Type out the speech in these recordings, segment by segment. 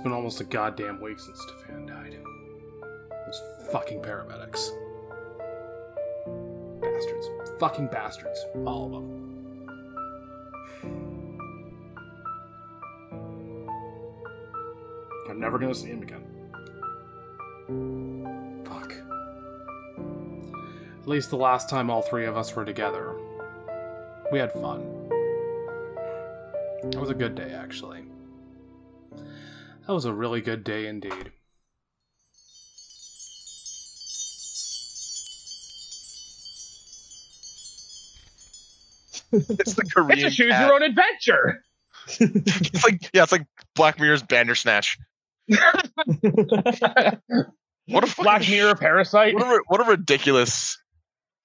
It's been almost a goddamn week since Stefan died. Those fucking paramedics. Bastards. Fucking bastards. All of them. I'm never gonna see him again. Fuck. At least the last time all three of us were together, we had fun. It was a good day, actually. That was a really good day indeed. It's the Korean. It's a choose cat. your own adventure. It's like yeah, it's like Black Mirror's Bandersnatch. What a fucking Black sh- Mirror Parasite. What a, what a ridiculous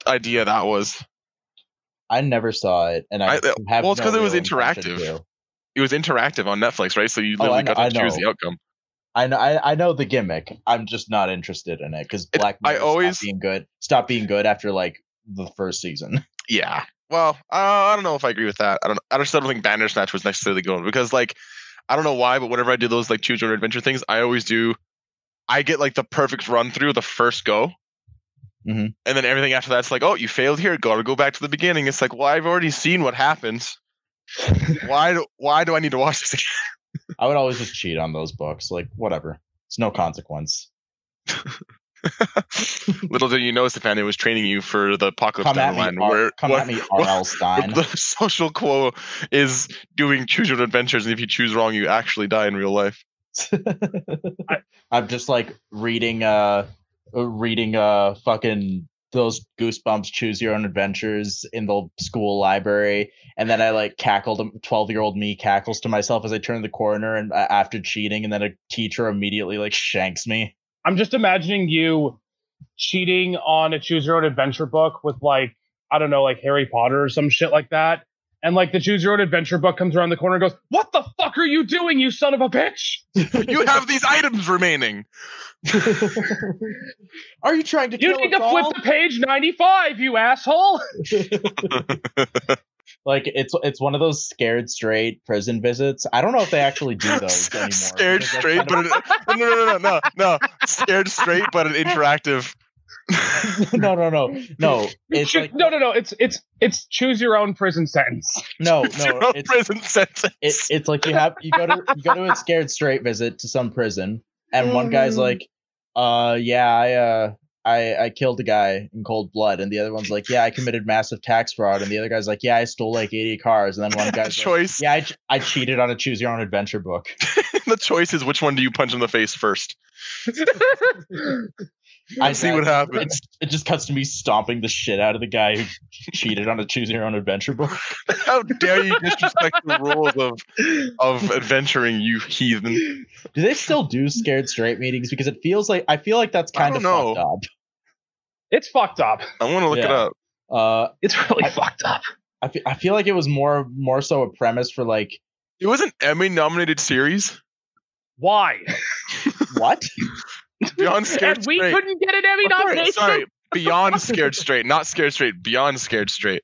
idea that was. I never saw it, and I, I- have well, it's no 'cause it was interactive. It was interactive on Netflix, right? So you Oh, literally know- got to I choose the outcome. I know, I, I know the gimmick. I'm just not interested in it because Black I Mirror always- being good. Stopped being good after like the first season. Yeah. Well, uh, I don't know if I agree with that. I don't. I just don't think Bandersnatch was necessarily good because, like, I don't know why, but whenever I do those like choose your adventure things, I always do. I get like the perfect run through the first go, Mhm. and then everything after that's like, oh, you failed here. Got to go back to the beginning. It's like, well, I've already seen what happens. why do Why do I need to watch this again? I would always just cheat on those books. Like whatever, it's no consequence. Little did you know, Stefan, it was training you for the apocalypse Come the me, where come where- at me, R.L. Stine. the social quo is doing choose your adventures, and if you choose wrong, you actually die in real life. I'm just like reading uh, reading uh fucking those goosebumps choose your own adventures in the school library and then I like cackled 12 year old me cackles to myself as I turn the corner and uh, after cheating and then a teacher immediately like shanks me. I'm just imagining you cheating on a choose your own adventure book with like I don't know, like Harry Potter or some shit like that. And like the choose your own adventure book comes around the corner and goes, "What the fuck are you doing, you son of a bitch?" you have these items remaining. Are you trying to You kill need us to flip all? to page 95, you asshole. like it's it's one of those scared straight prison visits. I don't know if they actually do those anymore. Scared straight, kind but an, no, no, no, no, no, no. Scared straight, but an interactive. Of- no, no, no, no. It's Choo- like no, no, no. It's it's it's choose your own prison sentence. no, Zero no. It's prison sentence. it, it's like you have you go to you go to a scared straight visit to some prison, and one guy's like, "Uh, yeah, I uh, I I killed a guy in cold blood," and the other one's like, "Yeah, I committed massive tax fraud," and the other guy's like, "Yeah, I stole like eighty cars," and then one guy's like, choice. "Yeah, I, ch- I cheated on a choose your own adventure book." the choice is which one do you punch in the face first? I see what happens. It, it just cuts to me stomping the shit out of the guy who cheated on a choose your own adventure book. How dare you disrespect the rules of of adventuring, you heathen? Do they still do scared straight meetings? Because it feels like I feel like that's kind of don't fucked up. it's fucked up. I want to look it up. Uh, It's really I- fucked up. I fe- I feel like it was more more so a premise for like It was an Emmy nominated series. Why? what? Beyond Scared and we Straight. couldn't get an Emmy Of course, nomination. Sorry, Beyond Scared Straight, not Scared Straight. Beyond Scared Straight.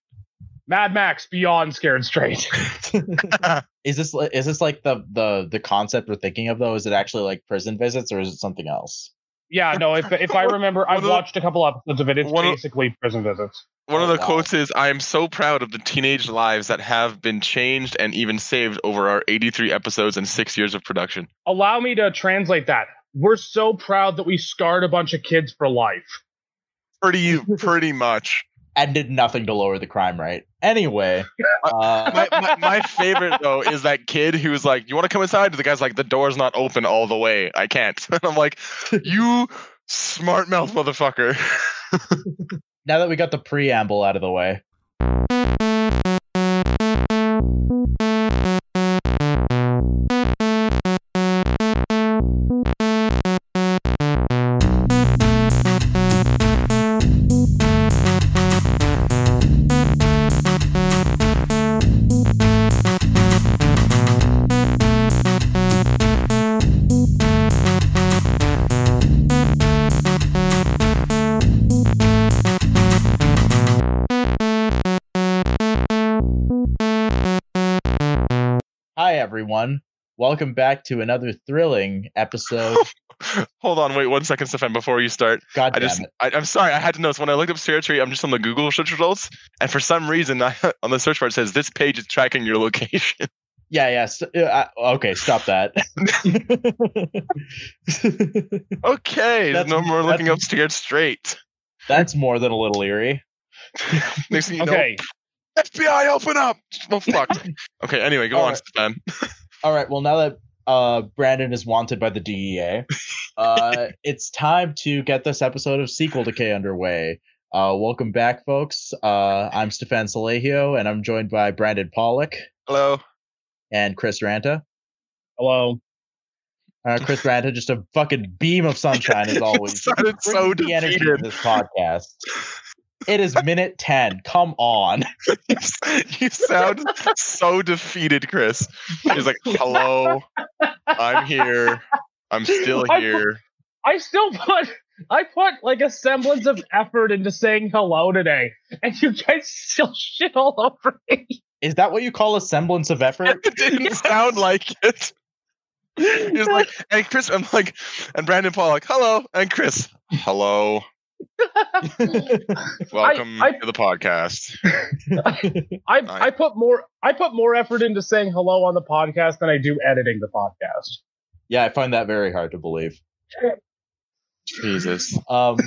Mad Max Beyond Scared Straight. is this is this like the the the concept we're thinking of though? Is it actually like prison visits or is it something else? Yeah, no. If if I remember, I've the- watched a couple episodes of it. It's one of- basically prison visits. One of Oh, the wow. quotes is I am so proud of the teenage lives that have been changed and even saved over our 83 episodes and six years of production. Allow me to translate that. We're so proud that we scarred a bunch of kids for life. Pretty, pretty much. And did nothing to lower the crime rate. Anyway, uh, My, my, my favorite though is that kid who's like, "You want to come inside?" The guy's like, "The door's not open all the way. I can't." And I'm like, "You smart mouth motherfucker." now that we got the preamble out of the way, everyone. Welcome back to another thrilling episode. Hold on, wait one second, Stefan, before you start. God I damn just, it. I, I'm sorry, I had to notice when I looked up Sierra Tree, I'm just on the Google search results, and for some reason, I, on the search bar it says this page is tracking your location. Yeah, yeah. s- uh, uh, okay, stop that. Okay, That's- no more looking up Scared Straight. That's more than a little eerie. Next thing you Okay. know, FBI, open up! Well, fuck. okay, anyway, go All on, right. Stefan. All right. Well, now that uh, Brandon is wanted by the DEA, uh, it's time to get this episode of Sequel Decay underway. Uh, welcome back, folks. Uh, I'm Stefan Salehio, and I'm joined by Brandon Pollock Hello. and Chris Ranta. Hello. Uh, Chris Ranta, just a fucking beam of sunshine as always. sounded so Bringing the energy to defeated. this podcast. It is minute ten. Come on. you sound so defeated, Chris. He's like, "Hello, I'm here. I'm still I- here." I still put I put like a semblance of effort into saying hello today, and you guys still shit all over me. Is that what you call a semblance of effort? It didn't sound like it. He was like, "Hey, Chris," I'm like, and Brandon Paul like, "Hello," and Chris, "Hello, welcome I- to the podcast." I I- I put more I put more effort into saying hello on the podcast than I do editing the podcast. yeah, I find that very hard to believe. Jesus. Um,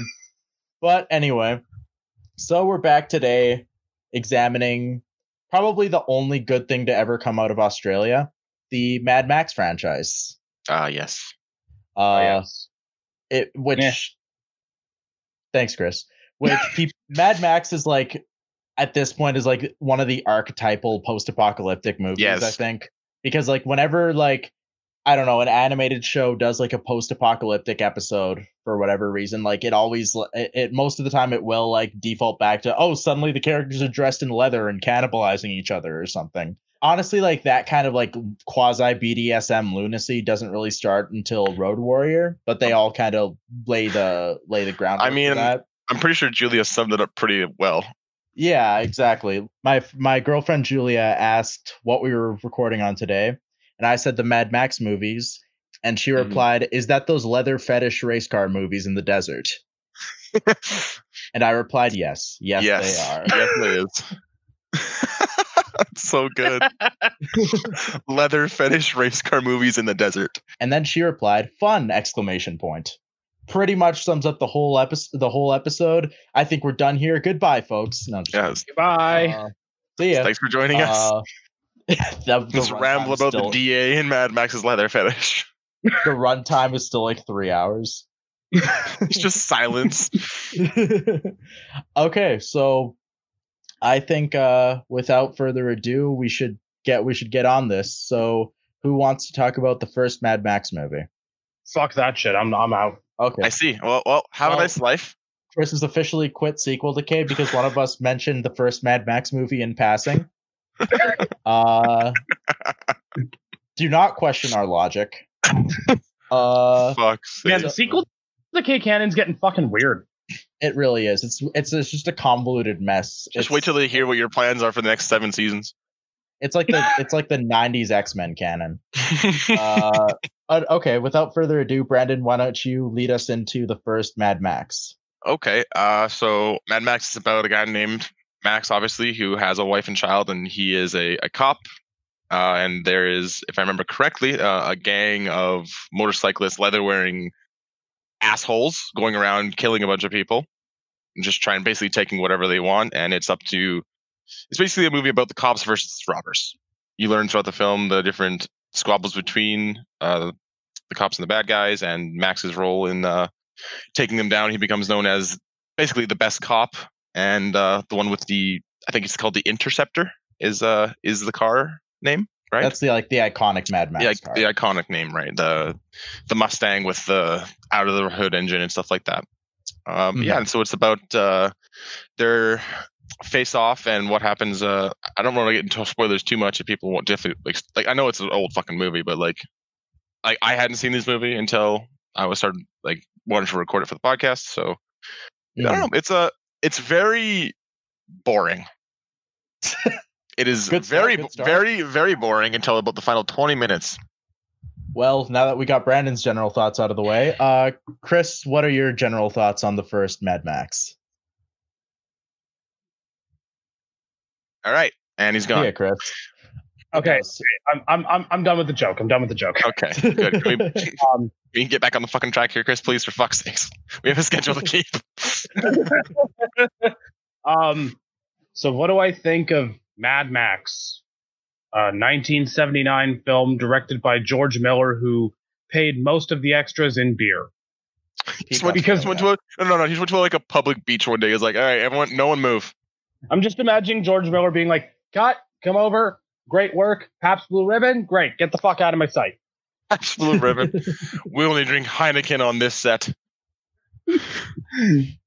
but anyway, so we're back today examining probably the only good thing to ever come out of Australia, the Mad Max franchise. Ah, yes. Uh, yes. it which Meh. Thanks, Chris. Which Mad Max is like at this point is like one of the archetypal post-apocalyptic movies. I think because like whenever like I don't know an animated show does like a post-apocalyptic episode for whatever reason, like it always it, it most of the time it will like default back to oh suddenly the characters are dressed in leather and cannibalizing each other or something. Honestly, like that kind of like quasi BDSM lunacy doesn't really start until Road Warrior, but they all kind of lay the lay the groundwork. for mean, that. I'm pretty sure Julia summed it up pretty well. Yeah, exactly. My my girlfriend Julia asked what we were recording on today, and I said the Mad Max movies, and she Mhm. replied, "Is that those leather fetish race car movies in the desert?" And I replied, "Yes, yes, yes, they are." yes, it is. That's so good. Leather fetish race car movies in the desert. And then she replied, "Fun!" exclamation point. Pretty much sums up the whole episode. The whole episode. I think we're done here. Goodbye, folks. No, just Yes. Goodbye. Uh, see ya. Thanks for joining us. Uh, the, the Let's ramble about still- the DA and Mad Max's leather fetish. the runtime is still like three hours. It's just silence. okay, so I think uh without further ado, we should get we should get on this. So who wants to talk about the first Mad Max movie? Fuck that shit. I'm I'm out. Okay. I see. Well, well, have a nice life. Chris has officially quit sequel decay because one of us mentioned the first Mad Max movie in passing. Uh do not question our logic. Uh Fuck's Man, the sequel to the K canon's getting fucking weird. It really is. It's it's, it's just a convoluted mess. Just It's- wait till they hear what your plans are for the next seven seasons. it's like the it's like the 90s X-Men canon. uh, okay, without further ado, Brandon, why don't you lead us into the first Mad Max? Okay, uh, so Mad Max is about a guy named Max, obviously, who has a wife and child, and he is a, a cop. Uh, and there is, if I remember correctly, uh, a gang of motorcyclists, leather wearing assholes going around killing a bunch of people and just trying, basically taking whatever they want. And it's up to, it's basically a movie about the cops versus robbers. You learn throughout the film the different squabbles between uh, the cops and the bad guys, and Max's role in uh, taking them down. He becomes known as basically the best cop, and uh, the one with the I think it's called the Interceptor is uh is the car name, right? That's the like the iconic Mad Max yeah, the iconic name, right? The the Mustang with the out of the hood engine and stuff like that. Um, Mhm. Yeah, and so it's about uh, their face off and what happens. Uh, I don't want to get into spoilers too much if people want definitely like like I know it's an old fucking movie, but like like I hadn't seen this movie until I was started like wanted to record it for the podcast. So I Mhm. don't know. It's a it's very boring. It is very, very, very boring until about the final 20 minutes. Well, now that we got Brandon's general thoughts out of the way, uh, Chris, what are your general thoughts on the first Mad Max? All right. And he's gone. Yeah, Chris. Okay, I'm, I'm I'm I'm done with the joke. I'm done with the joke. Okay, good. Can we, can Um, we get back on the fucking track here, Chris, please, for fuck's sakes. We have a schedule to keep. um, so what do I think of Mad Max? A 1979 film directed by George Miller, who paid most of the extras in beer. He just went, Because- because went to a, no, no, no. He just went to like a public beach one day. He's like, all right, everyone, no one move. I'm just imagining George Miller being like, "Cut, come over, great work, Pabst Blue Ribbon, great, get the fuck out of my sight." Pabst Blue ribbon. we only drink Heineken on this set.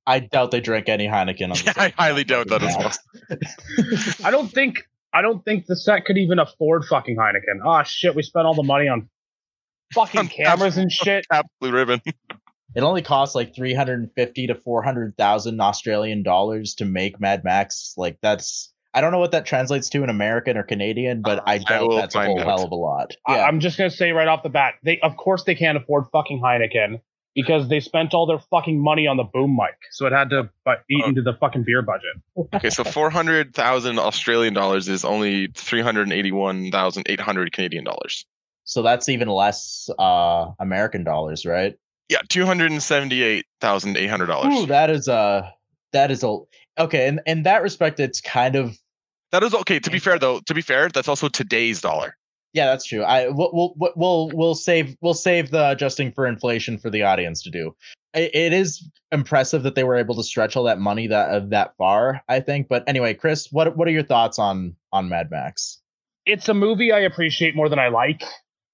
I doubt they drink any Heineken. On the Yeah, I highly doubt that as well. I don't think I don't think the set could even afford fucking Heineken. Oh shit, we spent all the money on fucking cameras and shit. Absolute ribbon. It only costs like three hundred and fifty to four hundred thousand Australian dollars to make Mad Max. Like that's I don't know what that translates to in American or Canadian, but Uh, I I doubt will that's a whole out. hell of a lot. I, Yeah, I'm just gonna say right off the bat, they of course they can't afford fucking Heineken because they spent all their fucking money on the boom mic, so it had to but eat Oh. into the fucking beer budget. Okay, so 400,000 Australian dollars is only 381,800 Canadian dollars. so that's even less uh American dollars, right? Yeah, $278,800. Ooh, that is a that is a okay. In in that respect, it's kind of That is okay. To be fair, though, to be fair, that's also today's dollar. Yeah, that's true. I we'll we'll we'll- save we'll save the adjusting for inflation for the audience to do. It, it is impressive that they were able to stretch all that money that uh, that far. I think, but anyway, Chris, what what are your thoughts on on Mad Max? It's a movie I appreciate more than I like.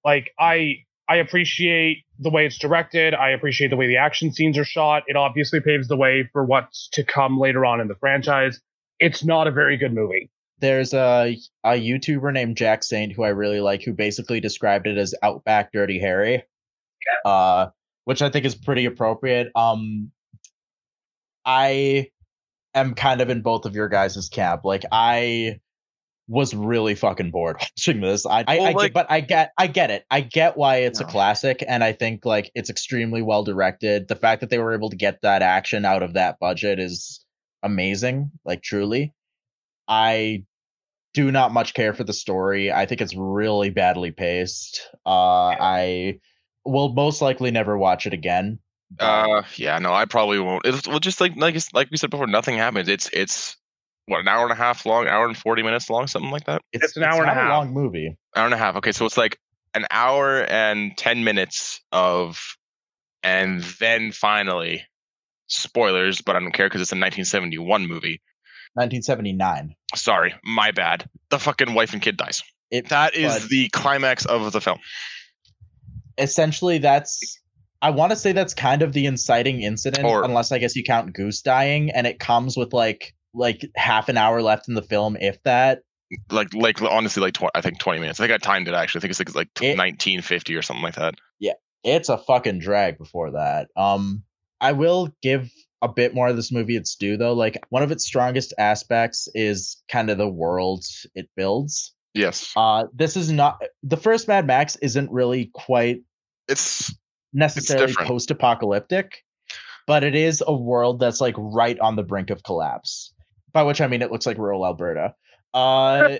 Like I I appreciate the way it's directed. I appreciate the way the action scenes are shot. It obviously paves the way for what's to come later on in the franchise. It's not a very good movie. There's a a YouTuber named Jack Saint who I really like, who basically described it as Outback Dirty Harry. Uh, which I think is pretty appropriate. Um, I am kind of in both of your guys' camp. Like I was really fucking bored watching this. I, I, Well, I get, like- but I get, I get it. I get why it's a classic, and I think like it's extremely well directed. The fact that they were able to get that action out of that budget is amazing. Like truly, I do not much care for the story. I think it's really badly paced. Uh, I will most likely never watch it again. Uh, yeah, no, I probably won't. It's well, just like like like we said before, nothing happens. It's it's what an hour and a half long, hour and forty minutes long, something like that. it's an hour and a half. long movie. Hour and a half. Okay, so it's like an hour and ten minutes of, and then finally, spoilers, but I don't care because it's a 1971 movie. 1979. Sorry, my bad. The fucking wife and kid dies. It That is the climax of the film. essentially that's I want to say that's kind of the inciting incident, Or- unless I guess you count Goose dying, and it comes with like like half an hour left in the film, if that. Like like honestly, like tw- I think 20 minutes. I think I timed it actually. I think it's like, like It- 1950 or something like that. Yeah, it's a fucking drag before that. Um, I will give a bit more of this movie its due though. Like one of its strongest aspects is kind of the world it builds. Yes, Uh, this is not the first Mad Max isn't really quite it's necessarily different. post-apocalyptic, but it is a world that's like right on the brink of collapse. By which I mean it looks like rural Alberta. Uh,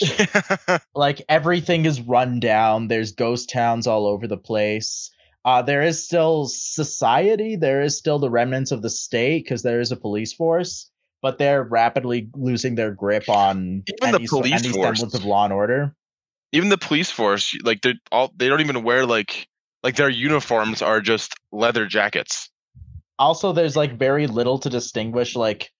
like everything is run down. There's ghost towns all over the place. Uh, there is still society. There is still the remnants of the state because there is a police force, but they're rapidly losing their grip on Even the police any force. semblance of law and order. even the police force like they're all they don't even wear like like their uniforms are just leather jackets also there's like very little to distinguish like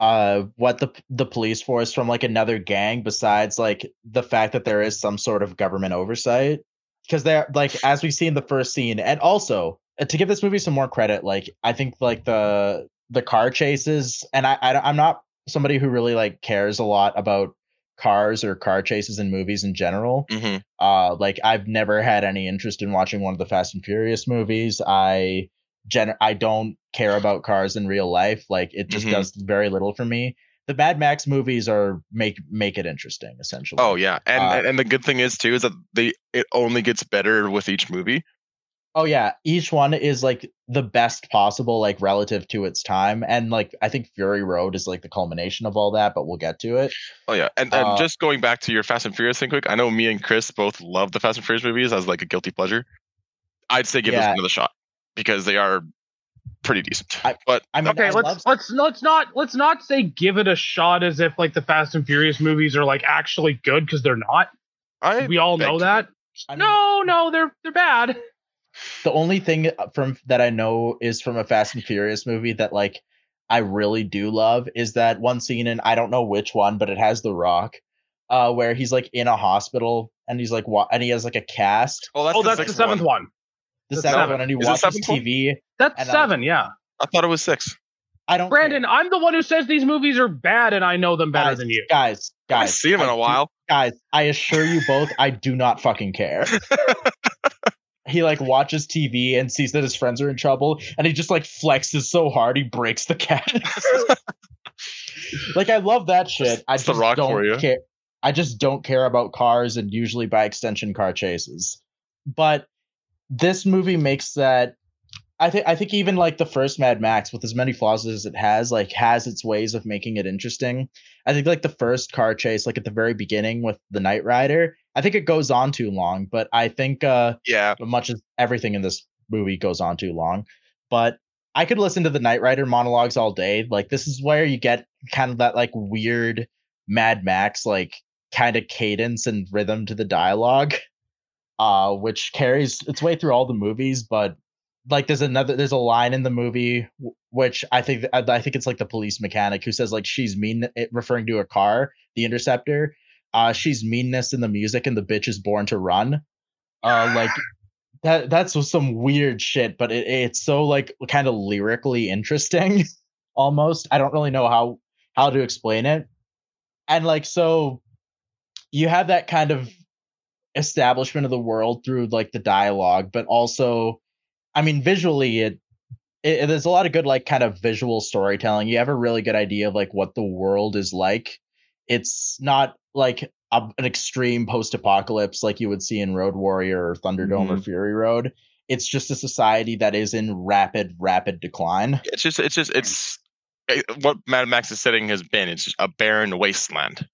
uh what the the police force from like another gang besides like the fact that there is some sort of government oversight because they're like as we see in the first scene and also uh, to give this movie some more credit like i think like the the car chases and i, I i'm not somebody who really like cares a lot about cars or car chases in movies in general mm-hmm. uh, like I've never had any interest in watching one of the Fast and Furious movies. I gen I don't care about cars in real life. Like it just Mhm. does very little for me. The Mad Max movies are make make it interesting essentially. Oh yeah, and Uh, and the good thing is too is that they it only gets better with each movie. Oh yeah, each one is like the best possible, like relative to its time, and like I think Fury Road is like the culmination of all that. But we'll get to it. Oh yeah, and, and Uh, just going back to your Fast and Furious thing, quick. I know me and Chris both love the Fast and Furious movies as like a guilty pleasure. I'd say give Yeah. this another shot because they are pretty decent. I- but I mean, okay, I let's love- let's let's not let's not say give it a shot as if like the Fast and Furious movies are like actually good because they're not. I We all know that. I mean, No, no, they're they're bad. the only thing uh, from that I know is from a Fast and Furious movie that like I really do love is that one scene in I don't know which one, but it has The Rock, uh, where he's like in a hospital and he's like wa- and he has like a cast. Oh, that's oh, the that's the seventh one. one. The That's seventh seven. one, and he Is it watches? TV. That's And I- seven, yeah. I thought it was six. I don't. Brandon, care. I'm the one who says these movies are bad, and I know them better guys, than you. guys, I haven't guys. seen him in I a do- while. guys, I assure you both, I do not fucking care. he like watches TV and sees that his friends are in trouble, and he just like flexes so hard he breaks the cat. like I love that shit. I It's The just Rock don't for you. care. I just don't care about cars and usually by extension car chases. But this movie makes that I think I think even like the first Mad Max, with as many flaws as it has, like has its ways of making it interesting. I think like the first car chase, like at the very beginning with the Nightrider, I think it goes on too long. But I think uh Yeah, much as everything in this movie goes on too long. But I could listen to the Nightrider monologues all day. Like this is where you get kind of that like weird Mad Max like kind of cadence and rhythm to the dialogue, uh, which carries its way through all the movies. But like there's another there's a line in the movie which I think I think it's like the police mechanic who says like she's mean referring to a car, the interceptor. Uh, she's meanness in the music and the bitch is born to run. Uh, like that that's some weird shit, but it, it's so like kind of lyrically interesting almost. I don't really know how how to explain it. And like so you have that kind of establishment of the world through like the dialogue, but also I mean visually it it, there's a lot of good like kind of visual storytelling. You have a really good idea of like what the world is like. It's not like a, an extreme post-apocalypse like you would see in Road Warrior or Thunderdome or Fury Road. It's just a society that is in rapid, rapid decline. it's just it's just it's eh, what Mad Max's setting has been. It's just a barren wasteland.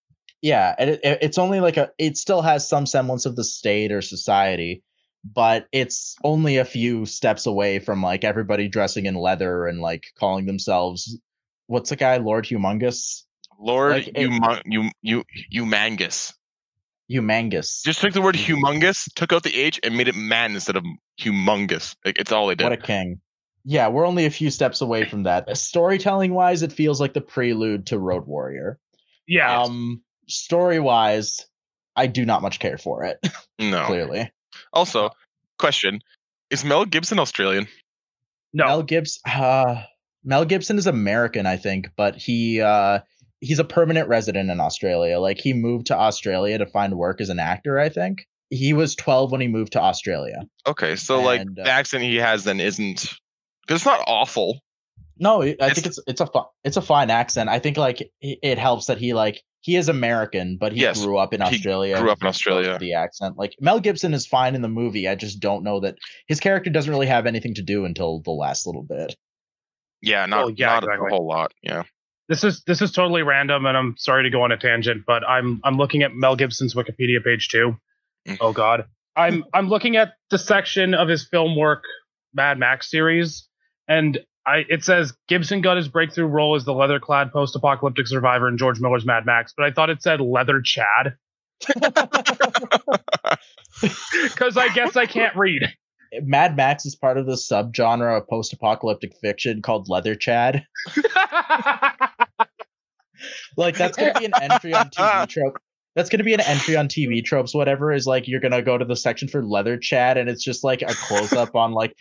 Yeah, and it, it- it's only like a. It still has some semblance of the state or society, but it's only a few steps away from like everybody dressing in leather and like calling themselves. What's the guy, Lord Humongous? Lord, Like, it- you you you humongous. Humongous. Just took the word humongous, took out the H, and made it man instead of humongous. Like it's all they did. What a king. Yeah, we're only a few steps away from that. Storytelling wise, it feels like the prelude to Road Warrior. Yeah. Um, story wise, I do not much care for it, no. clearly. Also, question: Is Mel Gibson Australian? no. Mel Gibson uh Mel Gibson is American, I think, but he uh he's a permanent resident in Australia. Like he moved to Australia to find work as an actor, I think. He was 12 when he moved to Australia. Okay, so like And, uh, the accent he has then isn't because it's not awful. No, I It's- think it's it's a fu- it's a fine accent. I think like it, it helps that he like he is American, but he Yes, grew up in he Australia. grew up in because of Australia. The accent, like Mel Gibson, is fine in the movie. I just don't know that his character doesn't really have anything to do until the last little bit. Yeah, not Well, yeah, not exactly. a whole lot. Yeah. This is this is totally random, and I'm sorry to go on a tangent, but I'm I'm looking at Mel Gibson's Wikipedia page too. Mm. Oh God, I'm I'm looking at the section of his film work, Mad Max series, and I it says Gibson got his breakthrough role as the leather-clad post-apocalyptic survivor in George Miller's Mad Max, but I thought it said Leather Chad because I guess I can't read. Mad Max is part of the subgenre of post-apocalyptic fiction called Leather Chad. Like that's gonna be an entry on TV trope. That's gonna be an entry on TV tropes. Whatever is like you're gonna go to the section for leather Chad, and it's just like a close up on like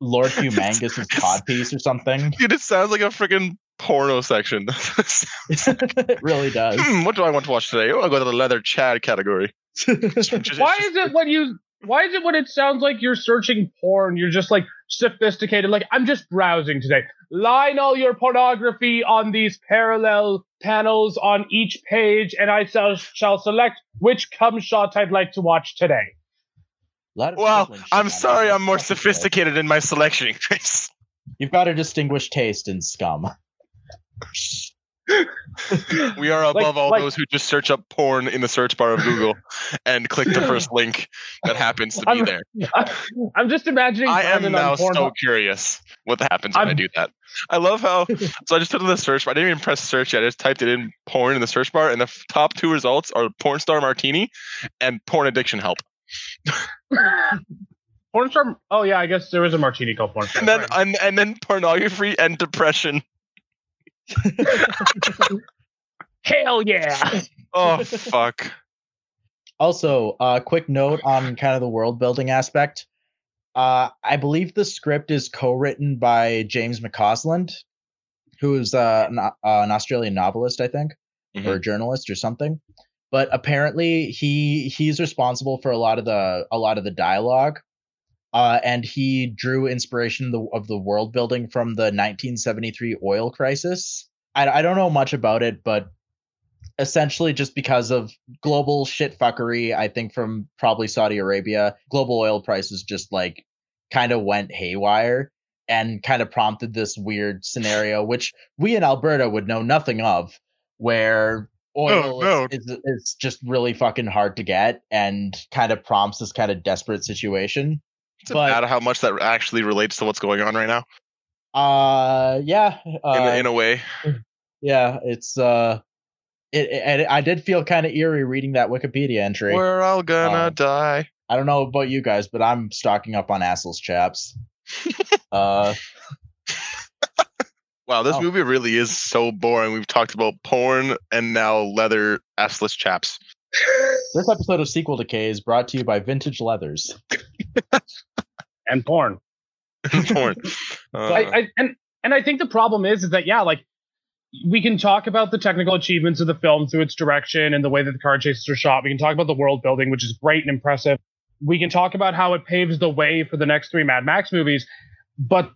Lord Humongous' codpiece or something. Dude, it sounds like a freaking porno section. it really does. Hmm, what do I want to watch today? Oh, I'll go to the leather Chad category. Why is it when you why is it when it sounds like you're searching porn you're just like sophisticated. Like I'm just browsing today. Line all your pornography on these parallel panels on each page, and I shall, shall select which cum shot I'd like to watch today. Lot of Well, I'm sorry, I'm more sophisticated in my selection, Chris. You've got a distinguished taste in scum. We are above Like- all like- those who just search up porn in the search bar of Google and click the first link that happens to be I'm- there. I'm just imagining. I am now so Pornhub. curious what happens when i I'm- do that. I love how. So I just put in the search bar. I didn't even press search yet. I just typed it in porn in the search bar, and the f- top two results are porn star martini and porn addiction help. Porn star. Oh yeah, I guess there is a martini called porn star. And then right. and, and then pornography and depression. Hell yeah! Oh fuck. Also, a uh, quick note on kind of the world building aspect. Uh, I believe the script is co-written by James McCausland, who is uh, an, uh, an Australian novelist, I think, Mhm. or a journalist or something. But apparently, he he's responsible for a lot of the a lot of the dialogue, uh, and he drew inspiration the, of the world building from the 1973 oil crisis. I, I don't know much about it, but essentially just because of global shit fuckery, I think from probably Saudi Arabia, global oil prices just like kind of went haywire and kind of prompted this weird scenario, which we in Alberta would know nothing of, where oil no. is, is, is just really fucking hard to get and kind of prompts this kind of desperate situation. It's But- bad how much that actually relates to what's going on right now. Uh, yeah, uh, In, a- in a way, yeah, it's uh, it, it I did feel kind of eerie reading that Wikipedia entry. we're all gonna Uh, die. I don't know about you guys, but I'm stocking up on Assels chaps. uh, Wow, this oh. movie really is so boring. We've talked about porn and now leather assless chaps. this episode of Sequel Decay is brought to you by Vintage Leathers. and porn. porn. Uh, I, I and and I think the problem is is that yeah, like we can talk about the technical achievements of the film through its direction and the way that the car chases are shot. We can talk about the world building, which is great and impressive. We can talk about how it paves the way for the next three Mad Max movies. But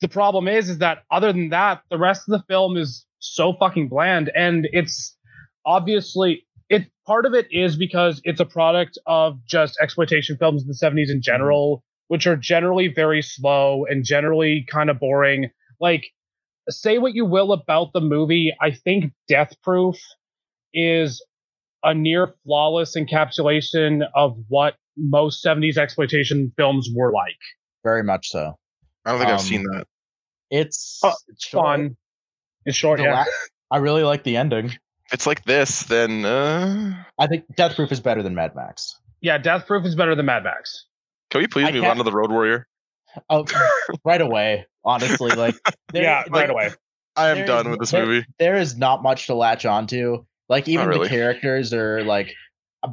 the problem is, is that other than that, the rest of the film is so fucking bland, and it's obviously it. Part of it is because it's a product of just exploitation films in the '70s in general, which are generally very slow and generally kind of boring. Like, say what you will about the movie, I think Death Proof is a near flawless encapsulation of what most 70s exploitation films were like. Very much so. I don't think I've um, seen that. It's, Oh, it's short. Fun. It's short, The yeah. la- I really like the ending. If it's like this, then uh, I think Death Proof is better than Mad Max. Yeah, Death Proof is better than Mad Max. can we please I move can't- on to the Road Warrior? Oh, right away. Honestly, like there- yeah, like, right away. I am done is- with this there- movie. there is not much to latch onto. Like even really. the characters are like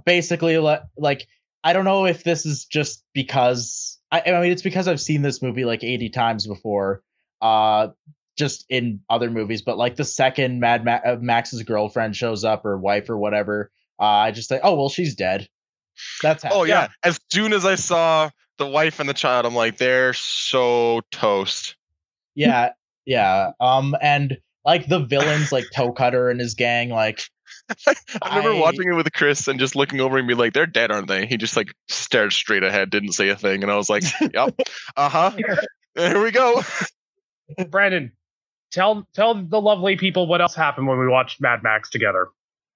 basically like like I don't know if this is just because I, I mean it's because I've seen this movie like 80 times before. Uh just in other movies, but like the second Mad Ma- uh, Max's girlfriend shows up or wife or whatever, uh, I just say, oh well, she's dead. That's how. Oh yeah. As soon as I saw the wife and the child, I'm like, they're so toast. yeah, yeah. Um, and like the villains, like Toe Cutter and his gang, like I remember I- watching it with Chris and just looking over and be like, they're dead, aren't they? He just like stared straight ahead, didn't say a thing, and I was like, yep, uh huh. Here we go. Brandon, tell tell the lovely people what else happened when we watched Mad Max together.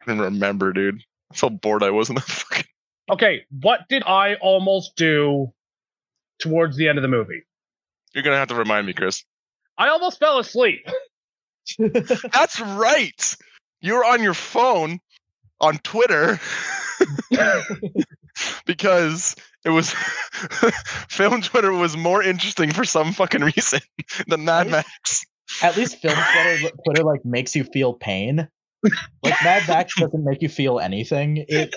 I didn't remember, dude. So bored I was in the fucking. Okay, what did I almost do towards the end of the movie? You're gonna have to remind me, Chris. I almost fell asleep. That's right. You're on your phone on Twitter because it was film Twitter was more interesting for some fucking reason than Mad Max. At least film Twitter, Twitter like makes you feel pain. Like Mad Max doesn't make you feel anything. It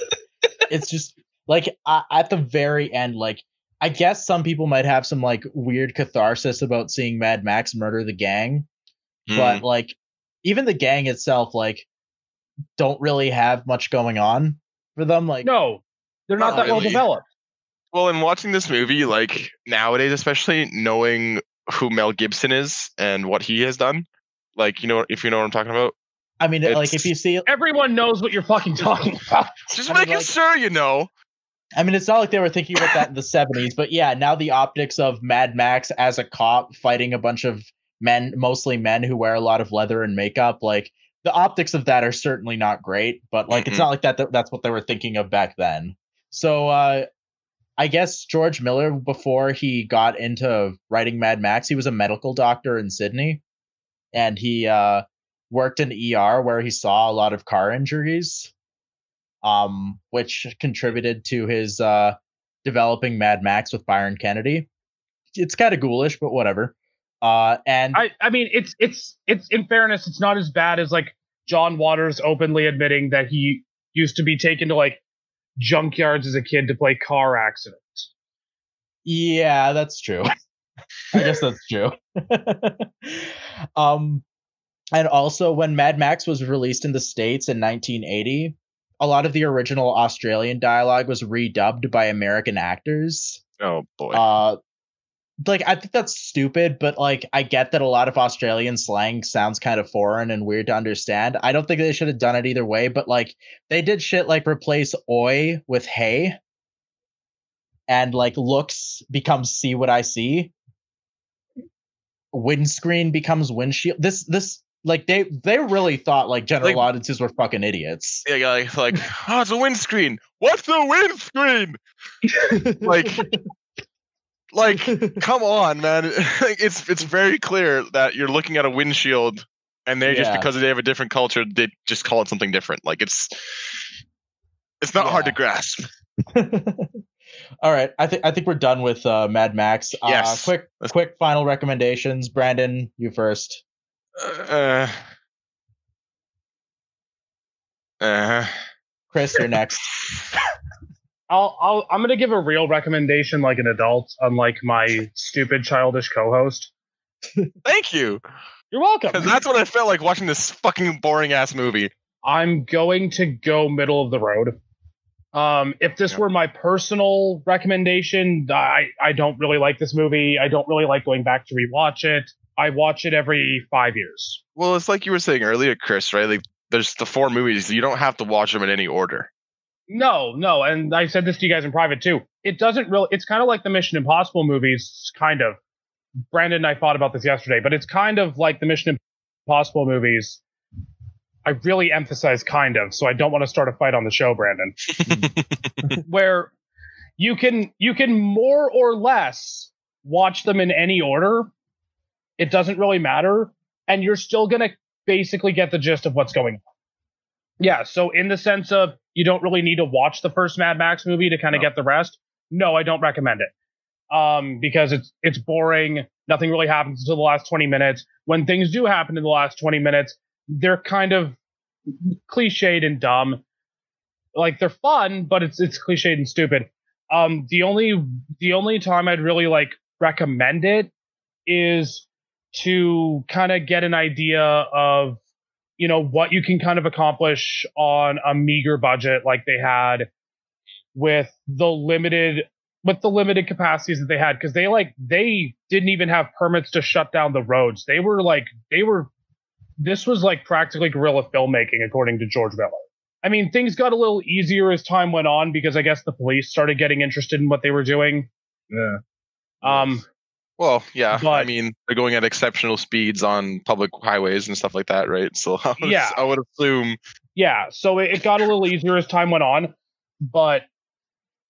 it's just like uh, at the very end, like I guess some people might have some like weird catharsis about seeing Mad Max murder the gang, Hmm. but like even the gang itself, like don't really have much going on for them. Like No, they're not Not that well developed. Well, in watching this movie, like nowadays, especially knowing who Mel Gibson is and what he has done, like you know, if you know what I'm talking about, I mean, like if you see, Everyone knows what you're fucking talking about. just I mean, making like- sure you know. I mean, it's not like they were thinking about that in the '70s, but yeah, now the optics of Mad Max as a cop fighting a bunch of men, mostly men who wear a lot of leather and makeup, like the optics of that are certainly not great. But like, it's Mhm. not like that. that- That's what they were thinking of back then. So, uh, I guess George Miller, before he got into writing Mad Max, he was a medical doctor in Sydney, and he uh, worked in ER where he saw a lot of car injuries um, which contributed to his uh, developing Mad Max with Byron Kennedy. It's kind of ghoulish, but whatever. Uh, and I, I mean, it's it's it's in fairness, it's not as bad as like John Waters openly admitting that he used to be taken to like junkyards as a kid to play car accidents. yeah, that's true. I guess that's true. um, and also when Mad Max was released in the states in 1980, a lot of the original Australian dialogue was redubbed by American actors. Oh boy. Uh, like I think that's stupid, but like I get that a lot of Australian slang sounds kind of foreign and weird to understand. I don't think they should have done it either way, but like they did shit like replace oi with hey, and like looks becomes see what I see. Windscreen becomes windshield. This this like they they really thought like general Like- audiences were fucking idiots. yeah, like, like oh, it's a windscreen. What's the windscreen? Like, like, come on, man. It's it's very clear that you're looking at a windshield, and they just because they have a different culture, they just call it something different. Like it's it's not hard to grasp. All right, I think I think we're done with uh, Mad Max. Uh, Yes. quick, Let's- quick final recommendations. Brandon, you first. Uh, uh, Chris, you're next. I'll, I'll I'm gonna give a real recommendation like an adult, unlike my stupid childish co-host. thank you, You're welcome. because that's what I felt like watching this fucking boring ass movie. I'm going to go middle of the road. Um, if this Yeah. were my personal recommendation, I, I don't really like this movie. I don't really like going back to rewatch it. I watch it every five years. Well, it's like you were saying earlier, Chris. Right? Like, there's the four movies. You don't have to watch them in any order. No, no, and I said this to you guys in private too. It doesn't really. It's kind of like the Mission Impossible movies, kind of. Brandon and I thought about this yesterday, but it's kind of like the Mission Impossible movies. I really emphasize kind of, so I don't want to start a fight on the show, Brandon. where you can you can more or less watch them in any order. It doesn't really matter, and you're still gonna basically get the gist of what's going on. Yeah, so in the sense of you don't really need to watch the first Mad Max movie to kind of No. get the rest. No, I don't recommend it. Um, because it's it's boring. Nothing really happens until the last 20 minutes. When things do happen in the last 20 minutes, they're kind of cliched and dumb. Like they're fun, but it's it's cliched and stupid. Um, the only the only time I'd really like recommend it is to kind of get an idea of you know what you can kind of accomplish on a meager budget like they had with the limited with the limited capacities that they had. Because they like they didn't even have permits to shut down the roads. They were like they were this was like practically guerrilla filmmaking according to george miller. I mean things got a little easier as time went on because i guess the police started getting interested in what they were doing. Yeah. um Well, yeah. I mean, they're going at exceptional speeds on public highways and stuff like that, right? So I would, Yeah. I would assume. yeah so it, it got a little easier as time went on but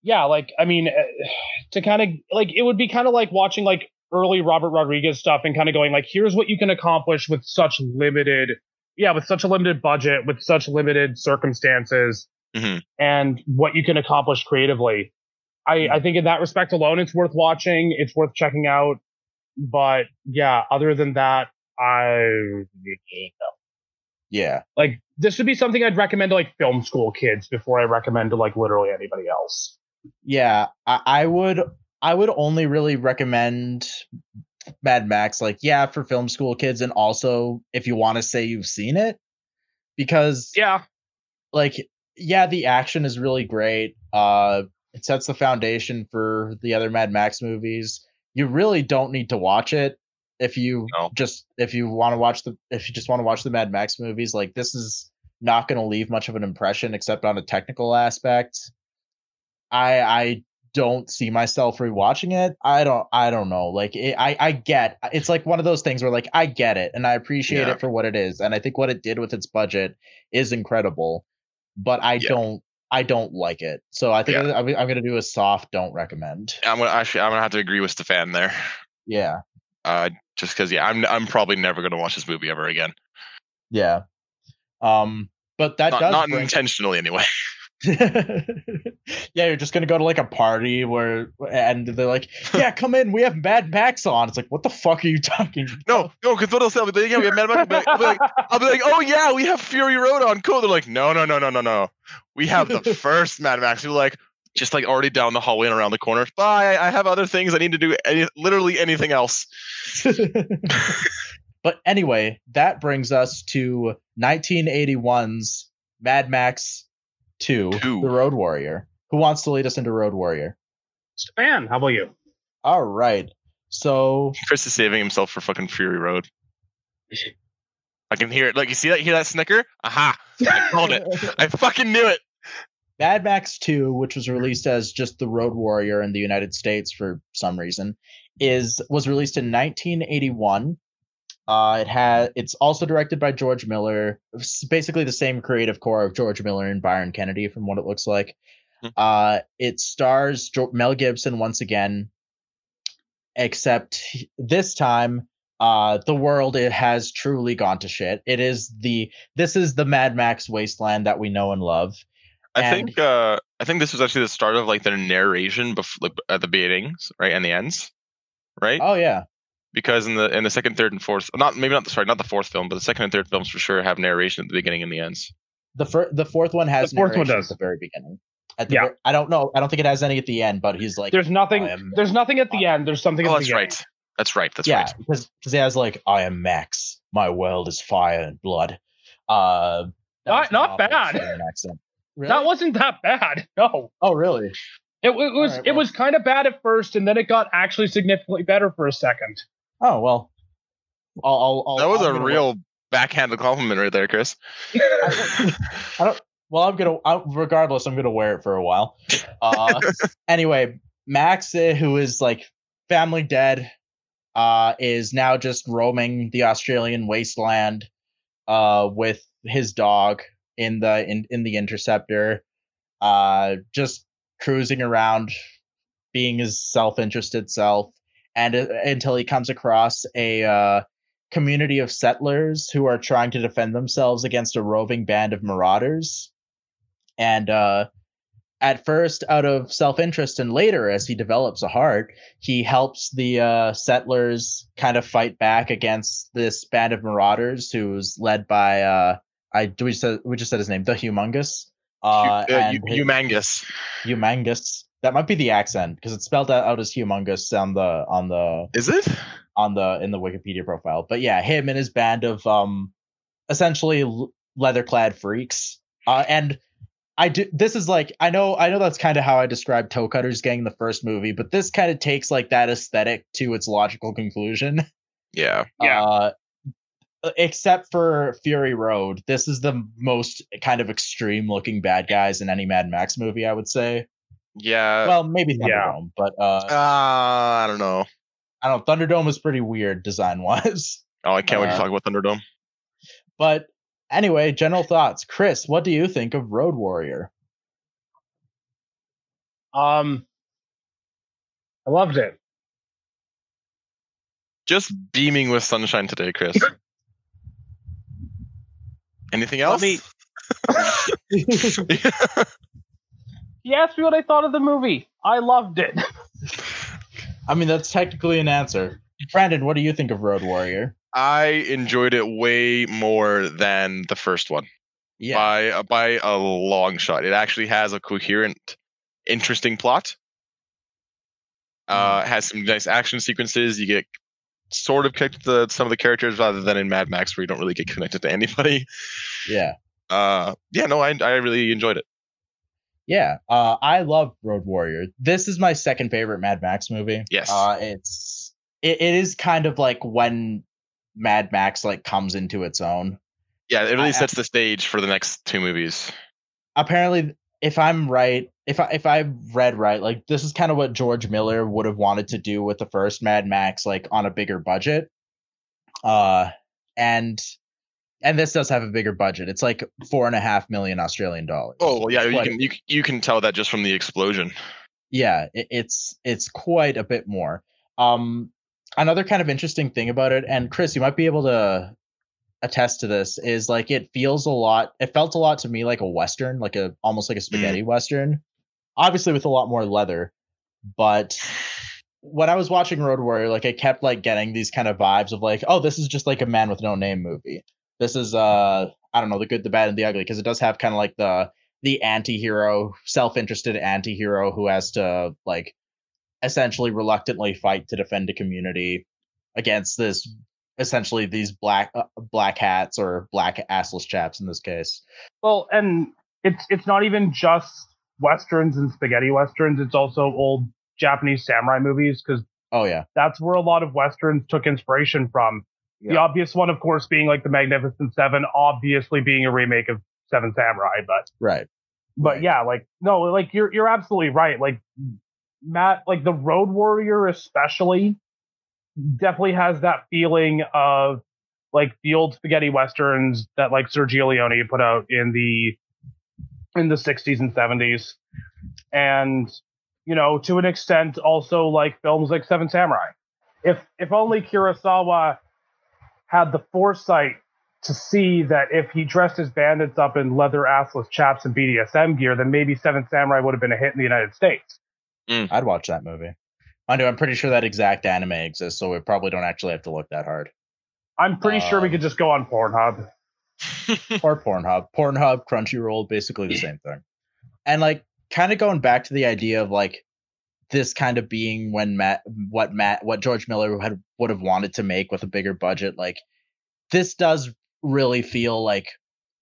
yeah like i mean uh, to kind of like it would be kind of like watching like early robert rodriguez stuff and kind of going like here's what you can accomplish with such limited yeah with such a limited budget with such limited circumstances Mhm. and what you can accomplish creatively i i think in that respect alone it's worth watching it's worth checking out but yeah other than that i Yeah. like this would be something I'd recommend to like film school kids before I recommend to like literally anybody else. Yeah. I, I would I would only really recommend Mad Max, like, yeah, for film school kids, and also if you want to say you've seen it. Because Yeah, like yeah the action is really great uh It sets the foundation for the other Mad Max movies. You really don't need to watch it if you No. just if you want to watch the if you just want to watch the Mad Max movies. Like this is not going to leave much of an impression except on a technical aspect. I I don't see myself rewatching it. I don't I don't know. Like it, I I get it's like one of those things where like I get it and I appreciate Yeah. it for what it is and I think what it did with its budget is incredible. But I Yeah. don't I don't like it. So I think Yeah. I'm, I'm going to do a soft don't recommend. I'm gonna actually I'm gonna have to agree with Stefan there. Yeah. Uh, just because yeah, I'm I'm probably never gonna watch this movie ever again. Yeah. Um but that Not, does not bring- intentionally anyway. yeah, you're just gonna go to like a party where and they're like, "Yeah, come in. We have Mad Max on." It's like, what the fuck are you talking? No, no, because what else? I'll be like, yeah, we have Mad Max. I'll be like, I'll be like, I'll be like, oh yeah, we have Fury Road on. Cool. They're like, no, no, no, no, no, no. We have the first Mad Max. We're like, just like already down the hallway and around the corner. Bye. I have other things. I need to do any, literally anything else. but anyway, that brings us to 1981's Mad Max 2, Two. The Road Warrior. Who wants to lead us into Road Warrior? Stan, how about you? All right. So, Chris is saving himself for fucking Fury Road. I can hear it. Like you see that? Hear that snicker? Aha! I called it. I fucking knew it. Mad Max 2, which was released as just The Road Warrior in the United States for some reason, is was released in 1981. Uh, it has. it's also directed by George Miller. It's basically the same creative core of George Miller and Byron Kennedy, from what it looks like. Hmm. Uh, it stars jo- Mel Gibson once again, except this time, uh, the world it has truly gone to shit. It is the this is the Mad Max wasteland that we know and love. I And- think. Uh, I think this was actually the start of like their narration before, at the beginnings, right, and the ends, right? Oh yeah, because in the in the second, third, and fourth, not maybe not the sorry, not the fourth film, but the second and third films for sure have narration at the beginning and the ends. The fir- the fourth one has The fourth one narration does. at the very beginning. At the Yeah. ver- I don't know. I don't think it has any at the end, but he's like, There's nothing. Am- There's nothing at the end. There's something Oh, at that's beginning. right. That's right. That's yeah, right. because because he has like, I am Max. My world is fire and blood. Uh, Not- not bad. Accent. Really? That wasn't that bad. No, oh, really? it, it was. right, it was kind of bad at first, and then it got actually significantly better for a second. Oh well. I'll, I'll, I'll, That was I'm a real backhanded compliment right there, Chris. I don't. Well, I'm gonna. I, regardless, I'm gonna wear it for a while. Uh, anyway, Max, uh, who is like family dead, uh, is now just roaming the Australian wasteland, uh, with his dog in the in in the interceptor, uh, just cruising around, being his self-interested self, and uh, until he comes across a uh, community of settlers who are trying to defend themselves against a roving band of marauders. And uh, at first, out of self interest, and later, as he develops a heart, he helps the uh, settlers kind of fight back against this band of marauders who's led by. Uh, I we just said we just said his name, the Humongous. Uh, uh, and his- humongous. Humongous. That might be the accent because it's spelled out, out as humongous on the on the Is it? on the in the Wikipedia profile. But yeah, him and his band of um essentially l- leather clad freaks. Uh and I do this is like I know I know that's kind of how I described Toe Cutters Gang in the first movie, but this kind of takes like that aesthetic to its logical conclusion. Yeah. Yeah. Uh except for Fury Road, this is the most kind of extreme looking bad guys in any Mad Max movie, I would say. Yeah. Well, maybe yeah. Thunderdome, but uh uh, I don't know. I don't know. Thunderdome is pretty weird design wise. Oh, I can't wait to Uh, talk about Thunderdome. But anyway, general thoughts. Chris, what do you think of Road Warrior? Um, I loved it. Just beaming with sunshine today, Chris. Anything else? me- He asked me what I thought of the movie. I loved it. I mean, that's technically an answer. Brandon, what do you think of Road Warrior? I enjoyed it way more than the first one Yeah. by uh, by a long shot. It actually has a coherent, interesting plot. Uh, it has some nice action sequences. You get sort of connected to some of the characters rather than in Mad Max where you don't really get connected to anybody. yeah. Uh, yeah, no, I I really enjoyed it. Yeah, uh, I love Road Warrior. This is my second favorite Mad Max movie. Yes. uh, it's it, it is kind of like when Mad Max like comes into its own. Yeah, it really I- sets the stage for the next two movies. Apparently, if I'm right, if I if I read right, like this is kind of what George Miller would have wanted to do with the first Mad Max, like on a bigger budget. Uh, and and this does have a bigger budget. It's like four and a half million Australian dollars. Oh well, yeah, you can you, you can tell that just from the explosion. yeah it, it's it's quite a bit more um another kind of interesting thing about it and chris you might be able to attest to this is like it feels a lot it felt a lot to me like a western like a almost like a spaghetti western obviously with a lot more leather but when i was watching road warrior like i kept like getting these kind of vibes of like oh this is just like a man with no name movie this is uh i don't know the good the bad and the ugly because it does have kind of like the the anti-hero self-interested anti-hero who has to like essentially reluctantly fight to defend a community against this essentially these black uh, black hats or black assless chaps in this case Well, and it's it's not even just westerns and spaghetti westerns. It's also old Japanese samurai movies because oh yeah that's where a lot of westerns took inspiration from. The obvious one, of course, being like the Magnificent Seven, obviously being a remake of Seven Samurai, but right but Right. yeah, like no, like you're you're absolutely right. Like Matt, like the Road Warrior especially definitely has that feeling of like the old spaghetti westerns that like Sergio Leone put out in the in the 60s and 70s and you know to an extent also like films like Seven Samurai if if only Kurosawa had the foresight to see that if he dressed his bandits up in leather assless chaps and BDSM gear, then maybe Seven Samurai would have been a hit in the United States. i'd watch that movie i do i'm pretty sure that exact anime exists so we probably don't actually have to look that hard I'm pretty sure we Um, could just go on Pornhub. or Pornhub. Pornhub, Crunchyroll, basically the same thing. And like kind of going back to the idea of like this kind of being when Matt what Matt what George Miller had would have wanted to make with a bigger budget, like this does really feel like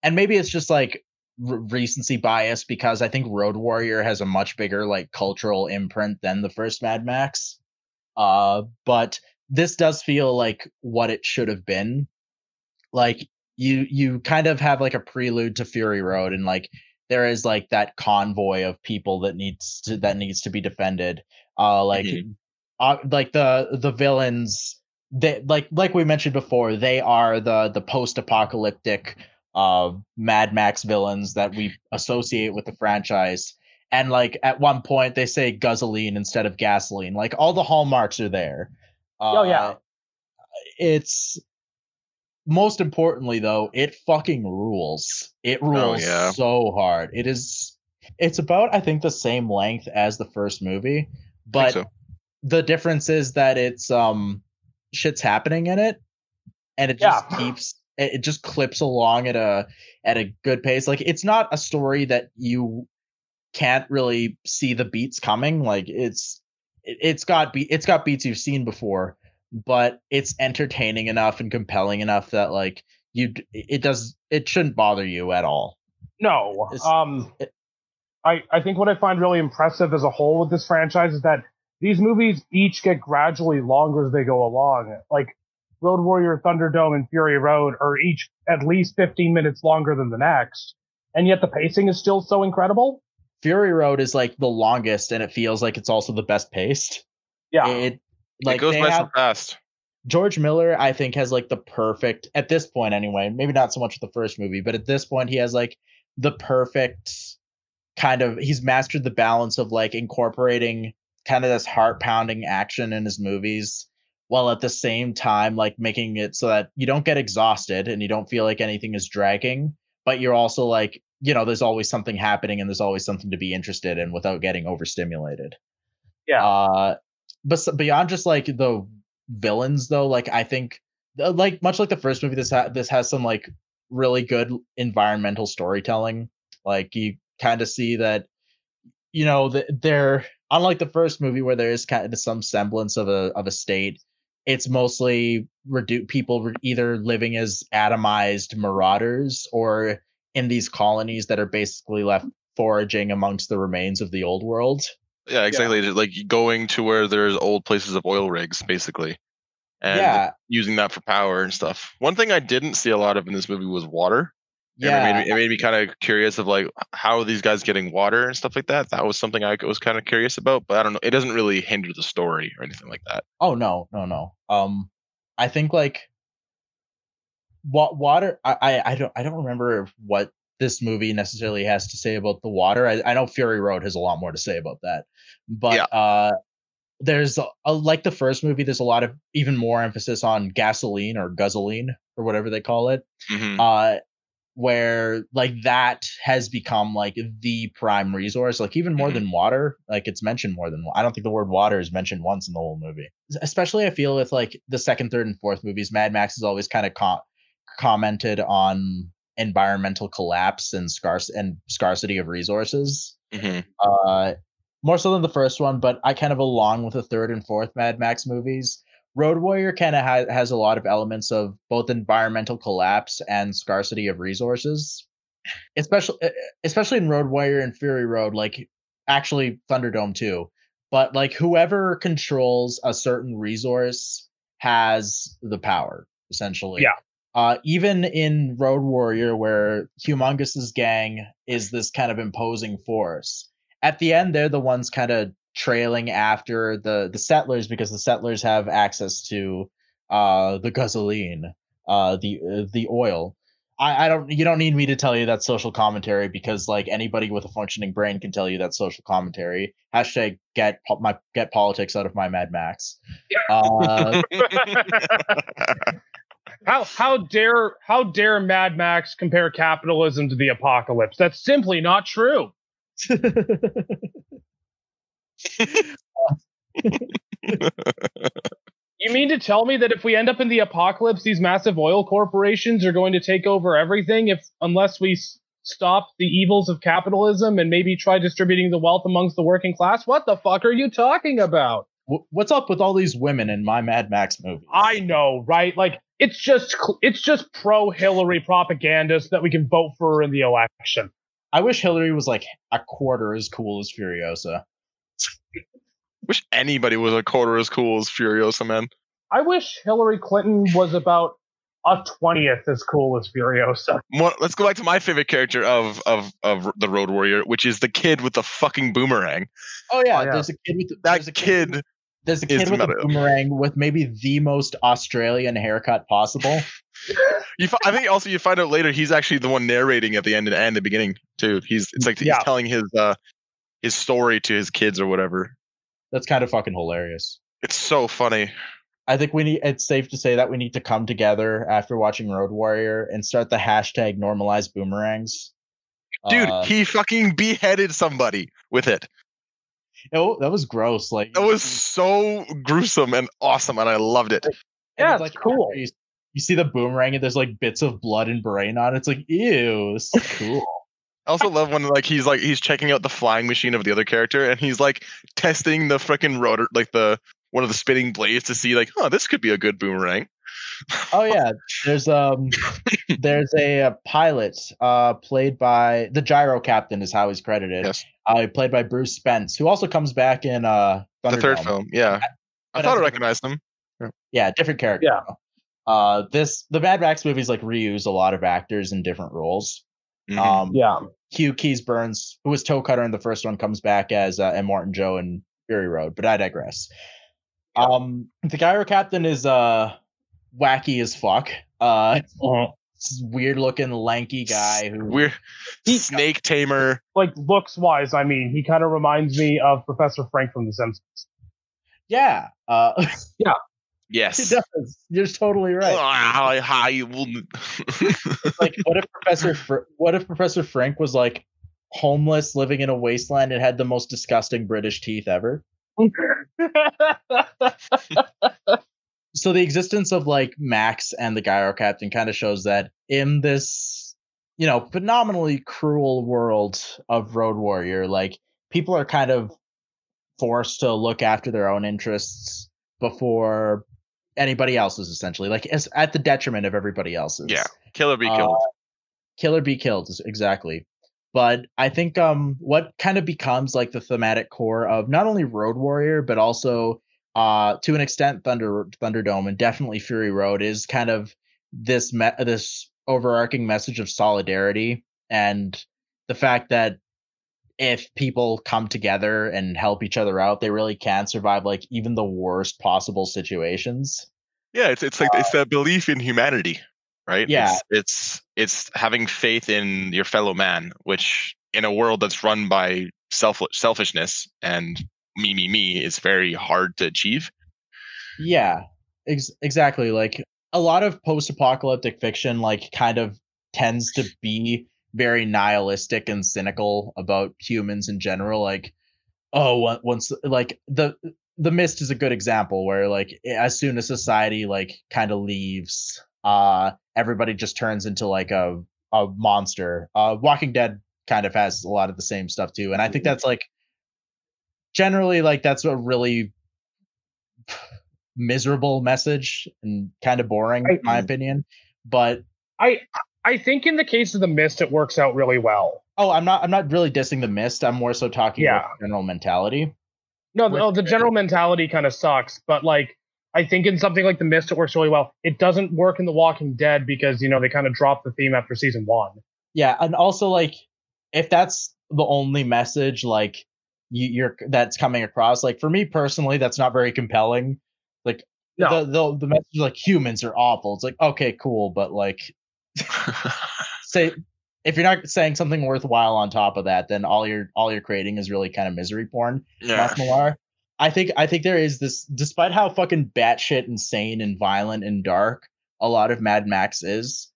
and maybe it's just like r- recency bias because I think Road Warrior has a much bigger like cultural imprint than the first Mad Max. Uh but this does feel like what it should have been. Like you you kind of have like a prelude to Fury Road and like there is like that convoy of people that needs to that needs to be defended. Uh like Mhm. uh, like the the villains they like like we mentioned before, they are the the post-apocalyptic uh Mad Max villains that we associate with the franchise. And like at one point they say gasoline instead of gasoline. Like all the hallmarks are there. Oh, yeah. Uh, It's most importantly though, it fucking rules. It rules yeah. so hard. It is it's about I think the same length as the first movie, but so. the difference is that it's um shit's happening in it and it just Yeah. keeps it it just clips along at a at a good pace. Like it's not a story that you can't really see the beats coming. Like it's it's got be it's got beats you've seen before, but it's entertaining enough and compelling enough that like you it does it shouldn't bother you at all. No. It's- Um it- I, I think what I find really impressive as a whole with this franchise is that these movies each get gradually longer as they go along. Like Road Warrior, Thunderdome, and Fury Road are each at least 15 minutes longer than the next. And yet the pacing is still so incredible. Fury Road is like the longest and it feels like it's also the best paced. Yeah. It like it goes by so fast. George Miller, I think, has like the perfect at this point anyway. Maybe not so much with the first movie, but at this point, he has like the perfect kind of. He's mastered the balance of like incorporating kind of this heart pounding action in his movies, while at the same time like making it so that you don't get exhausted and you don't feel like anything is dragging, but you're also like you know there's always something happening and there's always something to be interested in without getting overstimulated. Yeah. Uh, but beyond just like the villains though like i think uh, like much like the first movie this ha- this has some like really good environmental storytelling like you kind of see that you know that they're unlike the first movie where there is kind of some semblance of a of a state it's mostly redu- people re- either living as atomized marauders or in these colonies that are basically left foraging amongst the remains of the old world. Yeah, exactly. just, Like going to where there's old places of oil rigs, basically, and yeah, using that for power and stuff. One thing I didn't see a lot of in this movie was water. Yeah. It made me, it made me kind of curious of like how are these guys getting water and stuff like that. That was something I was kind of curious about, but I don't know. It doesn't really hinder the story or anything like that. Oh no, no, no. Um, I think like what water. I, I I don't I don't remember what this movie necessarily has to say about the water. I, I know Fury Road has a lot more to say about that, but Yeah. uh, there's a, a- like the first movie. There's a lot of even more emphasis on gasoline or guzzling or whatever they call it. Mhm. uh where like that has become like the prime resource like even more Mhm. than water like it's mentioned more than i don't think the word water is mentioned once in the whole movie especially i feel with like the second third and fourth movies mad max has always kind of co- commented on environmental collapse and scarce and scarcity of resources Mhm. uh more so than the first one but i kind of along with the third and fourth mad max movies road warrior kind of ha- has a lot of elements of both environmental collapse and scarcity of resources especially especially in road warrior and fury road like actually thunderdome too but like whoever controls a certain resource has the power essentially Yeah. Uh, even in Road Warrior, where Humongous's gang is this kind of imposing force, at the end they're the ones kind of trailing after the the settlers because the settlers have access to uh, the gasoline, uh, the uh, the oil. I, I don't. You don't need me to tell you that social commentary because like anybody with a functioning brain can tell you that social commentary. Hashtag get po- my get politics out of my Mad Max. Uh, how how dare how dare Mad Max compare capitalism to the apocalypse? That's simply not true. You mean to tell me that if we end up in the apocalypse, these massive oil corporations are going to take over everything if unless we s- stop the evils of capitalism and maybe try distributing the wealth amongst the working class? What the fuck are you talking about? What's up with all these women in my Mad Max movie? I know, right? Like it's just it's just pro Hillary propaganda that we can vote for in the election. I wish Hillary was like a quarter as cool as Furiosa. Wish anybody was a quarter as cool as Furiosa, man. I wish Hillary Clinton was about a twentieth as cool as Furiosa. One, let's go back to my favorite character of of of the Road Warrior, which is the kid with the fucking boomerang. Oh yeah, Oh, yeah. there's a kid with That there's a kid. kid, There's a kid with a boomerang with maybe the most Australian haircut possible. you. I think also you find out later he's actually the one narrating at the end and the beginning too. He's it's like he's Yeah. telling his uh his story to his kids or whatever. That's kind of fucking hilarious. It's so funny. I think we need. It's safe to say that we need to come together after watching Road Warrior and start the hashtag normalize boomerangs. Dude, Uh, he fucking beheaded somebody with it. Oh, that was gross. Like That was so gruesome and awesome, and I loved it. and Yeah, it's it's cool. You, you see the boomerang and there's like bits of blood and brain on it. It's like ew, this is cool. I also love when like he's like he's checking out the flying machine of the other character, and he's like testing the freaking rotor, like the one of the spinning blades to see like, oh, this could be a good boomerang. Oh yeah, there's um, there's a, uh pilot uh played by the gyro captain is how he's credited. Yes, Uh, played by Bruce Spence, who also comes back in uh the third film. Yeah, I But thought I recognized him. Yeah, different character. Yeah. though. Uh, this the Mad Max movies like reuse a lot of actors in different roles. Mhm. Um, Yeah. Hugh Keays-Byrne, who was Toe Cutter in the first one, comes back as uh, Immortan Joe in Fury Road. But I digress. Um, the gyro captain is uh wacky as fuck. Uh, weird looking lanky guy who We're snake tamer. Like looks wise, I mean, he kind of reminds me of Professor Frink from The Simpsons. yeah uh he Yes. does you're totally right Hi, hi, you will- like what if professor Fr- what if professor frink was like homeless living in a wasteland and had the most disgusting british teeth ever so the existence of like max and the gyro captain kind of shows that in this you know phenomenally cruel world of road warrior like people are kind of forced to look after their own interests before anybody else's essentially like as, at the detriment of everybody else's Yeah. Killer be Uh, killed. kill or be killed exactly but I think um what kind of becomes like the thematic core of not only Road Warrior but also uh to an extent Thunder Thunderdome and definitely Fury Road is kind of this me- this overarching message of solidarity and the fact that if people come together and help each other out, they really can survive like even the worst possible situations. Yeah, it's it's like it's that belief in humanity, right? Yeah. It's, it's it's having faith in your fellow man, which in a world that's run by self selfishness and me me me is very hard to achieve. Yeah, ex- exactly. Like a lot of post-apocalyptic fiction, like kind of tends to be very nihilistic and cynical about humans in general. Like, oh, once like the the mist is a good example where like as soon as society like kind of leaves, uh, everybody just turns into like a a monster. Uh, Walking Dead kind of has a lot of the same stuff too, and I think that's like generally like that's a really miserable message and kind of boring in my mm-hmm. opinion but I I think in the case of the mist, it works out really well. oh i'm not i'm not really dissing the mist i'm more so talking Yeah. about general mentality No, no, oh, the general mentality kind of sucks, but like I think in something like the mist, it works really well. It doesn't work in The Walking Dead because you know they kind of dropped the theme after season one. yeah and also like if that's the only message like you, you're that's coming across like for me personally that's not very compelling like No. the, the the message like humans are awful it's like okay cool but like say if you're not saying something worthwhile on top of that then all you're all you're creating is really kind of misery porn yeah. I think I think there is this, despite how fucking batshit insane and violent and dark a lot of Mad Max is.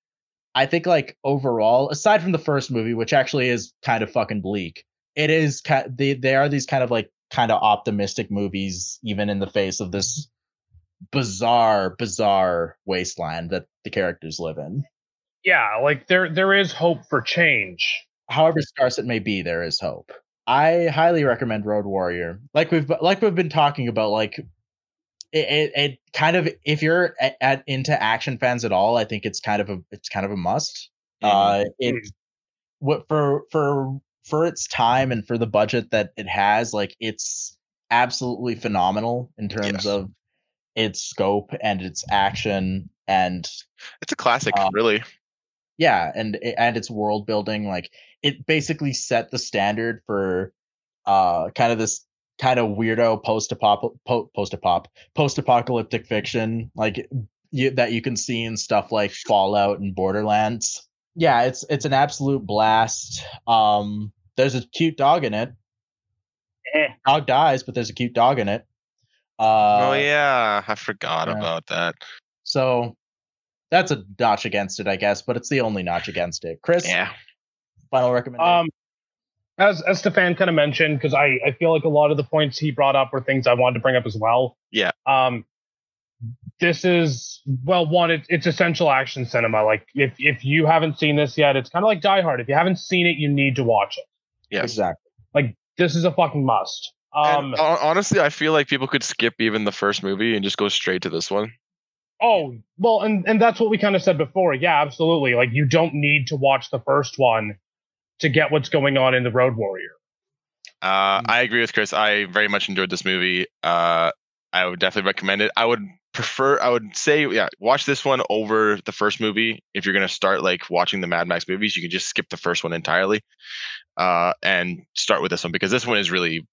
I think like overall, aside from the first movie, which actually is kind of fucking bleak, it is. They they are these kind of like kind of optimistic movies, even in the face of this bizarre, bizarre wasteland that the characters live in. Yeah, like there there is hope for change. however scarce it may be, there is hope. I highly recommend Road Warrior. Like we've like we've been talking about, like it, it, it kind of if you're at, at into action fans at all, I think it's kind of a it's kind of a must. Mhm. Uh, it what for for for its time and for the budget that it has, like it's absolutely phenomenal in terms Yes. of its scope and its action and It's a classic, Uh, really. yeah and and its world building like it basically set the standard for uh kind of this kind of weirdo post apop post apop post apocalyptic fiction like you, that you can see in stuff like Fallout and Borderlands. Yeah, it's it's an absolute blast. Um there's a cute dog in it. Eh. Dog dies, but there's a cute dog in it. Uh oh yeah, I forgot yeah. about that. so that's a notch against it, I guess, but it's the only notch against it. Chris, Yeah. final recommendation. Um, as as Stefan kind of mentioned, because I I feel like a lot of the points he brought up were things I wanted to bring up as well. Yeah. Um, this is well, one, it, it's essential action cinema. Like if if you haven't seen this yet, it's kind of like Die Hard. If you haven't seen it, you need to watch it. Yes. Exactly. Like this is a fucking must. Um, And honestly, I feel like people could skip even the first movie and just go straight to this one. Oh, well, and and that's what we kind of said before. Yeah, absolutely. Like you don't need to watch the first one to get what's going on in the Road Warrior. Uh, Mm. I agree with Chris. I very much enjoyed this movie. Uh, I would definitely recommend it. I would prefer, I would say, yeah, watch this one over the first movie. If you're gonna start like watching the Mad Max movies, you can just skip the first one entirely, uh, and start with this one because this one is really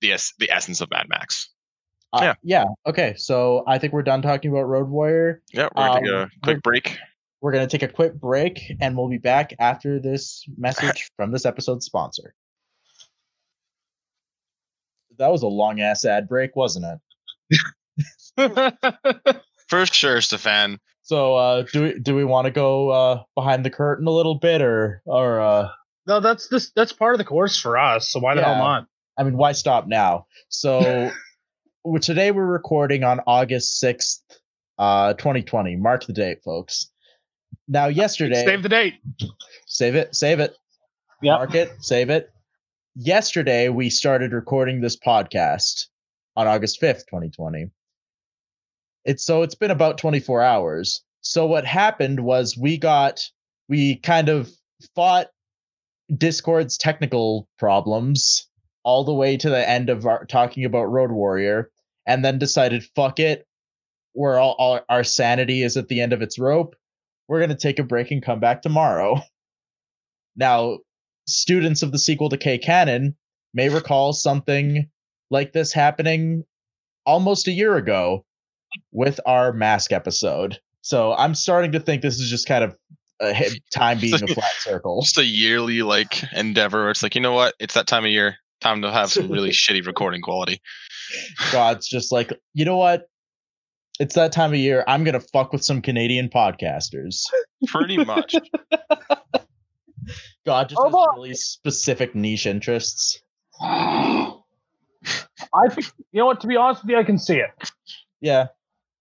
the es- the essence of Mad Max. Uh, Yeah. yeah. Okay. So I think we're done talking about Road Warrior. Yeah, we're gonna take Um, a quick break. We're going to take a quick break and we'll be back after this message from this episode's sponsor. That was a long ass ad break, wasn't it? For sure, Stefan. So uh do we do we want to go uh behind the curtain a little bit or or uh no, that's this that's part of the course for us. So why the hell not? I mean why stop now? So today we're recording on August 6th, uh 2020. Mark the date, folks. Now yesterday Save the date. Save it. Save it. Yep. Mark it. Save it. Yesterday, we started recording this podcast on August 5th, 2020. It's so it's been about 24 hours. So what happened was we got we kind of fought Discord's technical problems all the way to the end of our talking about Road Warrior, and then decided, fuck it, we're all, all our sanity is at the end of its rope. We're gonna take a break and come back tomorrow. Now, students of the sequel to K canon may recall something like this happening almost a year ago with our mask episode. So I'm starting to think this is just kind of a time being a flat circle. Just a yearly like endeavor. It's like, you know what? It's that time of year. Time to have some really shitty recording quality. God's just like, you know what? It's that time of year. I'm gonna fuck with some Canadian podcasters. Pretty much. God just Oh, has boy. really specific niche interests. I think you know what. To be honest with you, I can see it. Yeah.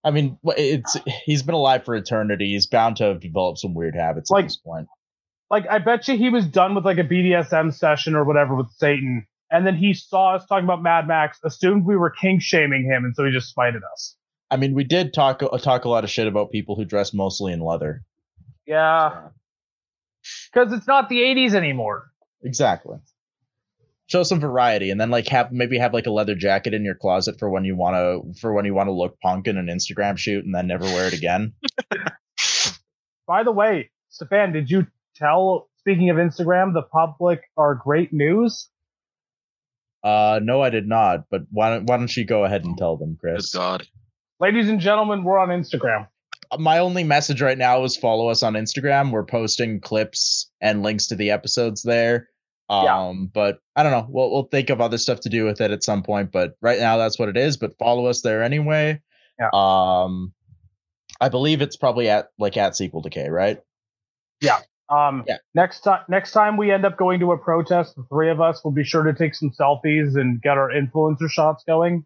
I mean, it's he's been alive for eternity. He's bound to have developed some weird habits Like- at this point. Like I bet you he was done with like a BDSM session or whatever with Satan, and then he saw us talking about Mad Max, assumed we were king shaming him, and so he just spited us. I mean, we did talk uh, talk a lot of shit about people who dress mostly in leather. Yeah, because it's not the '80s anymore. Exactly. Show some variety, and then like have maybe have like a leather jacket in your closet for when you want to for when you want to look punk in an Instagram shoot, and then never wear it again. By the way, Stefan, did you tell? Speaking of Instagram, the public are great news. Uh, no, I did not. But why don't why don't you go ahead and tell them, Good Chris? God. Ladies and gentlemen, we're on Instagram. my only message right now is follow us on Instagram. We're posting clips and links to the episodes there. Um, Yeah. but I don't know. We'll we'll think of other stuff to do with it at some point. But right now, that's what it is. But follow us there anyway. Yeah. Um, I believe it's probably at like at sequel decay, right? Yeah. Um, Yeah. next time, next time we end up going to a protest, the three of us will be sure to take some selfies and get our influencer shots going.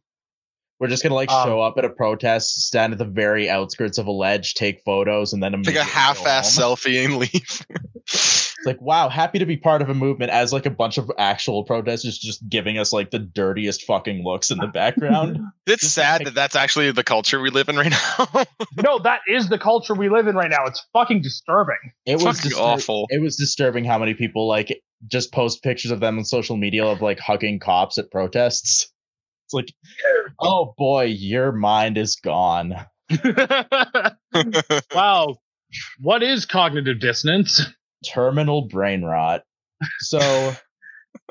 We're just gonna like Um, show up at a protest, stand at the very outskirts of a ledge, take photos, and then Take a immediately go half-ass selfie and leave. It's like, wow, happy to be part of a movement as like a bunch of actual protesters just giving us like the dirtiest fucking looks in the background. it's Just sad take- that that's actually the culture we live in right now. no, that is the culture we live in right now. It's fucking disturbing. It was Fucking distur- awful. It was disturbing how many people like just post pictures of them on social media of like hugging cops at protests. It's like, oh boy, your mind is gone. wow. What is cognitive dissonance? Terminal brain rot. So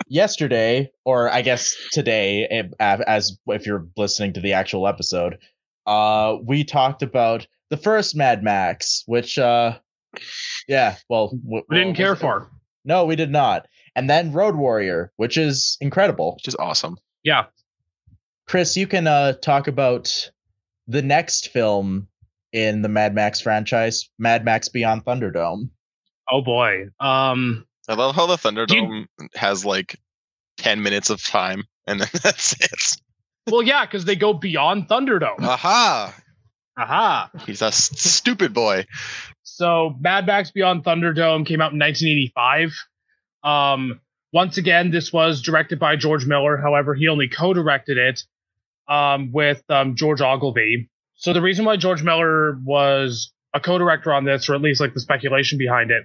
yesterday, or I guess today, as if you're listening to the actual episode, uh, we talked about the first Mad Max, which, uh, yeah, well, w- We didn't care for. No, we did not. And then Road Warrior, which is incredible. Which is awesome. Yeah. Chris, you can uh, talk about the next film in the Mad Max franchise, Mad Max Beyond Thunderdome. Oh boy. Um. I love how the Thunderdome has like 10 minutes of time and then that's it. Well, yeah, because they go beyond Thunderdome. Aha! Aha. He's a s- stupid boy. So Mad Max Beyond Thunderdome came out in 1985. Um, once again, this was directed by George Miller. However, he only co-directed it um, with um, George Ogilvie. So the reason why George Miller was a co-director on this, or at least like the speculation behind it,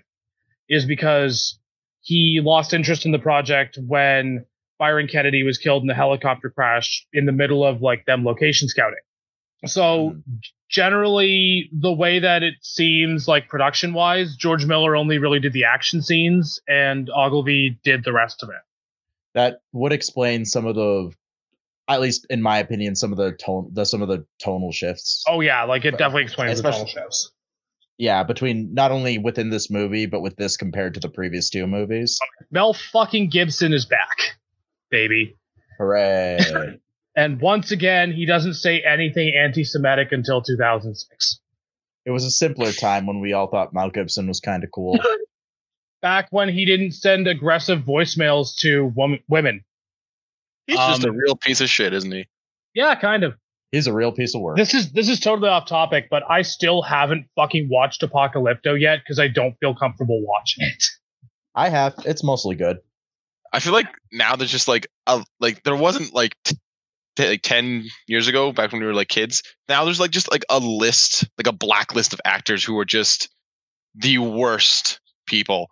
is because he lost interest in the project when Byron Kennedy was killed in a helicopter crash in the middle of like them location scouting. So Mhm. generally the way that it seems like production wise george miller only really did the action scenes and ogilvie did the rest of it That would explain some of the, at least in my opinion, some of the tone, the some of the tonal shifts. oh yeah like it definitely explains the tonal shifts yeah, between not only within this movie but with this compared to the previous two movies. mel fucking gibson is back baby Hooray! and once again he doesn't say anything anti-semitic until 2006 it was a simpler time when we all thought Mel Gibson was kind of cool. back when he didn't send aggressive voicemails to wom- women He's just a Um, real piece of shit, isn't he? yeah kind of He's a real piece of work. This is this is totally off topic, but I still haven't fucking watched Apocalypto yet because I don't feel comfortable watching it. I have. It's mostly good. I feel like now there's just like a like there wasn't like t- t- like 10 years ago back when we were like kids. Now there's like just like a list, like a blacklist of actors who are just the worst people.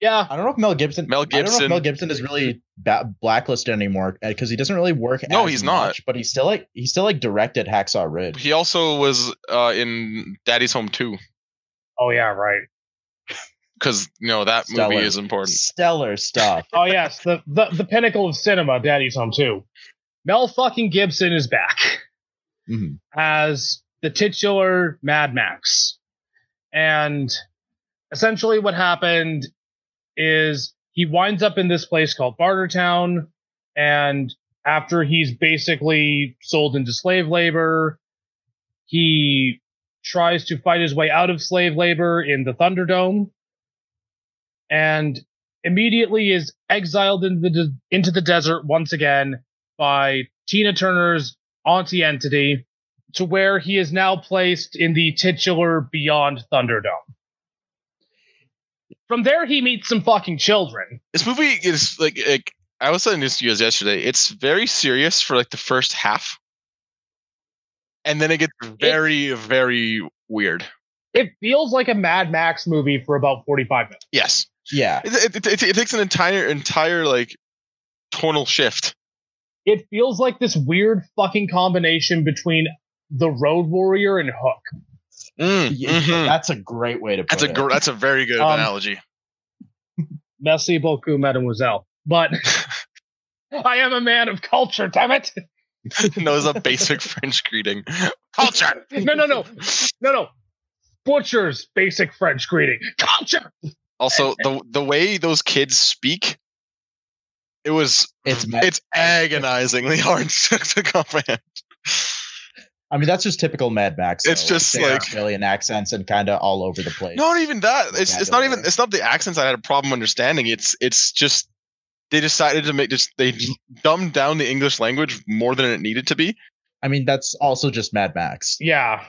Yeah, I don't know if Mel Gibson. Mel I don't know Gibson. if Mel Gibson is really ba- blacklisted anymore because he doesn't really work. No, as he's not. much, But he's still like he's still like directed Hacksaw Ridge. He also was uh, in Daddy's Home too, oh yeah, right. because you know that Stellar. movie is important. Stellar stuff. Oh yes, the, the the pinnacle of cinema, Daddy's Home 2. Mel fucking Gibson is back Mhm. as the titular Mad Max, and essentially what happened is he winds up in this place called Bartertown, and after he's basically sold into slave labor, he tries to fight his way out of slave labor in the Thunderdome, and immediately is exiled into the into the desert once again by Tina Turner's Aunty Entity, to where he is now placed in the titular Beyond Thunderdome. From there, he meets some fucking children. This movie is like, like I was saying this to you guys yesterday. It's very serious for like the first half, and then it gets very, very weird. It feels like a Mad Max movie for about 45 minutes. Yes, Yeah. it, it, it, it takes an entire, entire like tonal shift. It feels like this weird fucking combination between The Road Warrior and Hook. Mm, Yeah, mhm. That's a great way to put That's a it. that's a very good Um, analogy. Merci beaucoup, mademoiselle. But I am a man of culture, damn it. knows a basic French greeting. Culture. No, no, no. No, no. Butcher's basic French greeting. Culture. Also, the the way those kids speak, it was It's it's agonizingly hard to, to comprehend. I mean, that's just typical Mad Max. It's though, just big like- Australian accents and kind of all over the place. Not even that. It's it's not even it's not the accents I had a problem understanding. It's it's just they decided to make just they dumbed down the English language more than it needed to be. I mean, that's also just Mad Max. Yeah.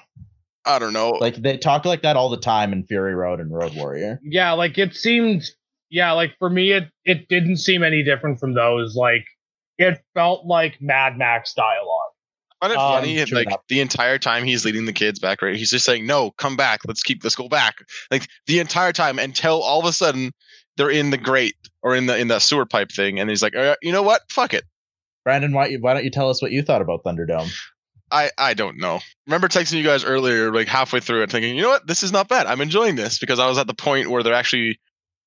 I don't know. Like they talk like that all the time in Fury Road and Road Warrior. Yeah, like it seemed yeah, like for me it it didn't seem any different from those. Like it felt like Mad Max dialogue. I find it um, funny, sure like enough. the entire time he's leading the kids back, right? He's just saying, "No, come back. Let's keep. Let's go back." Like the entire time until all of a sudden they're in the grate or in the in the sewer pipe thing, and he's like, "Uh, "You know what? Fuck it. Brandon, why, you why don't you tell us what you thought about Thunderdome? I I don't know." Remember texting you guys earlier, like halfway through it, thinking, "You know what? This is not bad. I'm enjoying this," because I was at the point where they're actually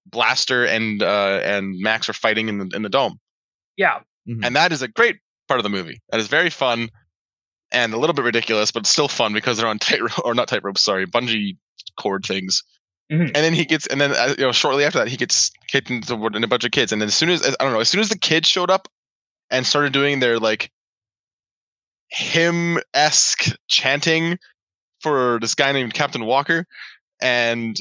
Blaster and uh and Max are fighting in the in the dome. Yeah. Mhm. and that is a great part of the movie. That is very fun and a little bit ridiculous, but still fun because they're on tightrope or not tightrope, sorry, bungee cord things. Mhm. And then he gets, and then uh, you know, shortly after that, he gets kicked into in a bunch of kids. And then as soon as I don't know, as soon as the kids showed up and started doing their like hymn esque chanting for this guy named Captain Walker, and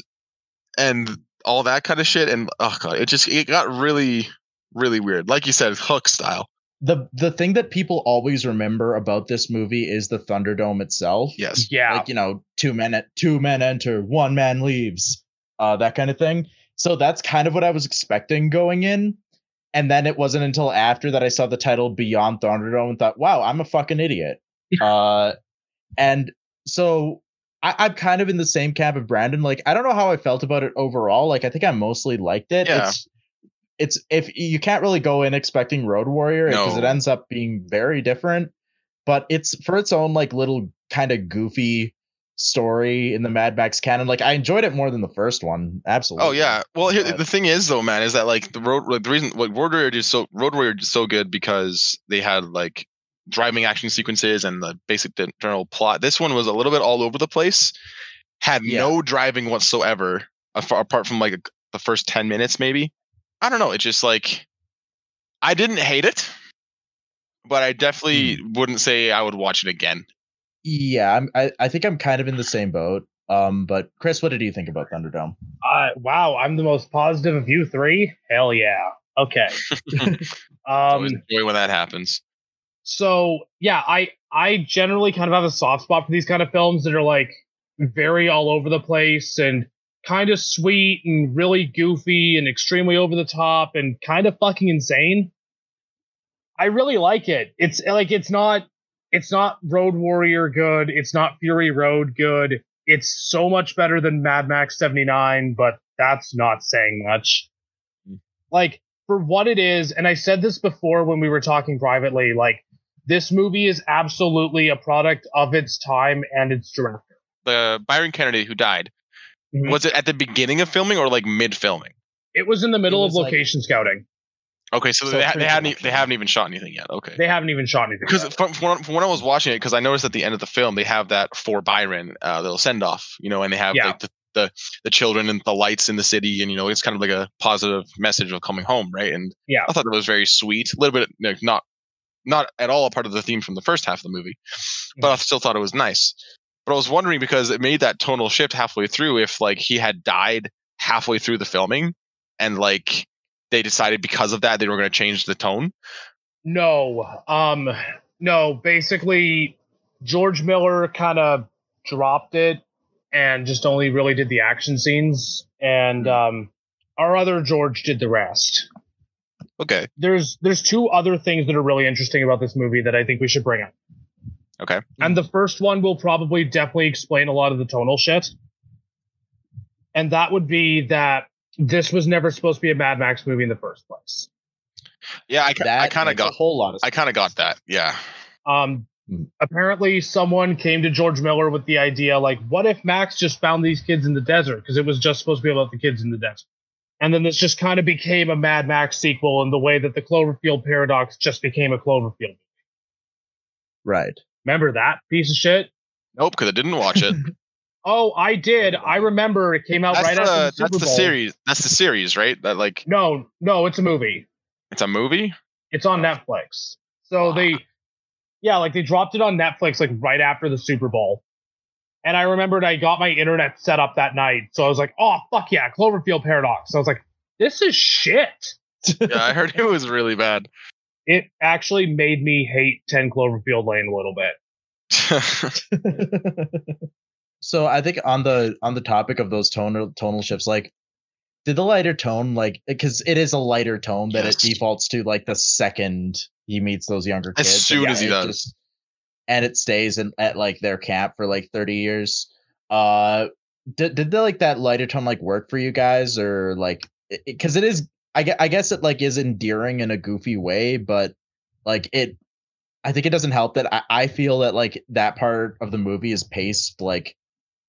and all that kind of shit, and oh god, it just it got really really weird. Like you said, Hook style. The the thing that people always remember about this movie is the Thunderdome itself. Yes. Yeah. Like, you know, two men two men enter, one man leaves. Uh that kind of thing. So that's kind of what I was expecting going in. And then it wasn't until after that I saw the title Beyond Thunderdome and thought, wow, I'm a fucking idiot. uh and so I, I'm kind of in the same camp of Brandon. Like, I don't know how I felt about it overall. Like, I think I mostly liked it. Yeah. It's it's if you can't really go in expecting Road Warrior because it ends up being very different. But it's for its own like little kind of goofy story in the Mad Max canon. Like I enjoyed it more than the first one. Oh, absolutely. Oh yeah. Well, here, the thing is though, man, is that like the road, like the reason, like Road Warrior is so Road Warrior is so good because they had like driving action sequences and the basic gen- plot. This one was a little bit all over the place. Had Yeah. no driving whatsoever, apart from like the first ten minutes, maybe. I don't know. It's just like I didn't hate it, but I definitely Hmm. wouldn't say I would watch it again. Yeah, I'm, I I think I'm kind of in the same boat. Um, but Chris, what did you think about Thunderdome? Uh, wow, I'm the most positive of you three. Hell yeah. Okay. I always um. enjoy when that happens. So yeah, I I generally kind of have a soft spot for these kind of films that are like very all over the place and kind of sweet and really goofy and extremely over the top and kind of fucking insane. I really like it. It's like it's not it's not Road Warrior good. It's not Fury Road good. It's so much better than Mad Max 79, but that's not saying much. Hmm. like for what it is, and I said this before when we were talking privately, like this movie is absolutely a product of its time and its director. The Byron Kennedy who died. Mhm. Was it at the beginning of filming or like mid filming? It was in the middle of was, like- location scouting. Okay, so, So they, ha- they hadn't e- they haven't even shot anything yet. Okay. They haven't even shot anything. Because from, from, when, from when I was watching it, because I noticed at the end of the film they have that for Byron uh, little send off, you know, and they have Yeah. like the, the the children and the lights in the city, and you know, it's kind of like a positive message of coming home, right? And Yeah. I thought it was very sweet, a little bit like, not not at all a part of the theme from the first half of the movie, but I still thought it was nice. But I was wondering because it made that tonal shift halfway through, if like he had died halfway through the filming, and like they decided because of that they were going to change the tone. No, um, no. Basically, George Miller kind of dropped it and just only really did the action scenes, and um, our other George did the rest. Okay. There's there's two other things that are really interesting about this movie that I think we should bring up. Okay. And the first one will probably definitely explain a lot of the tonal shit. And that would be that this was never supposed to be a Mad Max movie in the first place. Yeah, I, That I kind of got a whole lot of I kind of got that. Yeah. Um, Hmm. apparently, someone came to George Miller with the idea, like, what if Max just found these kids in the desert? Because it was just supposed to be about the kids in the desert. And then this just kind of became a Mad Max sequel in the way that the Cloverfield paradox just became a Cloverfield. Movie. Right. Remember that piece of shit? Nope, because I didn't watch it. Oh, I did. I remember it came out that's right the, after the Super that's the Bowl. series. That's the series, right? That like No, no, it's a movie. it's a movie. It's on Netflix. So they, yeah, like they dropped it on Netflix like right after the Super Bowl. And I remembered I got my internet set up that night. So I was like, oh, fuck yeah, Cloverfield Paradox. I was like, this is shit. Yeah, I heard it was really bad. It actually made me hate 10 Cloverfield Lane a little bit. so I think on the on the topic of those tonal tonal shifts, like did the lighter tone like because it is a lighter tone that Yes. it defaults to like the second he meets those younger kids As soon and as he it does. just- and it stays in, at like their camp for like 30 years. Uh did, did the like that lighter tone like work for you guys or like because it is I, I guess it like is endearing in a goofy way but like it i think it doesn't help that i, I feel that like that part of the movie is paced like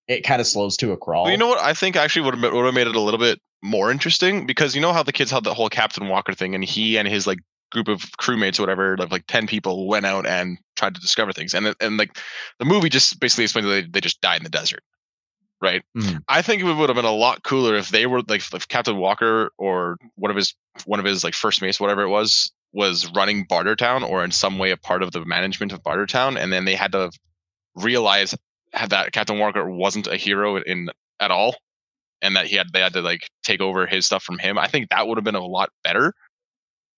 it kind of slows to a crawl well, you know what? I think actually would have would have made it a little bit more interesting because you know how the kids had the whole Captain Walker thing, and he and his like group of crewmates or whatever, of like ten people, went out and tried to discover things, and and like the movie just basically explained that they, they just died in the desert, right? Mhm. I think it would have been a lot cooler if they were like if Captain Walker or one of his one of his like first mates, whatever it was, was running Bartertown or in some way a part of the management of Bartertown, and then they had to realize that Captain Walker wasn't a hero in at all, and that he had they had to like take over his stuff from him. I think that would have been a lot better.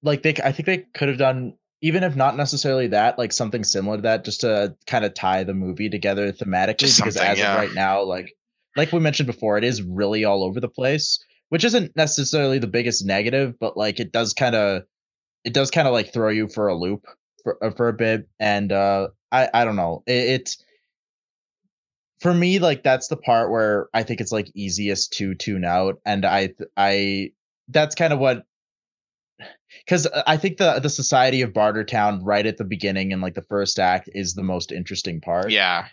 like they i think they could have done even if not necessarily that like something similar to that just to kind of tie the movie together thematically Just because as yeah. of right now like like we mentioned before it is really all over the place which isn't necessarily the biggest negative but like it does kind of it does kind of like throw you for a loop for uh, for a bit and uh i i don't know it, it's for me like that's the part where i think it's like easiest to tune out and i i that's kind of what because I think the the society of Bartertown right at the beginning and like the first act is the most interesting part. Yeah,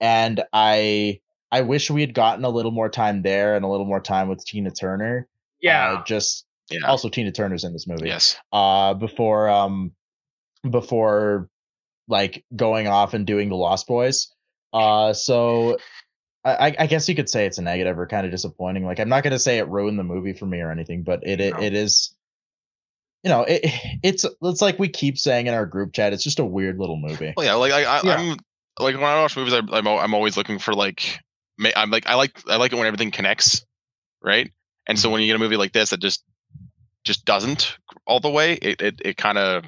and I I wish we had gotten a little more time there and a little more time with Tina Turner. Yeah. uh, just yeah, also Tina Turner's in this movie. yes. Uh, before um, before like going off and doing the Lost Boys. Uh, so. I, I guess you could say it's a negative or kind of disappointing. Like I'm not going to say it ruined the movie for me or anything, but it it, No. it is you know, it it's it's like we keep saying in our group chat. It's just a weird little movie. Well, yeah, like I, I, Yeah. I'm like when I watch movies, I, I'm I'm always looking for like ma- I'm like I like I like it when everything connects, right? And so mm-hmm. when you get a movie like this that just just doesn't all the way, it it, it kind of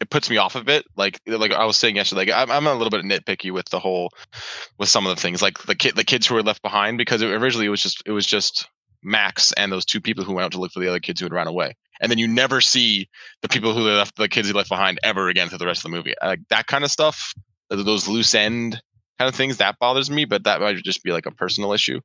it puts me off a bit. Like like I was saying yesterday, like I'm I'm a little bit nitpicky with the whole with some of the things, like the kid the kids who were left behind because it, originally it was just it was just Max and those two people who went out to look for the other kids who had run away. And then you never see the people who left the kids he left behind ever again through the rest of the movie. Like that kind of stuff, those loose end kind of things, that bothers me. But that might just be like a personal issue.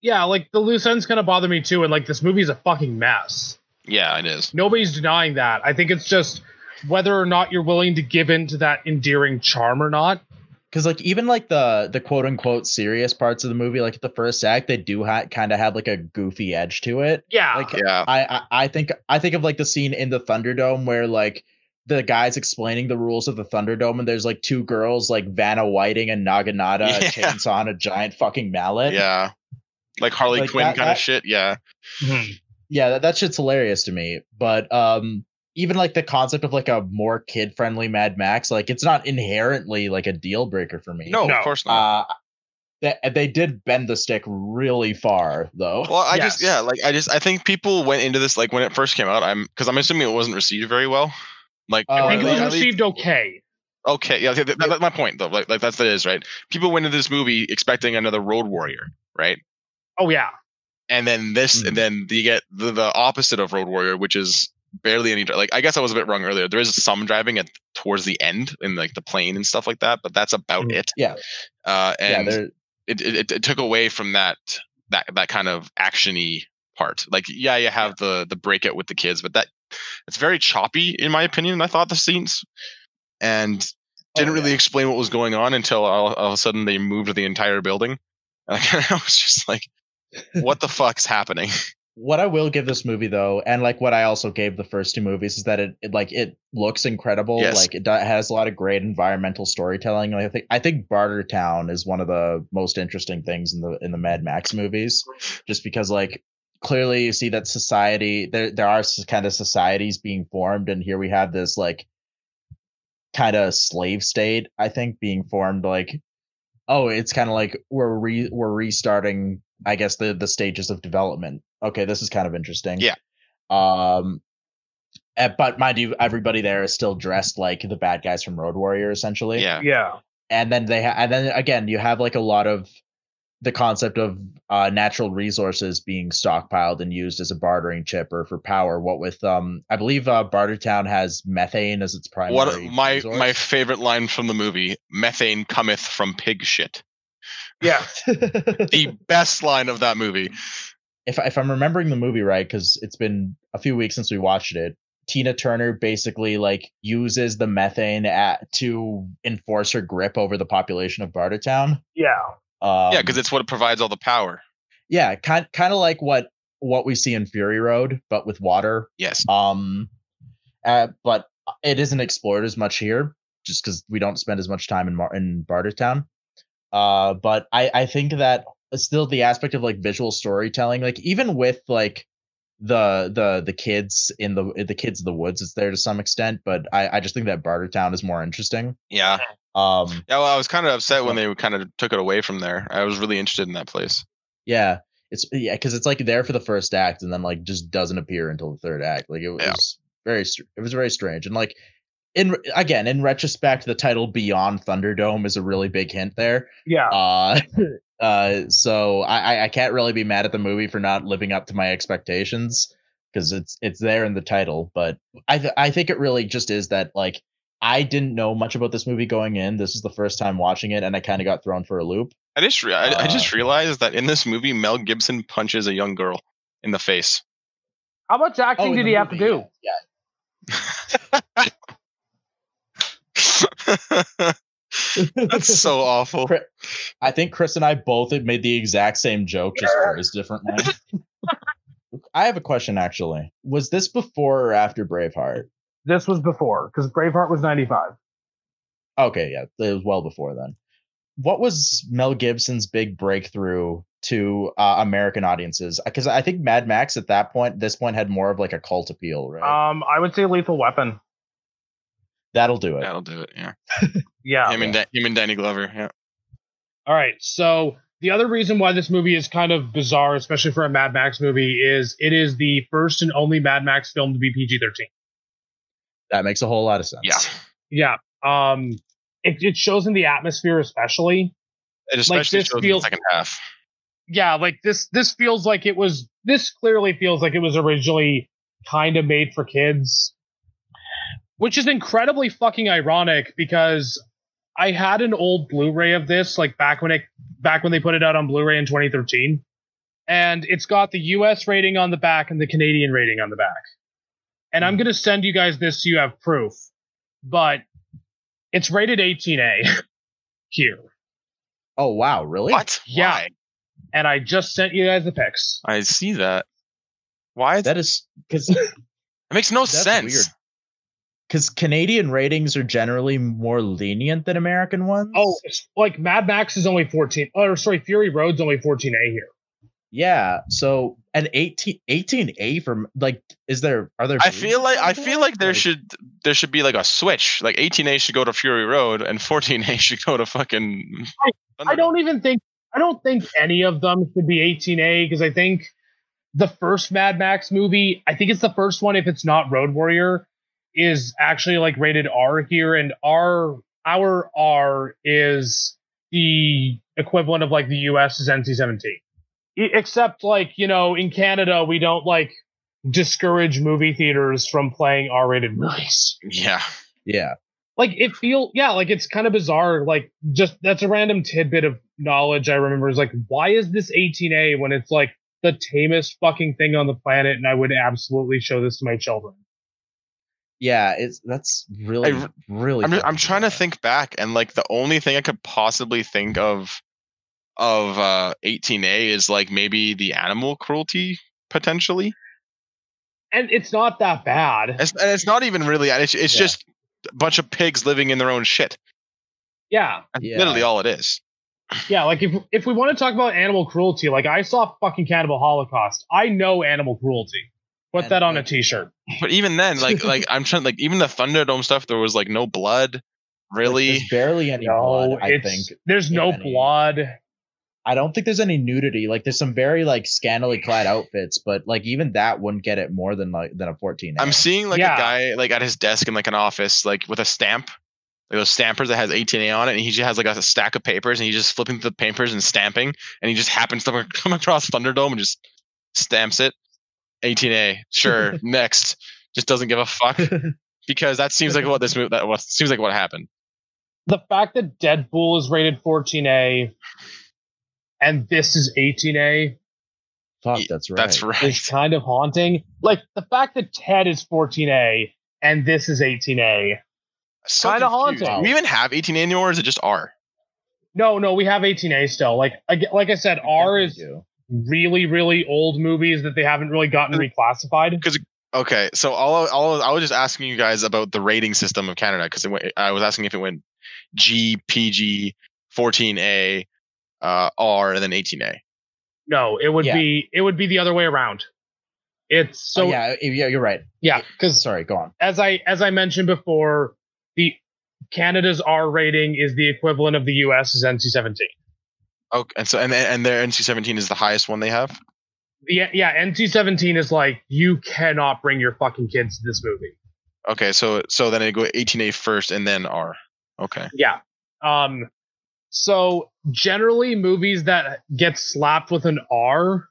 yeah, like the loose ends kind of bother me too. And like this movie's a fucking mess. Yeah, it is. Nobody's denying that. I think it's just whether or not you're willing to give in to that endearing charm or not. because like even like the the quote unquote serious parts of the movie like the first act they do ha- kind of have like a goofy edge to it Yeah. like Yeah. I, I i think i think of like the scene in the thunderdome where like the guys explaining the rules of the thunderdome and there's like two girls like vanna whiting and naginata Yeah. a chainsaw and a giant fucking mallet Yeah. Like Harley Like Quinn that- kind that- of shit. Yeah. Mhm. yeah that, that shit's hilarious to me but um even like the concept of like a more kid friendly mad max like it's not inherently like a deal breaker for me No, No. of course not. Uh, they, they did bend the stick really far, though. well, I just yeah, like I just I think people went into this like when it first came out. I'm because I'm assuming it wasn't received very well. Like Uh, I think it was received okay. Okay, yeah, okay, that- that's my point though. Like, like that's that is right. People went into this movie expecting another Road Warrior, right? Oh yeah. And then this, Mhm. and then you get the, the opposite of Road Warrior, which is barely any. Like, I guess I was a bit wrong earlier. There is some driving at towards the end in like the plane and stuff like that, but that's about Mhm. it. Yeah. Uh, and they're it, it, it- it took away from that that that kind of actiony part. Like, yeah, you have the the breakout with the kids, but that it's very choppy in my opinion. I thought the scenes and didn't Oh, really explain what was going on until all, all of a sudden they moved the entire building. And I was just like, what the fuck's happening? what I will give this movie though, and like what I also gave the first two movies is that it, it like it looks incredible. Yes. Like it has a lot of great environmental storytelling. Like, I think I think Bartertown is one of the most interesting things in the in the Mad Max movies, just because like clearly you see that society there there are kind of societies being formed, and here we have this like kind of slave state. I think being formed like oh it's kind of like we're re- we're restarting i guess the the stages of development okay this is kind of interesting Yeah. um eh, but mind you everybody there is still dressed like the bad guys from road warrior essentially Yeah. Yeah. and then they ha- and then again you have like a lot of the concept of uh, natural resources being stockpiled and used as a bartering chip or for power what with um i believe uh bartertown has methane as its primary What my resource. my favorite line from the movie: "Methane cometh from pig shit." Yeah. The best line of that movie. if if I'm remembering the movie right, because it's been a few weeks since we watched it, Tina Turner basically like uses the methane at, to enforce her grip over the population of Bartertown. Yeah. Um, yeah, because it's what provides all the power. yeah, kind kind of like what what we see in Fury Road, but with water. Yes. Um, uh, but it isn't explored as much here, just because we don't spend as much time in Mar- in Bartertown. Uh, but I I think that still the aspect of like visual storytelling, like even with like the the the kids in the the kids of the woods, is there to some extent. But I I just think that Bartertown is more interesting. Yeah. Um, Yeah. Well, I was kind of upset when they kind of took it away from there. I was really interested in that place. yeah. It's yeah, because it's like there for the first act and then like just doesn't appear until the third act. Like it Yeah. was very, it was very strange. And like in again, in retrospect, the title Beyond Thunderdome is a really big hint there. Yeah. Uh, uh, so I I- I can't really be mad at the movie for not living up to my expectations because it's it's there in the title. But I th- I think it really just is that like I didn't know much about this movie going in. This is the first time watching it, and I kind of got thrown for a loop. I just re- I, I just Uh, realized that in this movie, Mel Gibson punches a young girl in the face. How much acting Oh, did the he have to movie, do? Yeah. That's so awful. I think Chris and I both had made the exact same joke, just phrased differently. I have a question actually. Was this before or after Braveheart? This was before because Braveheart was 95. Okay, yeah, it was well before then. What was Mel Gibson's big breakthrough to uh, American audiences? Because I think Mad Max at that point, this point, had more of like a cult appeal, right? Um, I would say Lethal Weapon. That'll do it. That'll do it. Yeah. Yeah. him and Da- him and Danny Glover. Yeah. All right. So the other reason why this movie is kind of bizarre, especially for a Mad Max movie, is it is the first and only Mad Max film to be PG-13. That makes a whole lot of sense. Yeah. Yeah. Um, it, it shows in the atmosphere, especially. It especially this shows in the second half. Yeah, like this. This feels like it was. This clearly feels like it was originally kind of made for kids, which is incredibly fucking ironic because I had an old Blu-ray of this, like back when it back when they put it out on Blu-ray in 2013, and it's got the US rating on the back and the Canadian rating on the back. And I'm Hmm. going to send you guys this so you have proof. But it's rated 18A here. Oh wow, really? What? Yeah. Why? And I just sent you guys the pics. I see that. Why? That is because it makes no that's sense. weird. Because Canadian ratings are generally more lenient than American ones. Oh, like Mad Max is only 14. Oh, sorry, Fury Road's only 14A here. yeah. So an 18 18A from like, is there are there? I feel like I feel like there Like, should there should be like a switch. Like 18A should go to Fury Road and 14A should go to fucking. I don't even think I don't think any of them should be 18A because I think the first Mad Max movie, I think it's the first one if it's not Road Warrior, is actually like rated R here, and our our R is the equivalent of like the US is NC-17. E- Except like you know in Canada we don't like discourage movie theaters from playing R-rated movies Yeah. Yeah. like it feel yeah like it's kind of bizarre like just that's a random tidbit of knowledge i remember is like why is this 18a when it's like the tamest fucking thing on the planet and i would absolutely show this to my children Yeah. It's that's really I- really. I'm I'm trying to think back and like the only thing I could possibly think of of uh 18A is like maybe the animal cruelty potentially. and it's not that bad It's, and it's not even really it's, it's Yeah. just a bunch of pigs living in their own shit. yeah That's Yeah. literally all it is. yeah like if if we want to talk about animal cruelty like i saw fucking cannibal holocaust i know animal cruelty put And, that on a like- t-shirt But even then, like like I'm trying like even the Thunderdome stuff, there was like no blood. Really? there's barely any no blood. I think. there's no any. blood I don't think there's any nudity. Like there's some very like scantily clad outfits, but like even that wouldn't get it more than like than a 14. I'm seeing like Yeah. a guy like at his desk in like an office, like with a stamp, like those stampers that has 18A on it, and he just has like a stack of papers, and he's just flipping through the papers and stamping, and he just happens to come across Thunderdome and just stamps it, 18A, sure, next, just doesn't give a fuck because that seems like what this movie that was seems like what happened. the fact that Deadpool is rated 14A and this is 18A Fuck, that's right. That's right. It's kind of haunting. Like the fact that Ted is 14A and this is 18A. So kinda haunting. Do we even have 18A anymore? Or is it just R? No, no, we have 18A still. Like I, like I said, R is do. Really, really old movies that they haven't really gotten reclassified. because Okay, so all, all I was just asking you guys about the rating system of Canada because I was asking if it went G, PG, 14A, uh, R, and then 18A. No, it would Yeah. be it would be the other way around. It's so oh, yeah, yeah, you're right. yeah, because Sorry, go on. as I as I mentioned before, the Canada's R rating is the equivalent of the US's NC-17. Okay, and so and and their NC-17 is the highest one they have. Yeah, yeah, NC-17 is like you cannot bring your fucking kids to this movie. Okay, so so then it go 18A first and then R. Okay, Yeah. Um so generally movies that get slapped with an R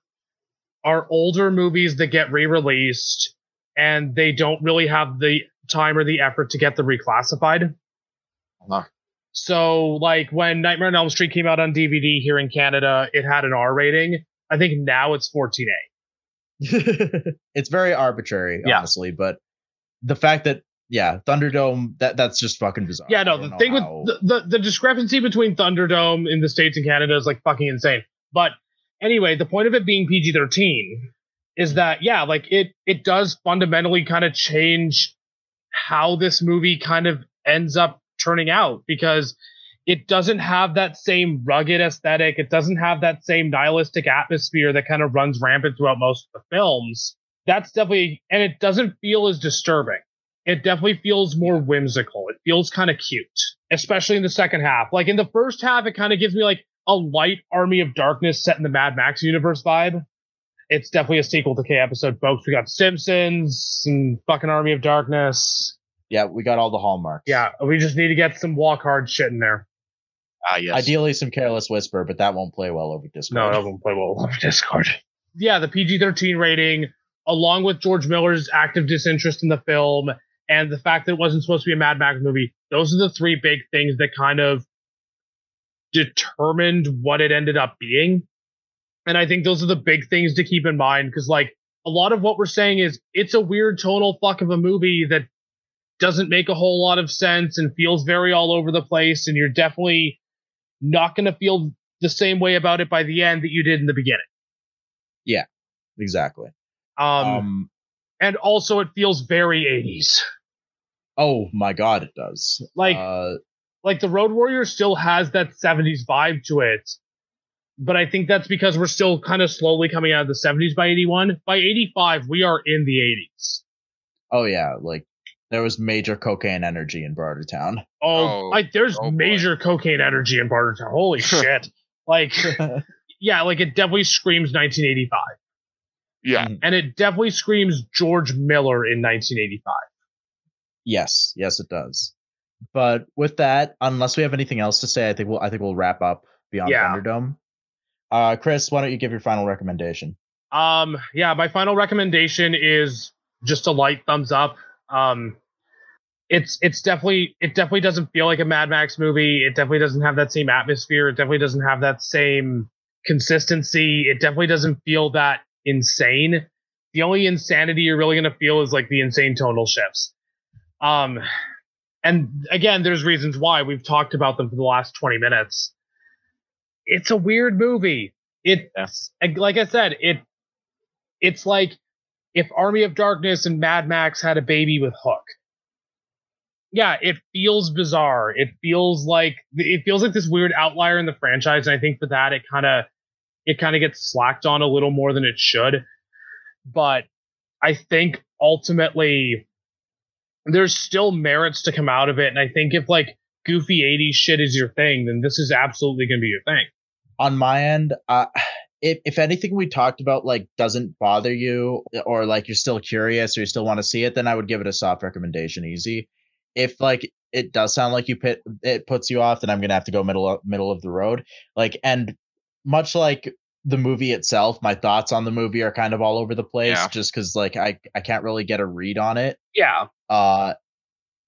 are older movies that get re-released and they don't really have the time or the effort to get them reclassified. Huh. So like when Nightmare on Elm Street came out on DVD here in Canada, it had an R rating. I think now it's 14A. it's very arbitrary, Yeah. honestly, but the fact that yeah, Thunderdome that that's just fucking bizarre. Yeah, no, the thing with the, the the discrepancy between Thunderdome in the states and Canada is like fucking insane. But anyway, the point of it being PG thirteen is that yeah, like it it does fundamentally kind of change how this movie kind of ends up turning out because it doesn't have that same rugged aesthetic. It doesn't have that same nihilistic atmosphere that kind of runs rampant throughout most of the films. That's definitely, and it doesn't feel as disturbing it definitely feels more whimsical. It feels kind of cute, especially in the second half. Like in the first half, it kind of gives me like a light Army of Darkness set in the Mad Max universe vibe. It's definitely a sequel to K episode, folks. We got Simpsons and fucking Army of Darkness. Yeah, we got all the hallmarks. Yeah, we just need to get some walk hard shit in there. ah yes. Ideally, some careless whisper, but that won't play well over Discord. No, Discord. it doesn't play well over Discord. Yeah, the PG 13 rating, along with George Miller's active disinterest in the film and the fact that it wasn't supposed to be a Mad Max movie, those are the three big things that kind of determined what it ended up being. And I think those are the big things to keep in mind because, like, a lot of what we're saying is it's a weird tonal fuck of a movie that doesn't make a whole lot of sense and feels very all over the place. And you're definitely not going to feel the same way about it by the end that you did in the beginning. Yeah, exactly. Um, Um, and also it feels very 80s. oh my god, it does. Like, uh, like the Road Warrior still has that 70s vibe to it. But I think that's because we're still kind of slowly coming out of the 70s by 81. By 85, we are in the 80s. oh yeah, like there was major cocaine energy in Bartertown. Oh, Oh, like there's oh boy. major cocaine energy in Bartertown. Holy shit. Like, yeah, like it definitely screams 1985. Yeah. And it definitely screams George Miller in 1985. Yes, yes, it does. But with that, unless we have anything else to say, I think we'll I think we'll wrap up Beyond Yeah. Thunderdome. Uh, Chris, why don't you give your final recommendation? Um, yeah, my final recommendation is just a light thumbs up. Um, it's it's definitely it definitely doesn't feel like a Mad Max movie. It definitely doesn't have that same atmosphere. It definitely doesn't have that same consistency. It definitely doesn't feel that insane. The only insanity you're really gonna feel is like the insane tonal shifts. Um, and again, there's reasons why we've talked about them for the last 20 minutes. It's a weird movie. It's like I said, it it's like if Army of Darkness and Mad Max had a baby with Hook. Yeah, it feels bizarre. It feels like it feels like this weird outlier in the franchise, and I think for that it kind of it kind of gets slacked on a little more than it should. But I think ultimately there's still merits to come out of it, and I think if like goofy 80s shit is your thing, then this is absolutely going to be your thing. On my end, uh, if if anything we talked about like doesn't bother you, or like you're still curious or you still want to see it, then I would give it a soft recommendation. Easy. If like it does sound like you pit it puts you off, then I'm gonna have to go middle of, middle of the road. Like and much like the movie itself, my thoughts on the movie are kind of all over the place, Yeah. just because like I I can't really get a read on it. Yeah, uh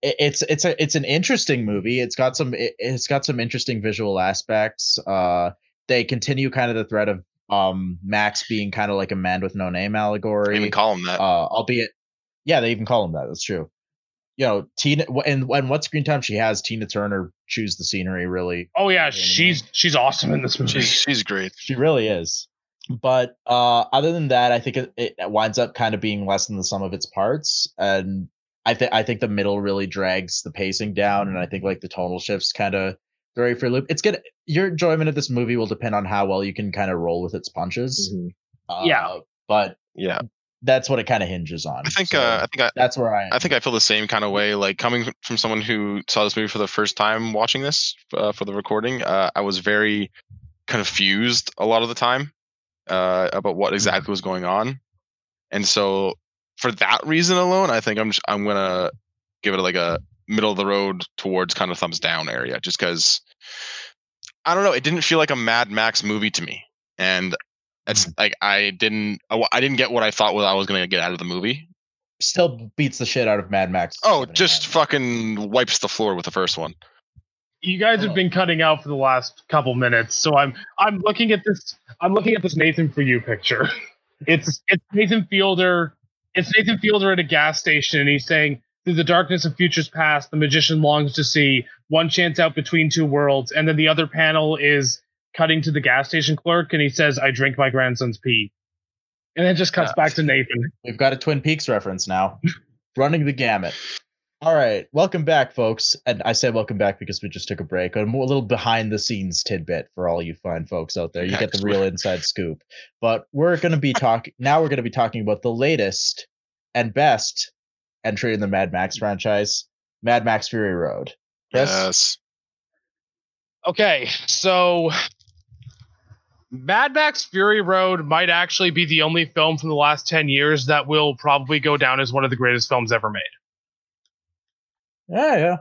it- it's it's a it's an interesting movie it's got some it, it's got some interesting visual aspects uh they continue kind of the thread of um max being kind of like a man with no name allegory even call him that. uh albeit yeah they even call him that that's true you know tina and and what screen time she has tina turner choose the scenery really Oh yeah, Anyway. she's she's awesome in this movie. she's she's great. she really is but uh other than that i think it, it winds up kind of being less than the sum of its parts and i think i think the middle really drags the pacing down and i think like the tonal shifts kind of throw you for a loop it's gonna your enjoyment of this movie will depend on how well you can kind of roll with its punches uh, Yeah. but Yeah. That's what it kind of hinges on I think So uh, I think I, that's where i am. I think I feel the same kind of way. Like coming from someone who saw this movie for the first time, watching this uh, for the recording, uh, I was very confused a lot of the time uh, about what exactly was going on, and so for that reason alone, I think I'm just, I'm gonna give it like a middle of the road towards kind of thumbs down area, just because I don't know, it didn't feel like a Mad Max movie to me, and it's mm. like I didn't I, didn't get what I thought what I was gonna get out of the movie. still beats the shit out of mad max Oh, just Nine. fucking wipes the floor with the first one. you guys Oh. have been cutting out for the last couple minutes, so I'm I'm looking at this I'm looking at this Nathan for you picture. It's it's Nathan Fielder. It's Nathan Fielder at a gas station, and he's saying, "Through the darkness of futures past, the magician longs to see one chance out between two worlds." And then the other panel is cutting to the gas station clerk, and he says, "I drink my grandson's pee." And then it just cuts Yeah. back to Nathan. We've got a Twin Peaks reference now. Running the gamut. All right, welcome back, folks. And I say welcome back because we just took a break. A little behind the scenes tidbit for all you fine folks out there. You get the real inside scoop. But we're going to be talking now. We're going to be talking about the latest and best entry in the Mad Max franchise, Mad Max Fury Road. Chris? Yes. Okay, so Mad Max Fury Road might actually be the only film from the last 10 years that will probably go down as one of the greatest films ever made. Yeah, yeah.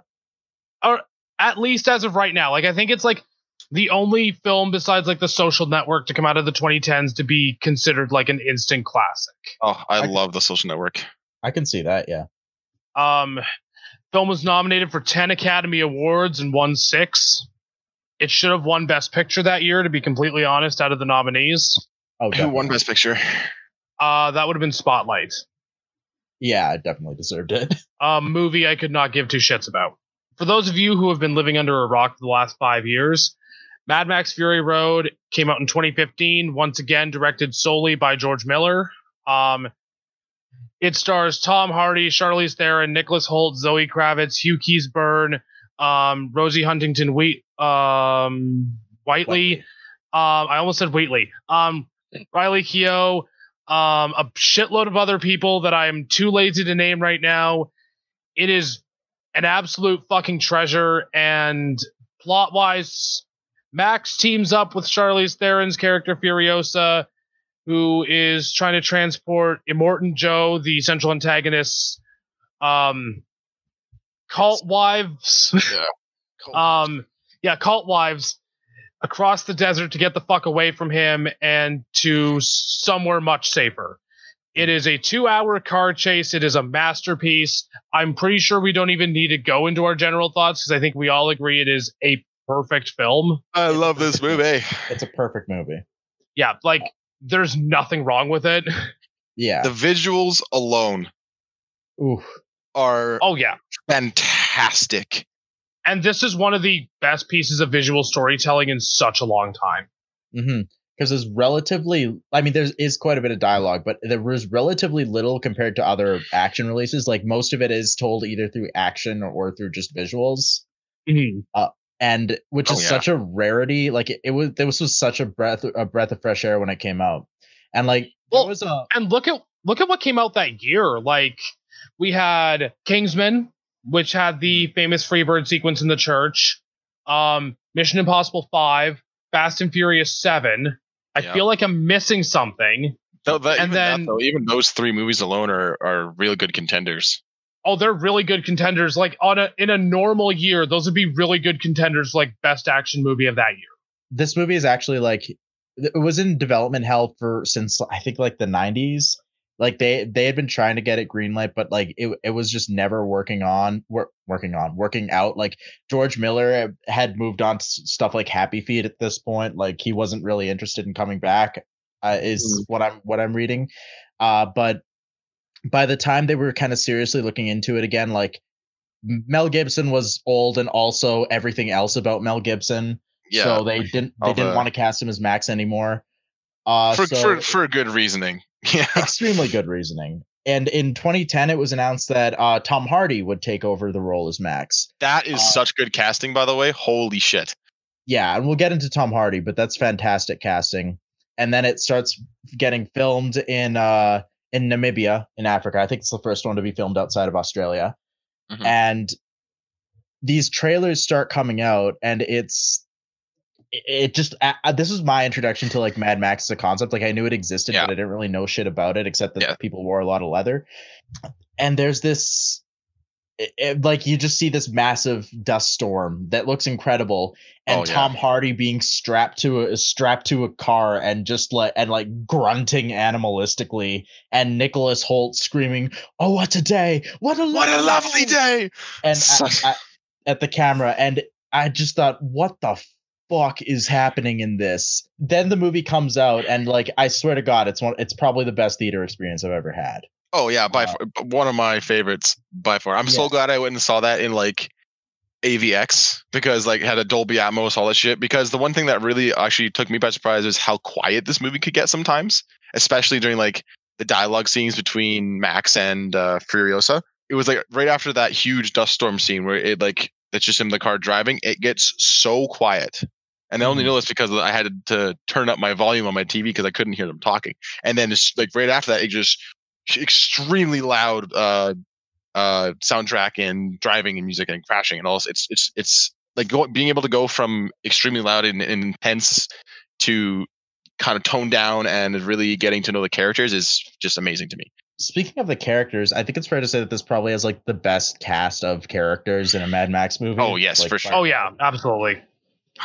Or at least as of right now. Like, I think it's like the only film besides like The Social Network to come out of the 2010s to be considered like an instant classic. Oh, I, I- love the social network. I can see that. Yeah. Um, film was nominated for 10 Academy Awards and won six. It should have won Best Picture that year, to be completely honest, out of the nominees. Oh, Who won Best Picture? Uh, that would have been Spotlight. Yeah, it definitely deserved it. A movie I could not give two shits about. For those of you who have been living under a rock for the last five years, Mad Max Fury Road came out in 2015, once again directed solely by George Miller. Um, it stars Tom Hardy, Charlize Theron, Nicholas Hoult, Zoe Kravitz, Hugh Keays-Byrne, um, Rosie Huntington Wheat, um, Whiteley. Um, I almost said Wheatley. Um, Riley Keough, um, a shitload of other people that I am too lazy to name right now. It is an absolute fucking treasure, and plot wise, Max teams up with Charlize Theron's character Furiosa, who is trying to transport Immortan Joe, the central antagonist's um, cult wives. Cool. um, yeah, cult wives across the desert to get the fuck away from him and to somewhere much safer. It is a two hour car chase. It is a masterpiece. I'm pretty sure we don't even need to go into our general thoughts because I think we all agree it is a perfect film. I love this movie. It's a perfect movie. Yeah, like there's nothing wrong with it. Yeah. The visuals alone Ooh. Are Oh, yeah. fantastic. And this is one of the best pieces of visual storytelling in such a long time. Mm-hmm. Because there's relatively, I mean, there is quite a bit of dialogue, but there was relatively little compared to other action releases. Like most of it is told either through action or through just visuals, Mhm. and which Oh, is yeah. such a rarity. Like it, it was, this was such a breath, a breath of fresh air when it came out, and like Well, was a and look at look at what came out that year. Like we had Kingsman, which had the famous Freebird sequence in the church. Um, Mission Impossible Five, Fast and Furious Seven. I Yeah. feel like I'm missing something. No, that, And even that, then- though, even those three movies alone are are real good contenders. Oh, they're really good contenders. Like on a in a normal year, those would be really good contenders. Like best action movie of that year. this movie is actually like it was in development hell for since I think like the 90s. Like they they had been trying to get it greenlit, but like it it was just never working on wor- working on working out. Like George Miller had moved on to stuff like Happy Feet at this point. Like he wasn't really interested in coming back. Uh, is what I'm what I'm reading. Uh, but by the time they were kind of seriously looking into it again, like Mel Gibson was old and also everything else about Mel Gibson. Yeah, So they didn't they All didn't the- want to cast him as Max anymore. Uh for, so for for good reasoning. Yeah, extremely good reasoning. And in 2010 it was announced that uh Tom Hardy would take over the role as Max. that is Uh, such good casting, by the way. Holy shit! Yeah, and we'll get into Tom Hardy, but that's fantastic casting. And then it starts getting filmed in uh in Namibia in Africa. I think it's the first one to be filmed outside of Australia. Mhm. And these trailers start coming out and it's it- just uh, this was my introduction to like Mad Max as a concept. Like I knew it existed, Yeah. but I didn't really know shit about it except that Yeah. people wore a lot of leather. And there's this it- it- like you just see this massive dust storm that looks incredible and Oh, yeah. Tom Hardy being strapped to a strapped to a car and just like and like grunting animalistically and Nicholas Hoult screaming, "Oh, what a day! What a What a lovely day! And I- I- at the camera, and I just thought, "What the fuck is happening in this?" Then the movie comes out, and like I swear to God, it's one. It's probably the best theater experience I've ever had. Oh yeah, by Uh, far, one of my favorites by far. I'm so glad I went and saw that in like AVX because like had a Dolby Atmos, all that shit. Because the one thing that really actually took me by surprise is how quiet this movie could get sometimes, especially during like the dialogue scenes between Max and uh, Furiosa. It was like right after that huge dust storm scene where it like it's just in the car driving. It gets so quiet. And I only know this because I had to turn up my volume on my TV because I couldn't hear them talking. And then it's like right after that, it just extremely loud uh uh soundtrack and driving and music and crashing and all this. it's it's it's like going being able to go from extremely loud and, and intense to kind of toned down and really getting to know the characters is just amazing to me Speaking of the characters, I think it's fair to say that this probably has like the best cast of characters in a Mad Max movie. Oh, yes, Like, for sure. Oh yeah, absolutely.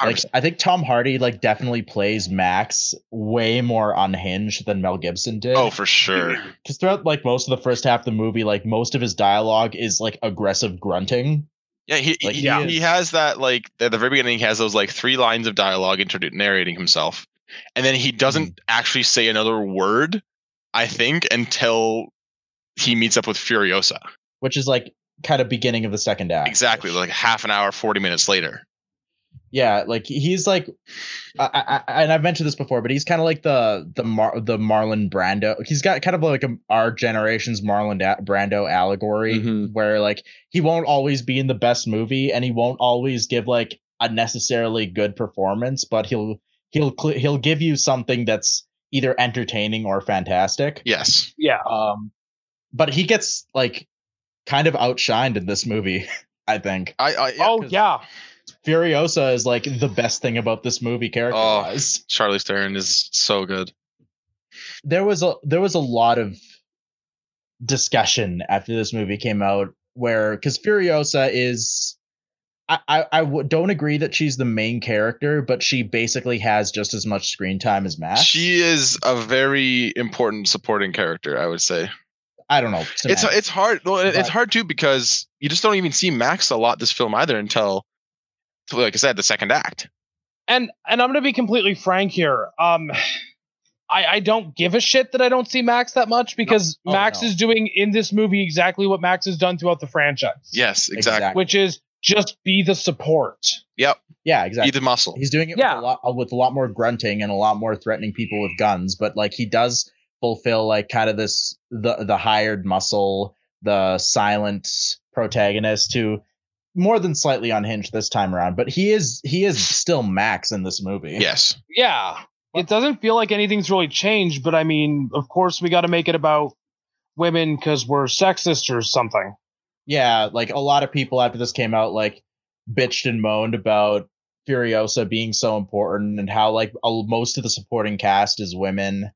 Like I think Tom Hardy like definitely plays Max way more unhinged than Mel Gibson did. oh for sure because throughout like most of the first half of the movie, like most of his dialogue is like aggressive grunting. yeah he Like, he, he he has that like at the very beginning he has those like three lines of dialogue introdu- narrating himself and then he doesn't mm-hmm. actually say another word. I think until he meets up with Furiosa. which is like kind of beginning of the second act. Exactly, like half an hour, forty minutes later. Yeah, like he's like, I, I, I- and I've mentioned this before, but he's kind of like the the Mar- the Marlon Brando. He's got kind of like a, our generation's Marlon da- Brando allegory, Mhm. where like he won't always be in the best movie, and he won't always give like a necessarily good performance, but he'll he'll cl- he'll give you something that's either entertaining or fantastic. Yes, Yeah. Um, but he gets like kind of outshined in this movie. I think I. I yeah, oh 'cause yeah. Furiosa is like the best thing about this movie character Oh. Charlize Theron is so good. There was a there was a lot of discussion after this movie came out where because Furiosa is I, I, I w- don't agree that she's the main character, but she basically has just as much screen time as Max. She is a very important supporting character. I would say I don't know. it's it's hard. Well, it's hard too because you just don't even see Max a lot this film either until, like I said, the second act. and and I'm gonna be completely frank here. Um, I I don't give a shit that I don't see Max that much because Oh, Max no. is doing in this movie exactly what Max has done throughout the franchise. Yes, exactly. which is just be the support. Yep, yeah, exactly. be the muscle. He's doing it Yeah. with a lot uh, with a lot more grunting and a lot more threatening people with guns, but like he does fulfill like kind of this the the hired muscle, the silent protagonist who more than slightly unhinged this time around, but he is he is still Max in this movie. Yes, Yeah, it doesn't feel like anything's really changed, but I mean, of course, we got to make it about women because we're sexist or something. Yeah, like a lot of people after this came out like bitched and moaned about Furiosa being so important and how like a, most of the supporting cast is women.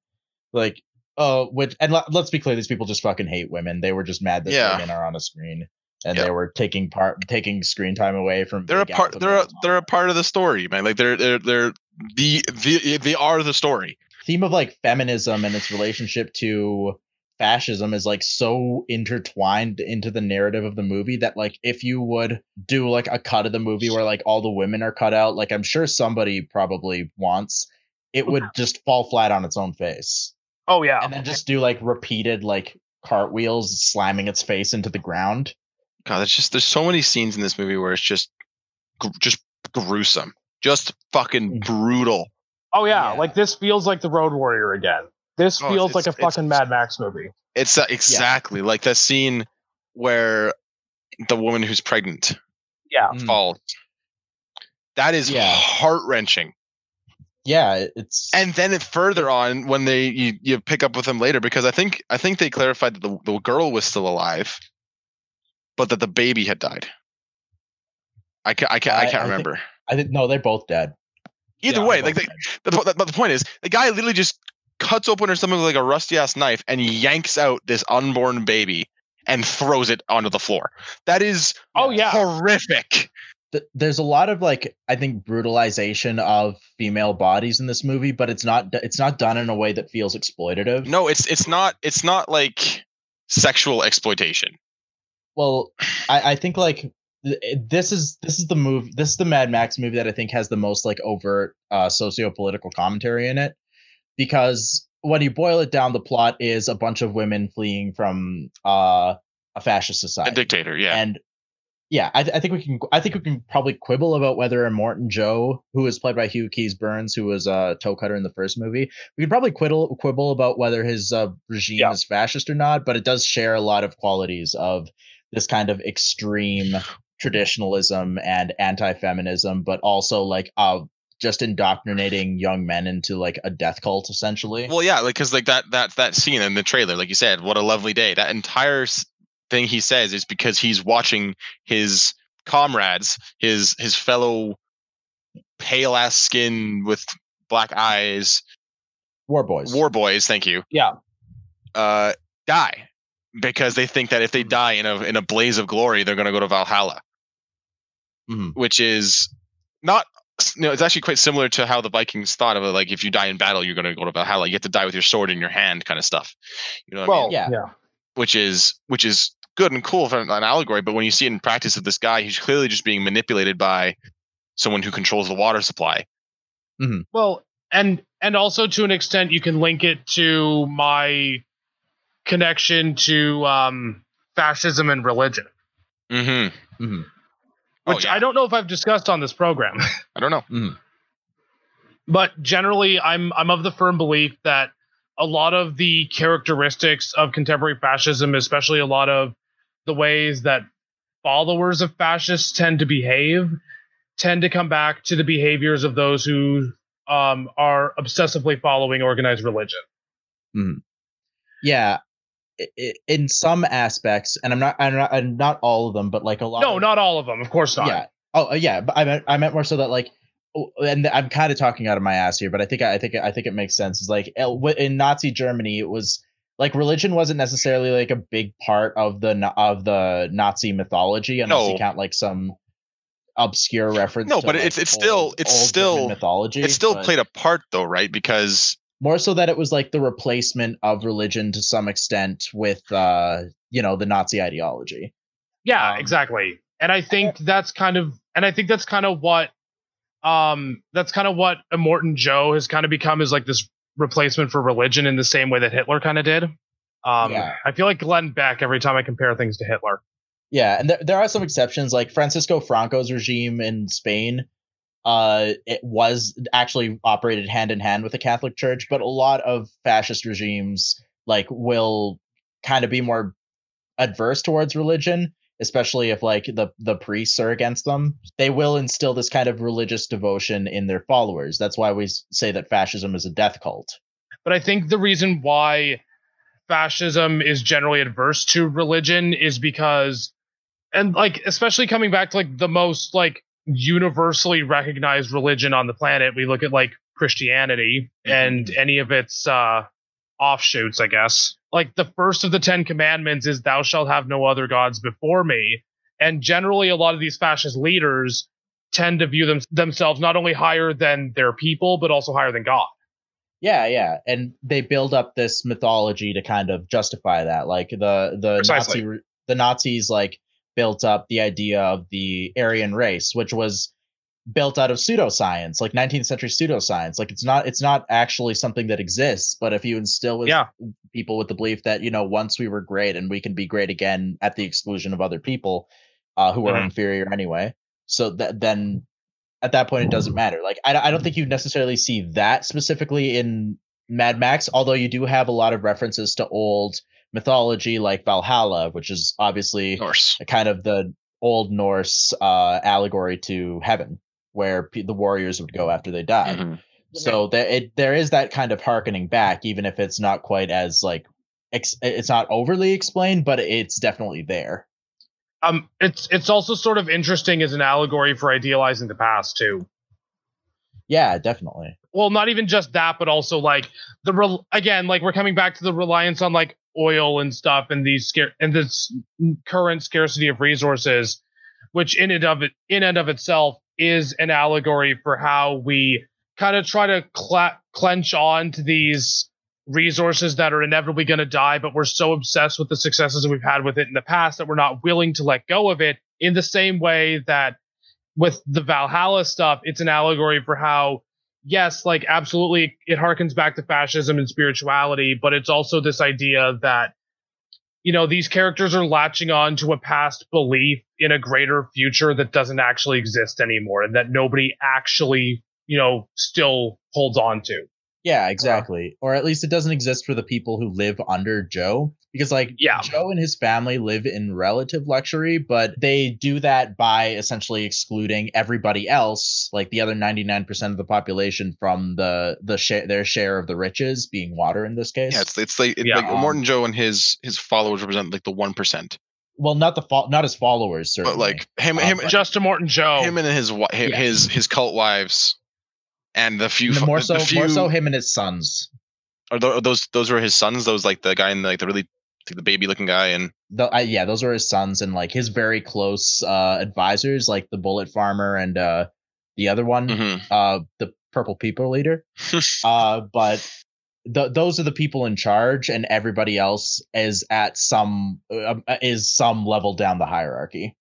Like uh which and let, let's be clear these people just fucking hate women. They were just mad that Yeah. women are on a screen and Yeah. they were taking part taking screen time away from they're a part. They're a, they're a part of the story, man. Like they're they're they're the the they are the story. theme of like feminism and its relationship to fascism is like so intertwined into the narrative of the movie that like if you would do like a cut of the movie where like all the women are cut out like i'm sure somebody probably wants it would just fall flat on its own face Oh yeah, and then just do like repeated like cartwheels slamming its face into the ground God, there's just there's so many scenes in this movie where it's just just gruesome, just fucking Mm. brutal. oh yeah, Yeah. like this feels like the Road Warrior again. This Oh, feels like a fucking Mad Max movie. It's uh, exactly like that scene where the woman who's pregnant Yeah, Mm. falls. That is Yeah. heart wrenching. yeah it's And then it further on when they you, you pick up with them later because I think I think they clarified that the, the girl was still alive, but that the baby had died. I can't. I can I- I, I can't think- remember. i think no they're both dead Either yeah, way, like both the, dead. the, po- but the point is, the guy literally just cuts open or something with like a rusty ass knife and yanks out this unborn baby and throws it onto the floor. That is Oh yeah, horrific. th- there's a lot of like I think brutalization of female bodies in this movie, but it's not it's not done in a way that feels exploitative. No, it's it's not it's not like sexual exploitation. Well, I, I think like this is this is the move this is the Mad Max movie that I think has the most like overt uh socio-political commentary in it because when you boil it down the plot is a bunch of women fleeing from uh a fascist society A dictator, yeah. And yeah, I, th- I think we can. I think we can probably quibble about whether Immortan Joe, who is played by Hugh Keays-Byrnes, who was a Toecutter in the first movie, we could probably quibble quibble about whether his uh, regime Yeah. is fascist or not. But it does share a lot of qualities of this kind of extreme traditionalism and anti-feminism, but also like uh just indoctrinating young men into like a death cult, essentially. Well, yeah, like because like that that that scene in the trailer, like you said, what a lovely day. That entire thing he says is because he's watching his comrades, his his fellow pale ass skin with black eyes, War boys. war boys. Thank you. Yeah. Uh, die because they think that if they die in a in a blaze of glory, they're gonna go to Valhalla, Mhm. which is not. You know, it's actually quite similar to how the Vikings thought of it. Like, if you die in battle, you're going to go to Valhalla. You have to die with your sword in your hand, kind of stuff. You know what I mean? well, Yeah. yeah, which is which is good and cool for an allegory. But when you see it in practice of this guy, he's clearly just being manipulated by someone who controls the water supply. Well, and and also to an extent you can link it to my connection to um fascism and religion Mm-hmm. Mhm. Oh, which yeah. i don't know if i've discussed on this program I don't know. but generally i'm i'm of the firm belief that a lot of the characteristics of contemporary fascism especially a lot of the ways that followers of fascists tend to behave tend to come back to the behaviors of those who um, are obsessively following organized religion Yeah, i- i- in some aspects, and I'm not, I'm not, I'm not all of them, but like a lot. no of, not all of them of course not Yeah. Oh, uh, yeah. But I meant, I meant more so that like, and I'm kind of talking out of my ass here, but I think, I think, I think it makes sense. Is like in Nazi Germany, it was like religion wasn't necessarily like a big part of the of the Nazi mythology, unless No. you count like some obscure reference. No, but like, it's- it's still- it's old still- mythology. It still but- played a part though, right? Because more so that it was like the replacement of religion to some extent with uh you know the nazi ideology Yeah, Um, exactly. And I think that's kind of and I think that's kind of what um that's kind of what Immortan Joe has kind of become is like this replacement for religion in the same way that Hitler kind of did. Um Yeah. I feel like Glenn Beck every time I compare things to Hitler. yeah and there, there are some exceptions like francisco franco's regime in spain uh it was actually operated hand in hand with the catholic church but a lot of fascist regimes like will kind of be more adverse towards religion especially if like the the priests are against them. They will instill this kind of religious devotion in their followers. That's why we say that fascism is a death cult. But I think the reason why fascism is generally adverse to religion is because and like especially coming back to like the most like universally recognized religion on the planet. We look at like christianity and any of its uh offshoots i guess. Like the first of the 10 commandments is thou shalt have no other gods before me. And generally a lot of these fascist leaders tend to view them themselves not only higher than their people but also higher than god. Yeah, yeah, and they build up this mythology to kind of justify that. Like the the Precisely. Nazi the Nazis like built up the idea of the Aryan race, which was built out of pseudoscience, like 19th century pseudoscience. Like it's not it's not actually something that exists, but if you instill with Yeah. people with the belief that you know once we were great and we can be great again at the exclusion of other people uh, who are Mhm. inferior anyway, so that then at that point it doesn't matter. Like I, I don't think you necessarily see that specifically in Mad Max, although you do have a lot of references to old mythology like Valhalla, which is obviously Norse. a kind of the old Norse uh, allegory to heaven, where pe- the warriors would go after they died. Mhm. So there, it, there is that kind of harkening back, even if it's not quite as like ex- it's not overly explained, but it's definitely there. um it's it's also sort of interesting as an allegory for idealizing the past too Yeah, definitely. well not even just that but also like the rel- again like we're coming back to the reliance on like oil and stuff and these scare and this current scarcity of resources which in and of it in and of itself is an allegory for how we kind of try to cla clench on to these resources that are inevitably going to die but we're so obsessed with the successes that we've had with it in the past that we're not willing to let go of it in the same way that with the Valhalla stuff it's an allegory for how yes, like absolutely, it harkens back to fascism and spirituality, but it's also this idea that, you know, these characters are latching on to a past belief in a greater future that doesn't actually exist anymore and that nobody actually, you know, still holds on to. Yeah, exactly. Or at least it doesn't exist for the people who live under Joe. Because like Yeah. Joe and his family live in relative luxury, but they do that by essentially excluding everybody else, like the other 99% of the population from the the share their share of the riches, being water in this case. Yeah, it's it's like, it's Yeah, like um, Morton Joe and his his followers represent like the one percent, well, not the fo- not his followers, certainly. but like him Uh, him but- Just Morton Joe. him and his his, Yeah. his his cult wives, and the few And fo- more the so few, more so him and his sons. are tho- those those were his sons. Those like the guy in the, like the really like the baby looking guy and The, I, yeah, those were his sons and like his very close uh advisors, like the bullet farmer and uh the other one. Mhm. uh the purple people leader uh but th- those are the people in charge and everybody else is at some uh, is some level down the hierarchy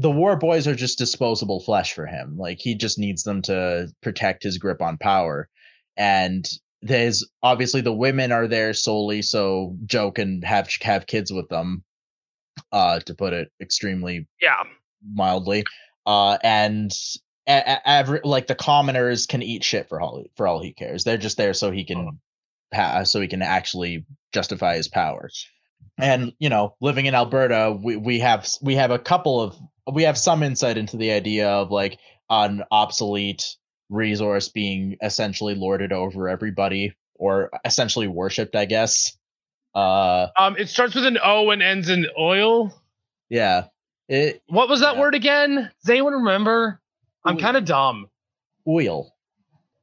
the war boys are just disposable flesh for him like he just needs them to protect his grip on power and there's obviously the women are there solely so Joe can have have kids with them, uh, to put it extremely Yeah. mildly. Uh, and a- a- aver- like the commoners can eat shit for all for all he cares. They're just there so he can pa- so he can actually justify his powers And you know, living in Alberta, we we have we have a couple of we have some insight into the idea of like an obsolete resource being essentially lorded over everybody or essentially worshipped, I guess. Uh, Um, it starts with an O and ends in oil. yeah. It What was that Yeah. word again? Does anyone remember? I'm kind of dumb. oil.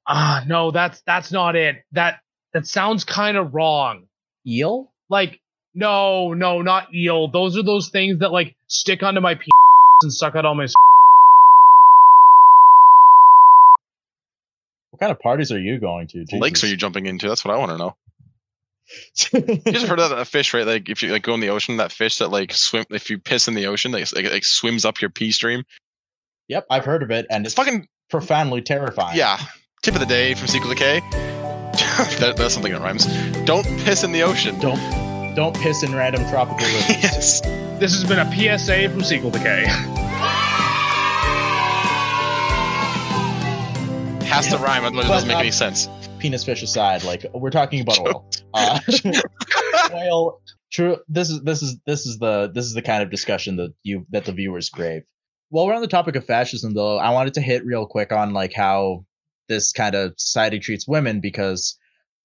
Ah, no, that's that's not it. That that sounds kind of wrong. Eel? Like, no, no, not eel. Those are those things that like stick onto my p and suck out all my. What kind of parties are you going to? Lakes are you jumping into? That's what I want to know. You just heard of that fish, right? Like if you like go in the ocean, that fish that like swim. If you piss in the ocean, like, like, like swims up your pee stream. Yep, I've heard of it, and It's it's fucking profoundly terrifying. yeah. Tip of the day from Sequel Decay. that, that's something that rhymes. Don't piss in the ocean. Don't don't piss in random tropical rivers. yes. This has been a PSA from Sequel Decay. Has to rhyme, otherwise it But, doesn't make uh, any sense. Penis fish aside, like we're talking about oil. Uh, oil. True. This is this is this is the this is the kind of discussion that you that the viewers crave. While we're on the topic of fascism, though, I wanted to hit real quick on like how this kind of society treats women because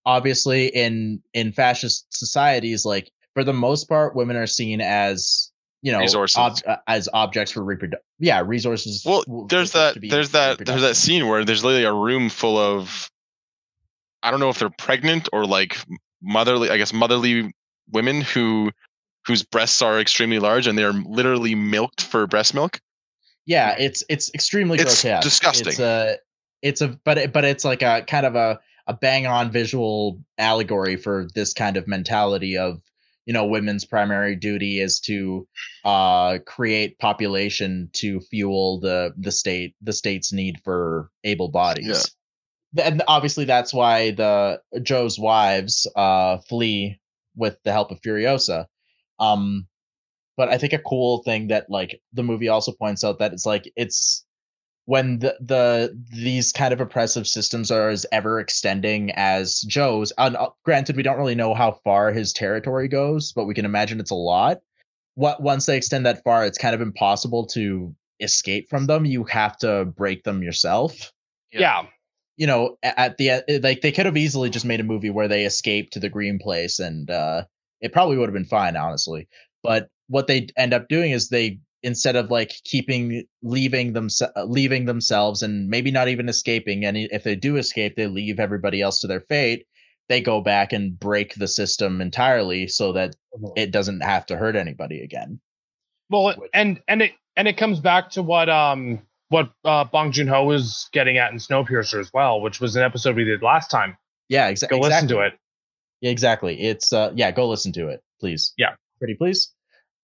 obviously in in fascist societies, like for the most part, women are seen as you know ob- uh, as objects for reproduction. Yeah, resources. Well, there's that there's that there's that scene where there's literally a room full of I don't know if they're pregnant or like motherly I guess motherly women who whose breasts are extremely large and they're literally milked for breast milk. yeah it's it's extremely It's grotesque disgusting. it's a it's a but it, but it's like a kind of a a bang on visual allegory for this kind of mentality of you know women's primary duty is to uh create population to fuel the the state the state's need for able bodies yeah. and obviously that's why the joe's wives uh flee with the help of furiosa um but I think a cool thing that like the movie also points out that it's like it's when the the these kind of oppressive systems are as ever extending as Joe's. And uh, granted, we don't really know how far his territory goes, but we can imagine it's a lot. What once they extend that far, it's kind of impossible to escape from them. You have to break them yourself. Yeah. yeah. You know, at the e- like they could have easily just made a movie where they escape to the green place, and uh, it probably would have been fine, honestly but what they end up doing is they instead of like keeping leaving them leaving themselves and maybe not even escaping and if they do escape they leave everybody else to their fate they go back and break the system entirely so that it doesn't have to hurt anybody again. Well, Which- and and it and it comes back to what um what uh, Bong Joon Ho was getting at in Snowpiercer as well, which was an episode we did last time. yeah exa- Go exactly listen to it. yeah, exactly. It's uh yeah go listen to it please. Yeah. pretty please.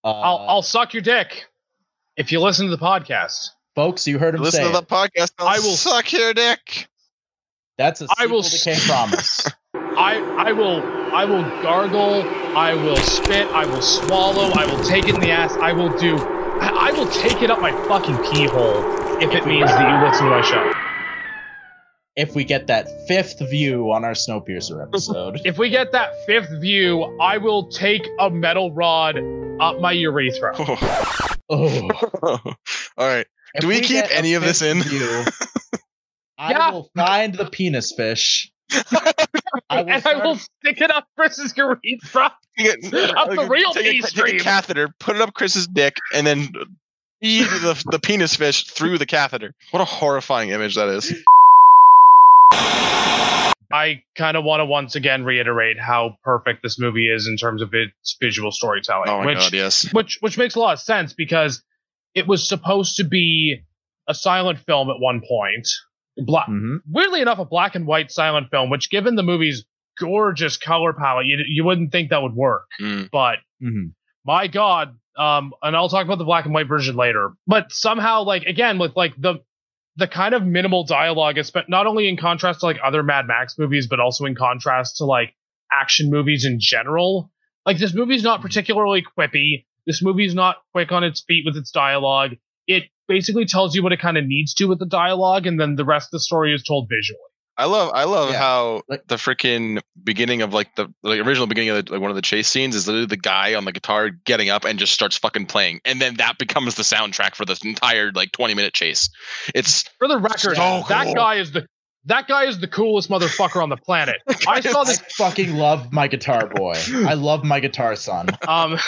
Uh, I'll I'll suck your dick if you listen to the podcast. folks you heard him Listen say to the podcast. I'll I will- suck your dick. that's a I will sequel to s- K promise I I will I will gargle. I will spit. I will swallow. I will take it in the ass. I will do. I, I will take it up my fucking pee hole if it means that you listen to my show. if we get that fifth view on our Snowpiercer episode. If we get that fifth view, I will take a metal rod up my urethra. Oh. Oh, All right. if Do we keep any of this in? View, I Yeah. will find the penis fish. I will and I will stick it up Chris's urethra. You get- Up the real take a, pee take a catheter, put it up Chris's dick, and then feed the, the penis fish through the catheter. What a horrifying image that is. I kind of want to once again reiterate how perfect this movie is in terms of its visual storytelling, Oh my which god, yes. which which makes a lot of sense because it was supposed to be a silent film at one point. Bla- Mhm. weirdly enough, a black and white silent film, which given the movie's gorgeous color palette, you, you wouldn't think that would work. Mm. But Mhm. my God, um, and I'll talk about the black and white version later. But somehow, like again, with like the the kind of minimal dialogue, is but not only in contrast to like other Mad Max movies, but also in contrast to like action movies in general. Like this movie's not particularly quippy. This movie's not quick on its feet with its dialogue. It basically tells you what it kind of needs to with the dialogue, and then the rest of the story is told visually. I love I love Yeah. how Like- the freaking beginning of like the like original beginning of the, like one of the chase scenes is literally the guy on the guitar getting up and just starts fucking playing, and then that becomes the soundtrack for this entire like twenty minute chase. It's For the record, So that cool. guy is the that guy is the coolest motherfucker on the planet. I saw I this fucking love my guitar boy. I love my guitar son. um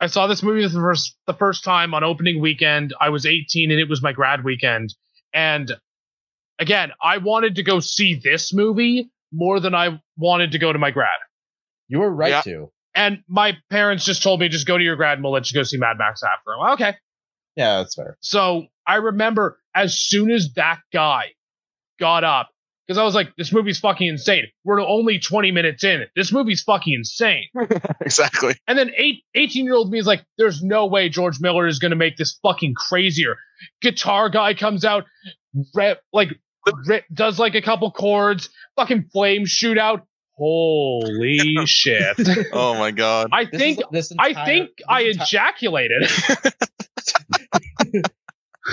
I saw this movie the first the first time on opening weekend. I was 18 and it was my grad weekend. And again, I wanted to go see this movie more than I wanted to go to my grad. You were right Yeah. to. And my parents just told me just go to your grad and we'll let you go see Mad Max after. I'm okay. Yeah, that's fair. So I remember as soon as that guy got up, because I was like, this movie's fucking insane. We're only 20 minutes in. This movie's fucking insane. exactly And then eight, 18 year old me is like, there's no way George Miller is going to make this fucking crazier. Guitar guy comes out, rep, like, rip, does like a couple chords, fucking flame shootout. Holy shit. oh my god. I This think, is- this I think I enti- ejaculated.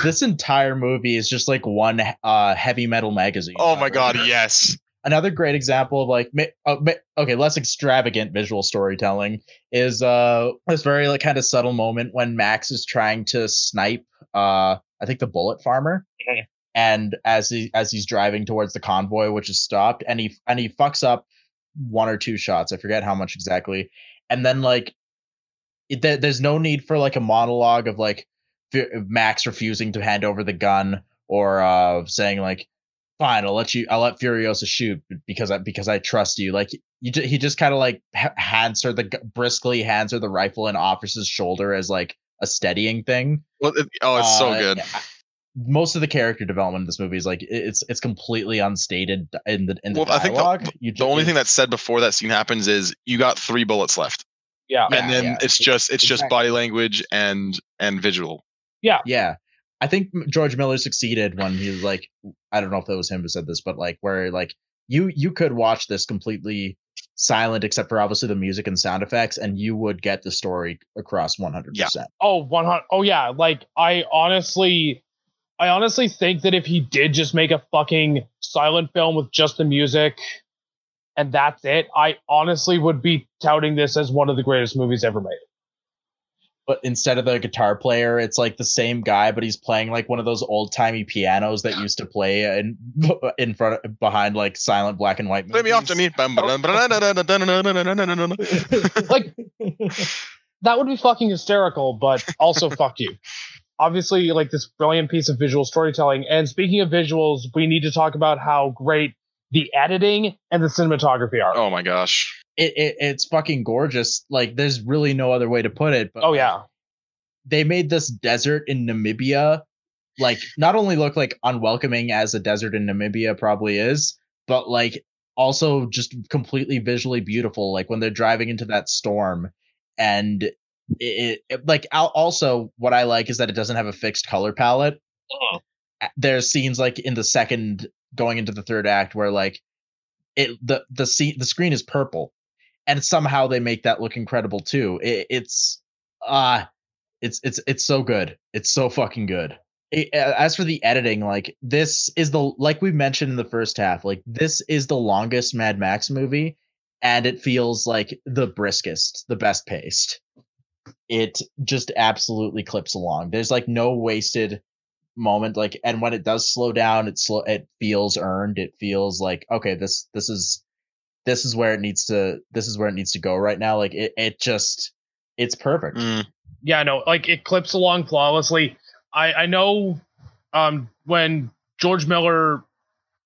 this entire movie is just like one uh heavy metal magazine. Oh my god, cover. yes. Another great example of like ma- uh, ma- okay, less extravagant visual storytelling is uh this very like kind of subtle moment when Max is trying to snipe uh I think the bullet farmer. And as he as he's driving towards the convoy, which is stopped, and he and he fucks up one or two shots. I forget how much exactly. And then like it, there, there's no need for like a monologue of like Max refusing to hand over the gun or uh saying like fine I'll let you I'll let Furiosa shoot because I because I trust you like you he just kind of like ha- hands her the briskly hands her the rifle and offers his shoulder as like a steadying thing Well, it- oh, it's so Uh, good. I- most of the character development in this movie is like it's it's completely unstated in the in the Well, I think the- dialogue. you The only ju- thing that's said before that scene happens is you got three bullets left, yeah. Yeah, and then yeah. it's just it's just body language and and visual. Yeah. Yeah. I think George Miller succeeded when he was like I don't know if that was him who said this, but like where like you you could watch this completely silent except for obviously the music and sound effects and you would get the story across 100%. Oh, 100. Oh, yeah. Like, I honestly, I honestly think that if he did just make a fucking silent film with just the music and that's it, I honestly would be touting this as one of the greatest movies ever made. But instead of the guitar player, it's like the same guy but he's playing like one of those old-timey pianos that used to play in in front behind like silent black and white Play me off to movies. me. Like, that would be fucking hysterical, but also fuck you. Obviously, like this brilliant piece of visual storytelling. And speaking of visuals, we need to talk about how great the editing and the cinematography are. Oh my gosh. It, it it's fucking gorgeous. Like there's really no other way to put it. But Oh, yeah. they made this desert in Namibia like not only look like unwelcoming as a desert in Namibia probably is, but like also just completely visually beautiful. Like when they're driving into that storm, and it, it, like al- also what I like is that it doesn't have a fixed color palette. Oh. There's scenes like in the second going into the third act where like it the the scene the screen is purple, and somehow they make that look incredible too. It, it's uh it's it's it's so good. It's so fucking good. It- as for the editing, like this is the like we mentioned in the first half, like this is the longest Mad Max movie, and it feels like the briskest, the best paced. It just absolutely clips along. There's like no wasted moment. Like, and when it does slow down, it slow. It feels earned. It feels like okay, this this is this is where it needs to. This is where it needs to go right now. Like it it just it's perfect. Mm. yeah, no, like it clips along flawlessly. I I know um when George Miller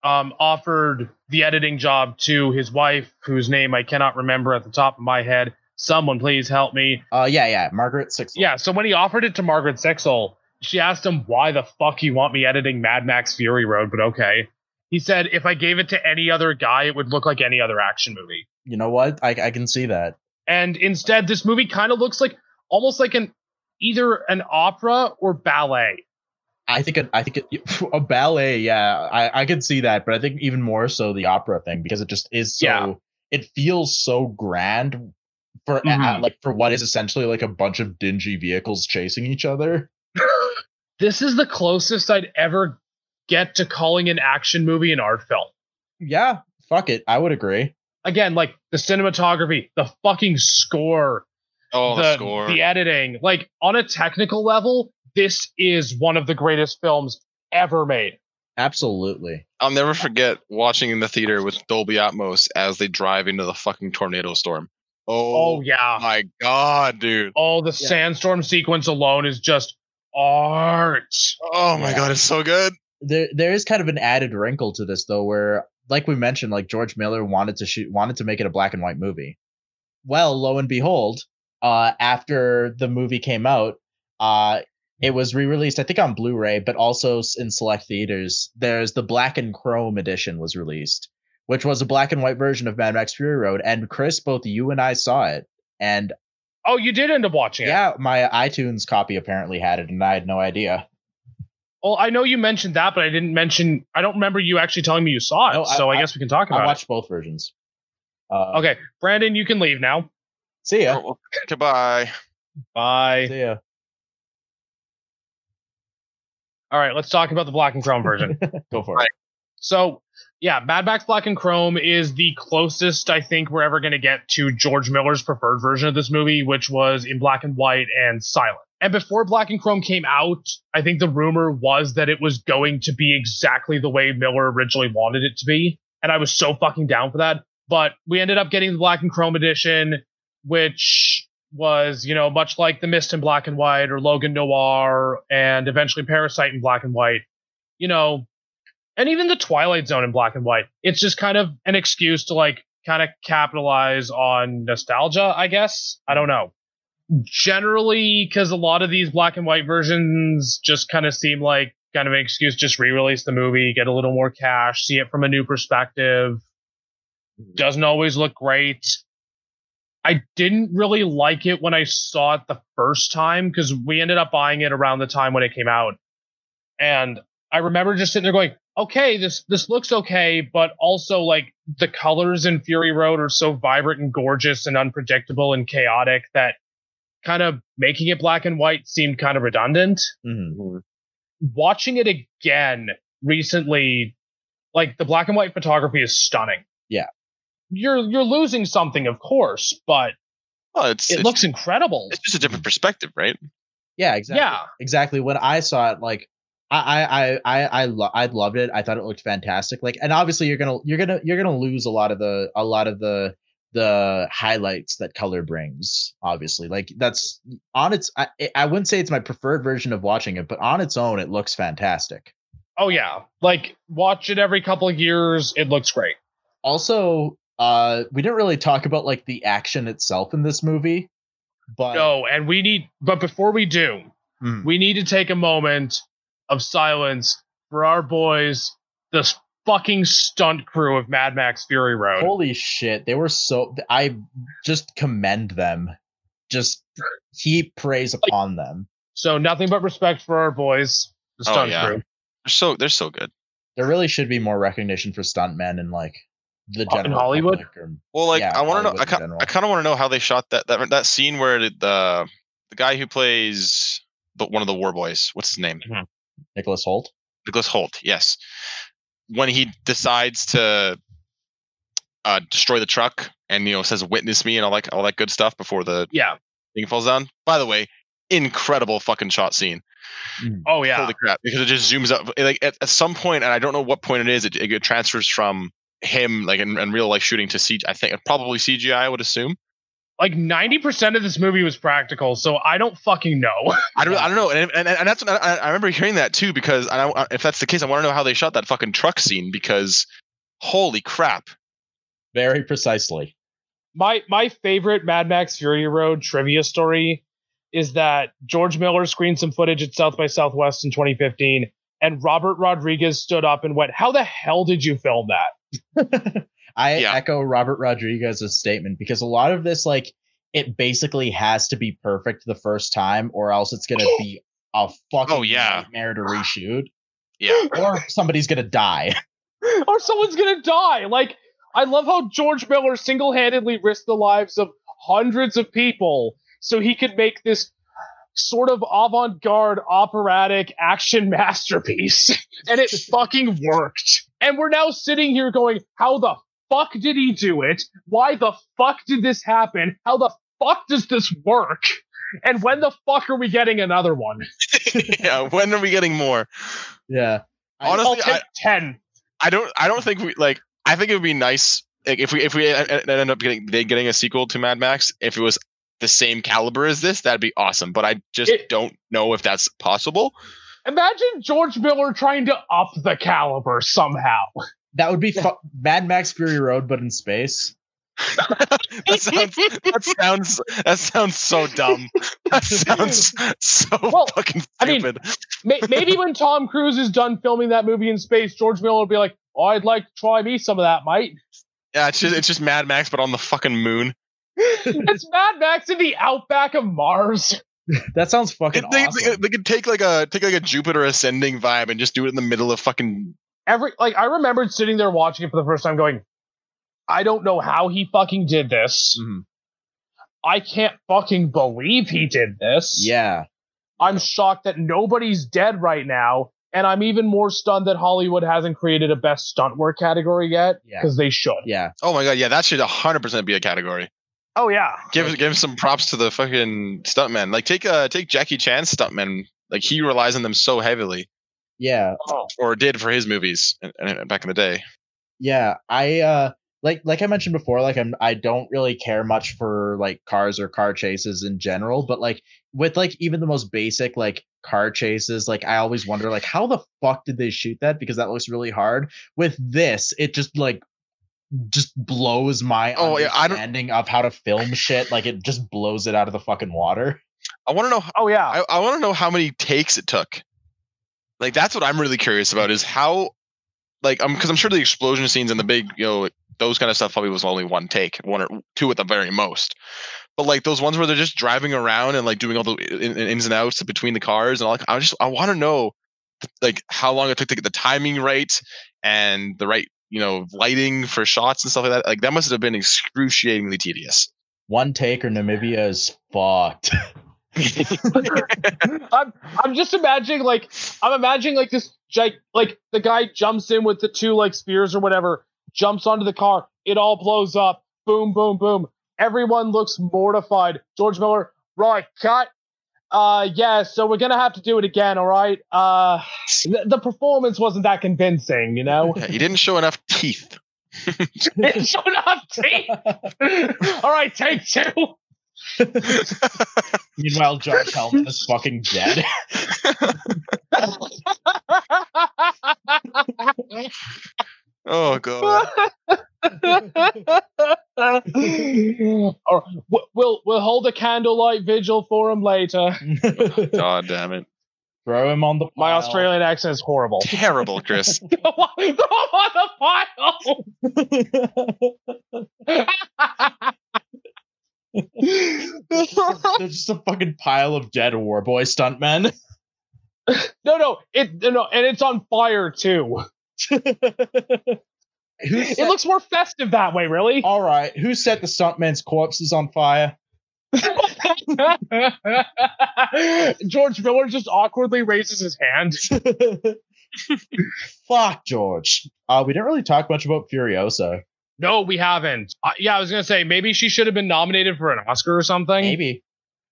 um offered the editing job to his wife, whose name I cannot remember at the top of my head. Someone please help me. Uh, yeah, yeah. Margaret Sixel. Yeah, so when he offered it to Margaret Sixel, she asked him why the fuck you want me editing Mad Max Fury Road, but okay. He said if I gave it to any other guy, it would look like any other action movie. You know what? I I can see that. And instead, this movie kind of looks like almost like an either an opera or ballet. I think it, I think it, a ballet, yeah, I, I could see that, but I think even more so the opera thing because it just is so. Yeah. It feels so grand for uh, Mhm. like for what is essentially like a bunch of dingy vehicles chasing each other. This is the closest I'd ever get to calling an action movie an art film. Yeah, fuck it, I would agree. Again, like the cinematography, the fucking score, Oh, the, the, score. the editing. Like on a technical level, this is one of the greatest films ever made. Absolutely. I'll never forget watching in the theater with Dolby Atmos as they drive into the fucking tornado storm. Oh, Oh, yeah. my god, dude. Oh, the Yeah. sandstorm sequence alone is just art. Oh my Yeah. god, it's so good. There there is kind of an added wrinkle to this though, where like we mentioned, like George Miller wanted to shoot wanted to make it a black and white movie. Well, lo and behold, uh, after the movie came out, uh, it was re-released, I think, on Blu-ray, but also in select theaters. There's the black and chrome edition was released, which was a black and white version of Mad Max Fury Road. And Chris, both you and I saw it, and Oh, you did end up watching it. yeah, my iTunes copy apparently had it, and I had no idea. Well, I know you mentioned that, but I didn't mention. I don't remember you actually telling me you saw it. No, I- so I, I- guess we can talk about. It. I about watched both versions. Uh. Okay, Brandon, you can leave now. See ya. Oh, well, goodbye. Bye. See ya. All right, let's talk about the black and chrome version. Go for Right. it. So, yeah, Mad Max Black and Chrome is the closest I think we're ever going to get to George Miller's preferred version of this movie, which was in black and white and silent. And before Black and Chrome came out, I think the rumor was that it was going to be exactly the way Miller originally wanted it to be. And I was so fucking down for that. But we ended up getting the Black and Chrome edition, which was, you know, much like The Mist in black and white or Logan Noir and eventually Parasite in black and white. You know, and even the Twilight Zone in black and white. It's just kind of an excuse to like kind of capitalize on nostalgia, I guess. I don't know. Generally, because a lot of these black and white versions just kind of seem like kind of an excuse, just re-release the movie, get a little more cash, see it from a new perspective. Mm-hmm. Doesn't always look great. I didn't really like it when I saw it the first time because we ended up buying it around the time when it came out. And I remember just sitting there going, okay, this this looks okay, but also like the colors in Fury Road are so vibrant and gorgeous and unpredictable and chaotic that kind of making it black and white seemed kind of redundant. Mhm. Watching it again recently, like the black and white photography is stunning. Yeah. You're you're losing something, of course, but Well, it's it it's, looks incredible. it's just a different perspective, right? Yeah, exactly. Yeah. exactly. When I saw it, like I I I I I, lo- I loved it. I thought it looked fantastic. Like, and obviously you're gonna you're gonna you're gonna lose a lot of the a lot of the the highlights that color brings. Obviously, like that's on its. I I wouldn't say it's my preferred version of watching it, but on its own, it looks fantastic. Oh yeah. Like watch it every couple of years, it looks great. Also, uh, we didn't really talk about like the action itself in this movie, but No, and we need but before we do, Hmm. we need to take a moment of silence for our boys, the fucking stunt crew of Mad Max Fury Road. Holy shit, they were so. I just commend them. Just heap praise upon them. So nothing but respect for our boys, the Oh, stunt yeah. crew. They're so they're so good. There really should be more recognition for stuntmen in like the Oh, in general Hollywood? or- Well, like Yeah, I want to know. I in kind. I kind of want to know how they shot that that that scene where the the, the guy who plays the, one of the war boys. What's his name? Mm-hmm. Nicholas Hoult. Nicholas Hoult. Yes. When he decides to uh, destroy the truck and you know says "witness me" and all that all that good stuff before the Yeah. thing falls down. By the way, incredible fucking shot scene. Oh yeah. Holy crap! Because it just zooms up. Like at, at some point, and I don't know what point it is. It, it transfers from him like in, in real life shooting to CG. I think probably CGI. I would assume. Like 90% of this movie was practical, so I don't fucking know. I don't. I don't know. And and, and that's I, I remember hearing that too. Because I, I- if that's the case, I want to know how they shot that fucking truck scene. Because holy crap! Very precisely. my my favorite Mad Max Fury Road trivia story is that George Miller screened some footage at South by Southwest in 2015, and Robert Rodriguez stood up and went, "How the hell did you film that?" I Yeah. echo Robert Rodriguez's statement because a lot of this, like, it basically has to be perfect the first time, or else it's gonna be a oh, fucking Oh, yeah. nightmare to reshoot, Yeah. or somebody's gonna die. or someone's gonna die. Like, I love how George Miller single handedly risked the lives of hundreds of people so he could make this sort of avant garde operatic action masterpiece. and it fucking worked. And we're now sitting here going, how the fuck did he do it? Why the fuck did this happen? How the fuck does this work? And when the fuck are we getting another one? yeah. When are we getting more? Yeah. Honestly, I'll take 10. I don't. I don't think we like. I think it would be nice like, if we if we end up getting they getting a sequel to Mad Max. If it was the same caliber as this, that'd be awesome. But I just It- don't know if that's possible. Imagine George Miller trying to up the caliber somehow. That would be fu- Mad Max Fury Road, but in space. that sounds that sounds that sounds so dumb. That sounds so Well, fucking I mean, stupid. May- Maybe when Tom Cruise is done filming that movie in space, George Miller will be like, "Oh, I'd like to try me some of that, mate." yeah, it's just it's just Mad Max, but on the fucking moon. it's Mad Max in the outback of Mars. That sounds fucking they, awesome. they, they could take like a take like a Jupiter ascending vibe and just do it in the middle of fucking. Every like, I remembered sitting there watching it for the first time, going, "I don't know how he fucking did this. Mhm. I can't fucking believe he did this. Yeah. I'm shocked that nobody's dead right now." And I'm even more stunned that Hollywood hasn't created a best stunt work category yet Yeah. because they should. Yeah. Oh my god, yeah, that should hundred percent be a category. Oh yeah, Give give some props to the fucking stuntmen. Like take uh take Jackie Chan's stuntmen. Like he relies on them so heavily, Yeah. or did for his movies uh, back in the day. Yeah. I uh like like I mentioned before, like I'm I don't really care much for like cars or car chases in general, but like with like even the most basic like car chases, like I always wonder like how the fuck did they shoot that? Because that looks really hard. With this, it just like just blows my Oh, yeah, I don't- understanding of how to film shit. Like it just blows it out of the fucking water. I want to know. oh yeah. I, I want to know how many takes it took. Like that's what I'm really curious about is how, like, um, I'm because I'm sure the explosion scenes and the big, you know, those kind of stuff probably was only one take, one or two at the very most. But like those ones where they're just driving around and like doing all the in, in- ins and outs between the cars and all. Like, I just I want to know, like, how long it took to get the timing right and the right, you know, lighting for shots and stuff like that. Like that must have been excruciatingly tedious. One take or Namibia is fucked. I'm I'm just imagining like I'm imagining like this like the guy jumps in with the two like spears or whatever, jumps onto the car, it all blows up, boom, boom, boom. Everyone looks mortified. George Miller, right, cut. Uh yeah, so we're gonna have to do it again, all right? Uh the, the performance wasn't that convincing, you know? Yeah, he didn't show enough teeth. it showed up teeth. all right, take two. Meanwhile, Josh Helman is fucking dead. oh god. or we- we'll we'll hold a candlelight vigil for him later. God damn it. Throw him on the Pile. My. Australian accent is horrible. Terrible, Chris. Throw him on the pile. There's just a fucking pile of dead war boy stuntmen. no, no, it no, and it's on fire too. It looks more festive that way, really. all right, who set the stuntmen's corpses on fire? George Miller just awkwardly raises his hand. Fuck George. Uh, we didn't really talk much about Furiosa. No, we haven't. Uh, yeah, I was gonna say maybe she should have been nominated for an Oscar or something. Maybe,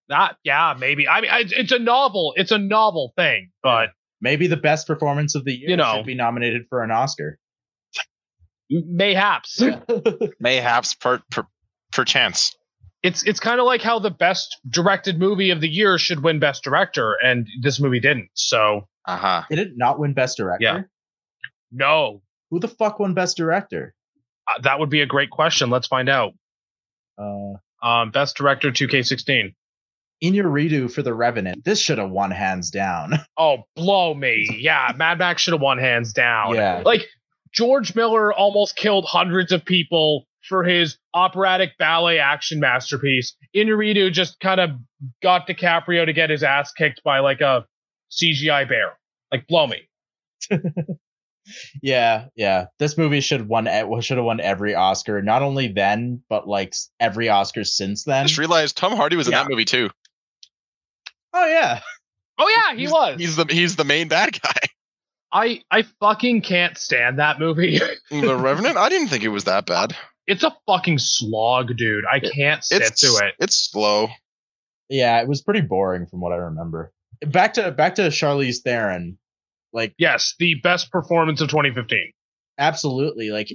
Not, yeah, maybe. I mean, I, it's a novel. It's a novel thing, but maybe the best performance of the year You know. should be nominated for an Oscar. mayhaps. Mayhaps per, per perchance. it's it's kind of like how the best directed movie of the year should win best director, and this movie didn't. So Uh-huh. Did it not win Best Director? Yeah. no, Who the fuck won Best Director? Uh, that would be a great question. Let's find out. Uh, Um, best director 2K16. in your redo for The Revenant, this should have won hands down. Oh, blow me. Yeah, Mad Max should have won hands down. yeah. Like George Miller almost killed hundreds of people for his operatic ballet action masterpiece. Inarritu just kind of got DiCaprio to get his ass kicked by like a CGI bear. Like blow me. Yeah, yeah. This movie should won should have won every Oscar. Not only then, but like every Oscar since then. I then. just realized Tom Hardy was in that movie too. Oh yeah. Oh yeah, he He's- was. He's the he's the main bad guy. I I fucking can't stand that movie. the Revenant. I didn't think it was that bad. it's a fucking slog, dude. I can't sit It's to it. It's slow. Yeah, it was pretty boring from what I remember. Back to back to Charlize Theron. Like Yes, the best performance of 2015. absolutely like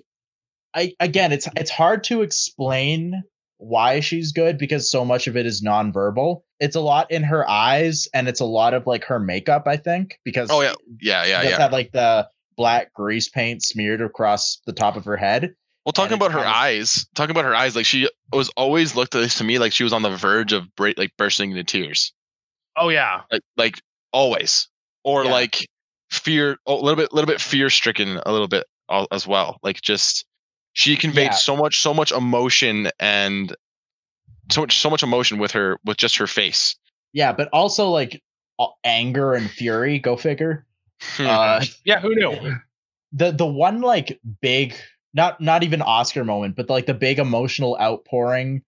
I again it's it's hard to explain why she's good because so much of it is nonverbal. It's a lot in her eyes and it's a lot of like her makeup, I think, because Oh yeah, yeah, yeah, yeah. have like the black grease paint smeared across the top of her head. Well, talking about her of- eyes, talking about her eyes, like she was always looked at least to me like she was on the verge of break, like bursting into tears, Oh yeah. like like always, or Yeah. like fear, a little bit, a little bit fear stricken, a little bit as well. Like just she conveyed Yeah. so much, so much emotion and so much, so much emotion with her, with just her face. Yeah, but also like anger and fury, go figure. Uh Yeah, who knew? the the one like big not not even oscar moment but like the big emotional outpouring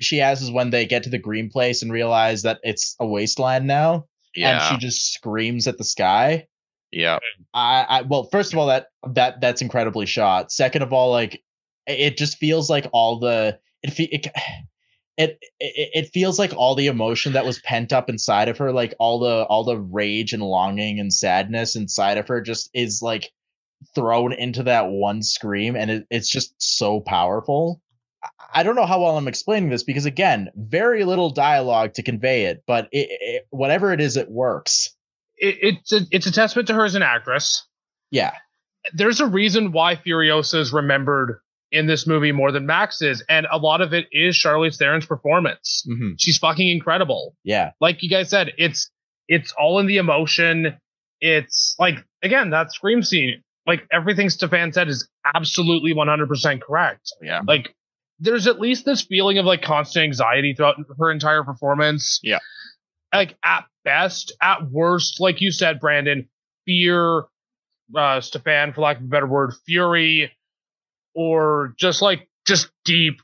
she has is when they get to the green place and realize that it's a wasteland now yeah, and she just screams at the sky yeah. I, I well first of all that that that's incredibly shot. Second of all like it- just feels like all the it fe- it, it it feels like all the emotion that was pent up inside of her like all the all the rage and longing and sadness inside of her just is like thrown into that one scream and it, it's just so powerful. I- i don't know how well i'm explaining this because again very little dialogue to convey it but it, it whatever it is it works It, it's a it's a testament to her as an actress. yeah There's a reason why Furiosa is remembered in this movie more than Max is, and a lot of it is Charlize Theron's performance. hmm She's fucking incredible. yeah Like you guys said, it's it's all in the emotion. It's like again that scream scene. Like everything Stefan said is absolutely 100% correct. Yeah. Like there's at least this feeling of like constant anxiety throughout her entire performance. Yeah. Like at best, at worst, like you said, Brandon, fear, uh, Stefan, for lack of a better word, fury, or just like just deep,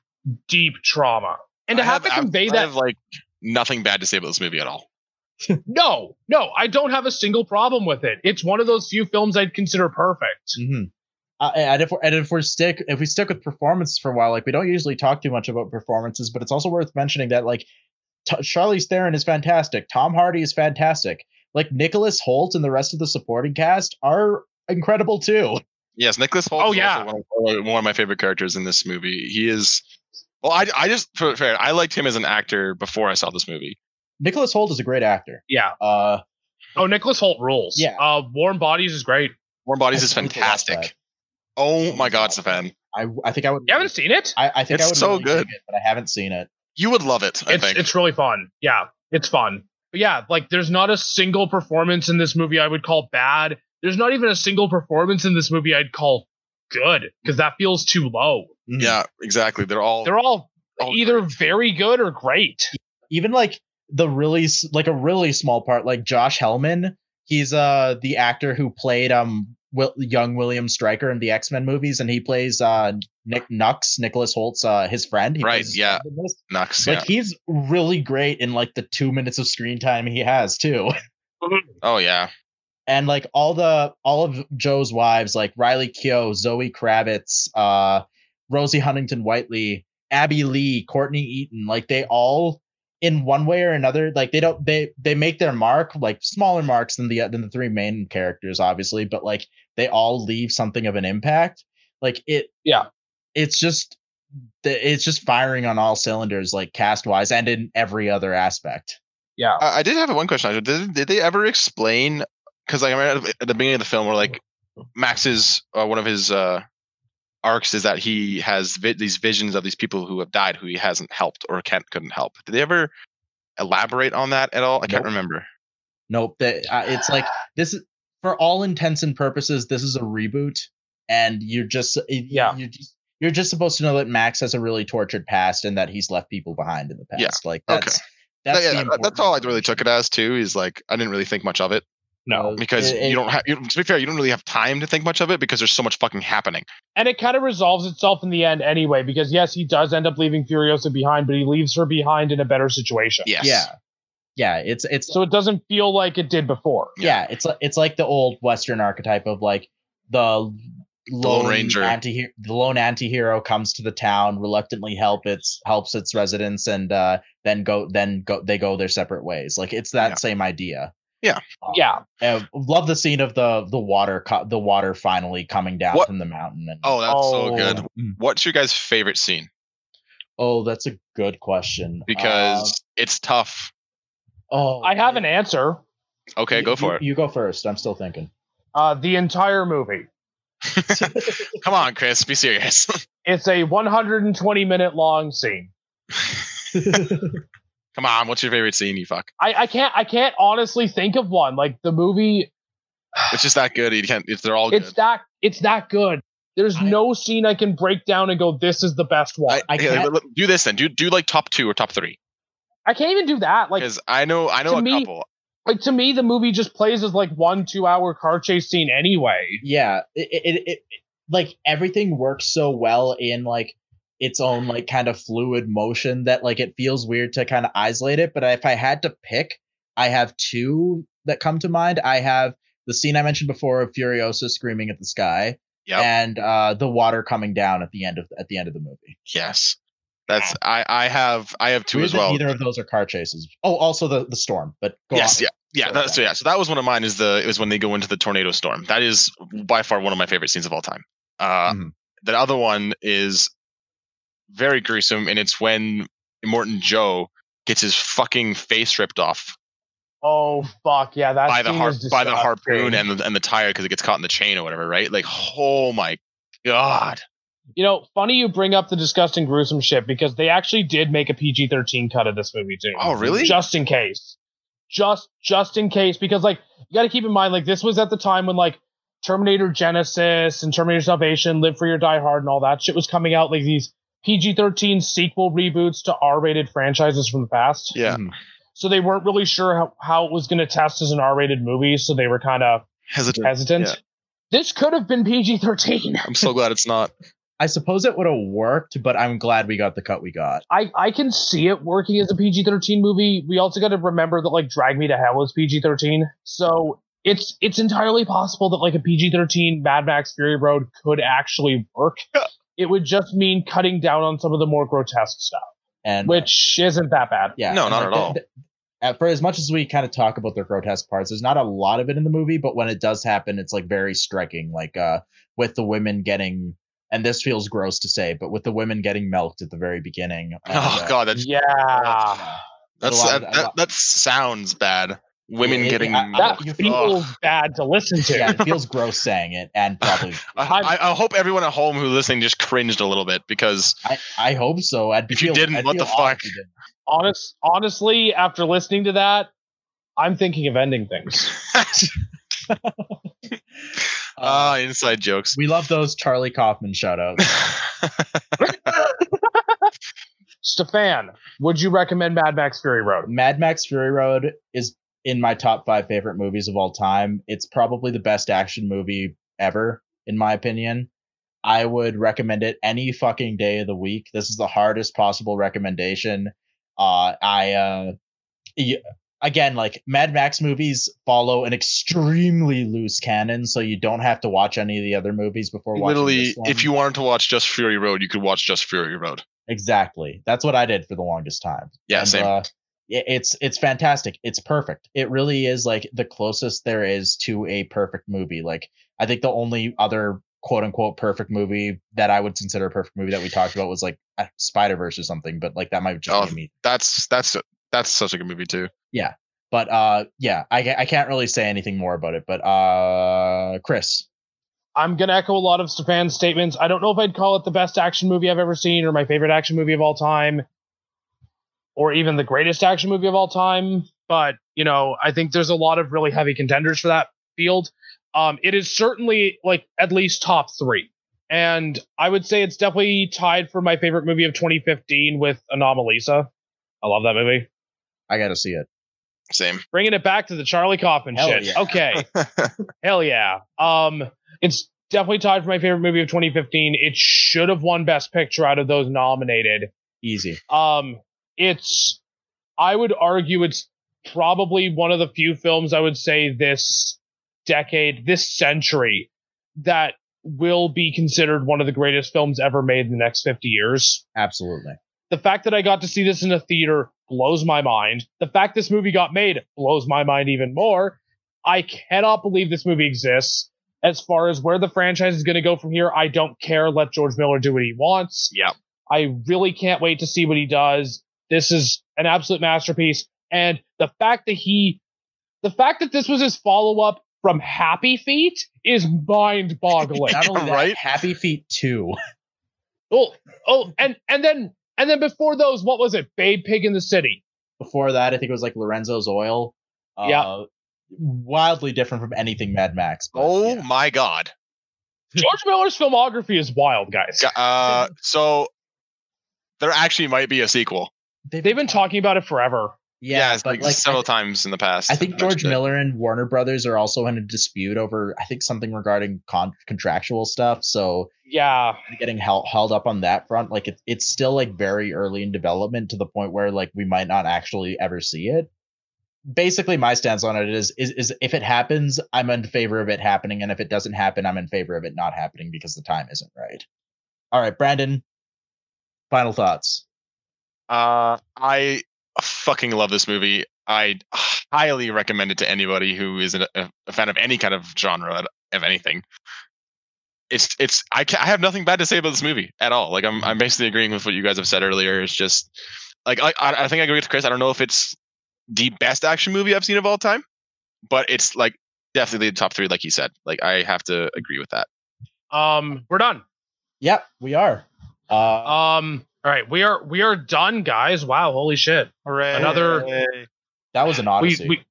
deep trauma. And to I have, to convey I that have like nothing bad to say about this movie at all. no, no, I don't have a single problem with it. It's one of those few films I'd consider perfect. hmm Uh, and if we're, and if we're stick if we stick with performances for a while, like we don't usually talk too much about performances, but it's also worth mentioning that like T- Charlize Theron is fantastic, Tom Hardy is fantastic, like Nicholas Hoult and the rest of the supporting cast are incredible too. Yes, Nicholas Hoult. Oh, is yeah. also one of, one of my favorite characters in this movie. He is. Well, I, I just for fair, I liked him as an actor before I saw this movie. Nicholas Hoult is a great actor. Yeah. Uh, Oh, Nicholas Hoult rules. Yeah. Uh, Warm Bodies is great. Warm Bodies I is fantastic. Oh my God, Stefan, I I think I would. You haven't seen it? I, I think It's I would so really good. it, but I haven't seen it. You would love it. I It's think. it's really fun. Yeah, it's fun. But yeah, like there's not a single performance in this movie I would call bad. There's not even a single performance in this movie I'd call good because that feels too low. Mhm. yeah, exactly. They're all. They're all all either great. very good or great. even like the really like a really small part like josh helman he's uh the actor who played um Will, young william stryker in the x-men movies and he plays uh nick nux nicholas hoult's uh his friend He Right, plays yeah. friend. Nux. like Yeah. he's really great in like the two minutes of screen time he has too Oh yeah. and like all the all of joe's wives like riley keough zoe kravitz uh rosie huntington whiteley abby lee courtney eaton like they all in one way or another like they don't they they make their mark like smaller marks than the than the three main characters obviously but like they all leave something of an impact like it Yeah. it's just the- it's just firing on all cylinders like cast wise and in every other aspect Yeah. I, I did have one question. Did did they ever explain? Because like I remember at the beginning of the film, where like Max's uh, one of his uh, arcs is that he has vi- these visions of these people who have died who he hasn't helped or can't couldn't help. Did they ever elaborate on that at all? I can't remember. Nope. That uh, it's like this is for all intents and purposes. This is a reboot, and you're just it- Yeah. You're just you're just supposed to know that Max has a really tortured past and that he's left people behind in the past. Yeah, past. Like okay. that's That's yeah, that's all I really took it as too. Is like I didn't really think much of it No. because It- you don't have. You, to be fair, you don't really have time to think much of it because there's so much fucking happening. And it kind of resolves itself in the end anyway, because yes, he does end up leaving Furiosa behind, but he leaves her behind in a better situation. Yes. Yeah, yeah. It's it's So it doesn't feel like it did before. yeah, it's it's like the old Western archetype of like the Lone Ranger. anti the lone anti-hero comes to the town, reluctantly help its helps its residents, and uh, then go then go they go their separate ways. Like it's that Yeah. same idea. Yeah. Um, Yeah. uh, love the scene of the the water co- the water finally coming down What- from the mountain. And Oh, that's so Oh. good. Mm. What's your guys' favorite scene? oh, that's a good question Because Um, it's tough. oh, I have an answer. Okay, you- go for you- it. You go first. I'm still thinking. Uh, the entire movie. Come on, Chris, be serious. It's a 120 minute long scene. Come on, what's your favorite scene? You fuck. I, I can't I can't honestly think of one. Like the movie, It's just that good. You can't. It's, they're all good. it's that it's that good. There's I- no scene I can break down and go, this is the best one. I, I can't- let- let- do this then. Do do like top two or top three I can't even do that. Like because I know I know to a me- couple. like to me, the movie just plays as like one two hour car chase scene anyway. yeah it, it, it, it like everything works so well in like its own like kind of fluid motion that like it feels weird to kind of isolate it but if i had to pick i have two that come to mind i have the scene i mentioned before of furiosa screaming at the sky Yep. and uh the water coming down at the end of at the end of the movie Yes, that's I I have I have two Weird as well. neither of those are car chases oh also the the storm but go yes, on. yeah, yeah. Sorry, That's Dan. yeah. So that was one of mine. Is the it was when they go into the tornado storm. That is by far one of my favorite scenes of all time. Uh, Mhm. The other one is very gruesome, and it's when Immortan Joe gets his fucking face ripped off Oh fuck yeah, that by the har- by the harpoon and the and the tire because it gets caught in the chain or whatever, right? Like, oh my god. You know, funny you bring up the disgusting, gruesome shit because they actually did make a PG thirteen cut of this movie too. Oh, really? Just in case, just just in case, because like you got to keep in mind, like this was at the time when like Terminator Genisys and Terminator Salvation, Live Free or Die Hard, and all that shit was coming out. Like these PG thirteen sequel reboots to R rated franchises from the past. Yeah. Mhm. So they weren't really sure how, how it was going to test as an R rated movie, so they were kind of Hesitant. hesitant. Yeah. This could have been PG thirteen. I'm so glad it's not. i suppose it would have worked but i'm glad we got the cut we got I, I can see it working as a PG thirteen movie. We also got to remember that like Drag Me to Hell was PG thirteen, so it's it's entirely possible that like a PG thirteen Mad Max Fury Road could actually work. Yeah. It would just mean cutting down on some of the more grotesque stuff, and which isn't that bad. Yeah. No, not like, at all. the- the- uh, for as much as we kind of talk about the grotesque parts, there's not a lot of it in the movie, but when it does happen, it's like very striking. Like uh with the women getting and this feels gross to say, but with the women getting milked at the very beginning. and, Oh uh, god, that's Yeah, that's that, of- that, that sounds bad. Women Yeah, it- getting I- I- that you- feels Ugh. bad to listen to. yeah, it feels gross saying it, and probably I, I, I hope everyone at home who's listening just cringed a little bit because I, I hope so. I'd If you didn't, I'd what the fuck? you didn't. Honest, honestly, after listening to that, I'm thinking of ending things. ah inside jokes. We love those Charlie Kaufman shoutouts. Stefan, would you recommend Mad Max Fury Road? Mad Max Fury Road is in my top five favorite movies of all time. It's probably the best action movie ever, in my opinion. I would recommend it any fucking day of the week. This is the hardest possible recommendation. Uh, I uh, y- again, like Mad Max movies follow an extremely loose canon, so you don't have to watch any of the other movies before watching Literally, if you wanted to watch just Fury Road, you could watch just Fury Road. Exactly. That's what I did for the longest time. Yeah, And, same. Uh, it's it's fantastic. It's perfect. It really is like the closest there is to a perfect movie. Like I think the only other quote unquote perfect movie that I would consider a perfect movie that we talked about was like Spider Verse or something. But like that might just Oh, be me. That's that's that's such a good movie too. Yeah, but uh, yeah, I I can't really say anything more about it. But uh, Chris, I'm gonna echo a lot of Stefan's statements. I don't know if I'd call it the best action movie I've ever seen or my favorite action movie of all time, or even the greatest action movie of all time. But you know, I think there's a lot of really heavy contenders for that field. Um, it is certainly like at least top three, and I would say it's definitely tied for my favorite movie of 2015 with Anomalisa. I love that movie. I gotta see it. Same. Bringing it back to the Charlie Kaufman Hell shit. yeah. Okay. Hell yeah. Um, it's definitely tied for my favorite movie of 2015. It should have won Best Picture out of those nominated. Easy. Um, it's, I would argue, it's probably one of the few films I would say this decade, this century, that will be considered one of the greatest films ever made in the next 50 years. Absolutely. The fact that I got to see this in a theater blows my mind. The fact this movie got made blows my mind even more. I cannot believe this movie exists. As far as where the franchise is going to go from here, I don't care. Let George Miller do what he wants. Yeah. I really can't wait to see what he does. This is an absolute masterpiece. And the fact that he, the fact that this was his follow up from Happy Feet is mind boggling. Not only that, Right? Happy Feet 2. oh, oh, and, and then, and then before those, what was it? Babe Pig in the City. Before that, I think it was like Lorenzo's Oil. Uh, Yeah. Wildly different from anything Mad Max. but Oh yeah. my god. George Miller's filmography is wild, guys. Uh, so there actually might be a sequel. They've been talking about it forever. Yeah, it's but like, like several I, times in the past. I think George. Miller and Warner Brothers are also in a dispute over, I think, something regarding con- contractual stuff. So Yeah. getting held held up on that front, like it's it's still like very early in development to the point where like we might not actually ever see it. Basically, my stance on it is is is if it happens, I'm in favor of it happening, and if it doesn't happen, I'm in favor of it not happening because the time isn't right. All right, Brandon. Final thoughts. Uh, I fucking love this movie. I highly recommend it to anybody who is a, a fan of any kind of genre of anything. It's it's I ca I have nothing bad to say about this movie at all. Like I'm I'm basically agreeing with what you guys have said earlier. It's just like I I I think I agree with Chris. I don't know if it's the best action movie I've seen of all time, but it's like definitely the top three, like you said. Like I have to agree with that. Um, we're done. Yep, we are. Uh, Um, all right, we are we are done, guys. Wow, holy shit. Hooray! Another- that was an odyssey. we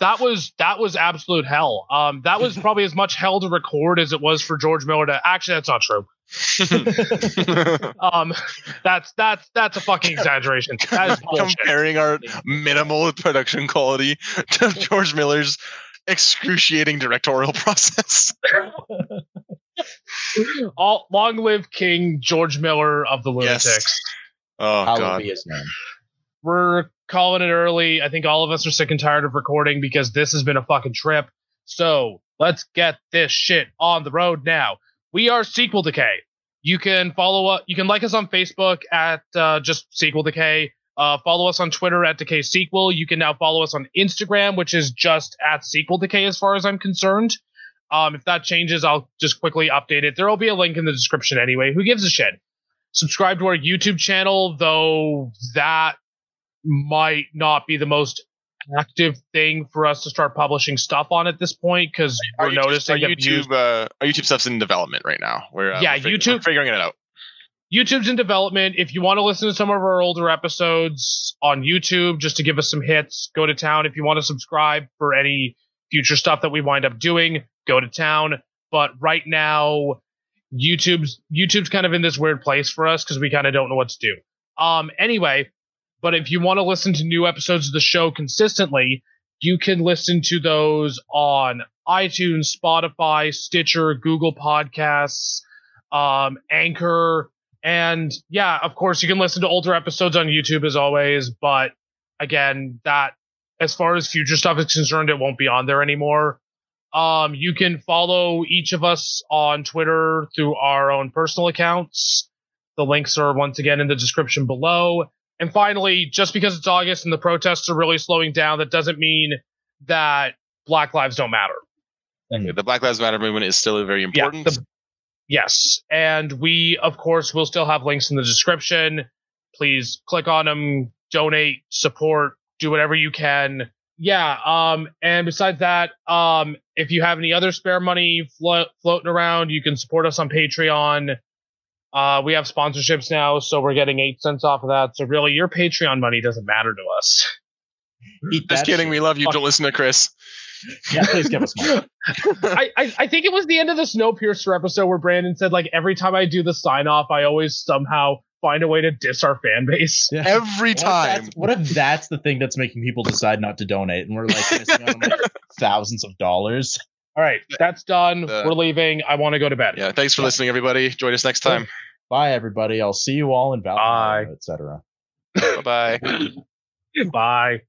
that was that was absolute hell. Um, that was probably as much hell to record as it was for George Miller to. Actually, that's not true. Um, that's that's that's a fucking exaggeration. That is comparing our minimal production quality to George Miller's excruciating directorial process. All long live King George Miller of the Lunatics. Yes. Lunatics. Oh Hallowed god. be his name. We're calling it early. I think all of us are sick and tired of recording because this has been a fucking trip. So let's get this shit on the road now. We are Sequel Decay. You can follow up. You can like us on Facebook at uh, just Sequel Decay. Uh, follow us on Twitter at Decay Sequel. You can now follow us on Instagram, which is just at Sequel Decay, as far as I'm concerned. Um, if that changes, I'll just quickly update it. There will be a link in the description anyway. Who gives a shit? Subscribe to our YouTube channel, though that might not be the most active thing for us to start publishing stuff on at this point because we're YouTube- noticing our that YouTube, views- uh, our YouTube stuff's in development right now. We're uh, Yeah, we're YouTube- we're figuring it out. YouTube's in development. If you want to listen to some of our older episodes on YouTube, just to give us some hits, go to town. If you want to subscribe for any future stuff that we wind up doing, go to town. But right now, YouTube's YouTube's kind of in this weird place for us because we kind of don't know what to do. Um, anyway, but if you want to listen to new episodes of the show consistently, you can listen to those on iTunes, Spotify, Stitcher, Google Podcasts, um, Anchor, and yeah, of course, you can listen to older episodes on YouTube as always. But again, that as far as future stuff is concerned, it won't be on there anymore. Um, you can follow each of us on Twitter through our own personal accounts. The links are once again in the description below. And finally, just because it's August and the protests are really slowing down, that doesn't mean that Black Lives don't matter. The Black Lives Matter movement is still very important. the- Yes. And we, of course, will still have links in the description. Please click on them, donate, support, do whatever you can. Yeah. Um, and besides that, um, if you have any other spare money flo- floating around, you can support us on Patreon. Uh, we have sponsorships now, so we're getting eight cents off of that. So really, your Patreon money doesn't matter to us. Eat Just kidding. shit. We love you. Fuck. Don't listen to Chris. Yeah, please give us more. I, I, I think it was the end of the Snowpiercer episode where Brandon said, like, every time I do the sign off, I always somehow find a way to diss our fan base. Yeah. Every What if, time. that's, what if that's the thing that's making people decide not to donate, and we're like missing out on like thousands of dollars? All right, that's done. Uh, We're leaving. I want to go to bed. Yeah, thanks for listening, everybody. Join us next time. Bye, everybody. I'll see you all in Bye. Valhalla, etc. bye bye. Bye.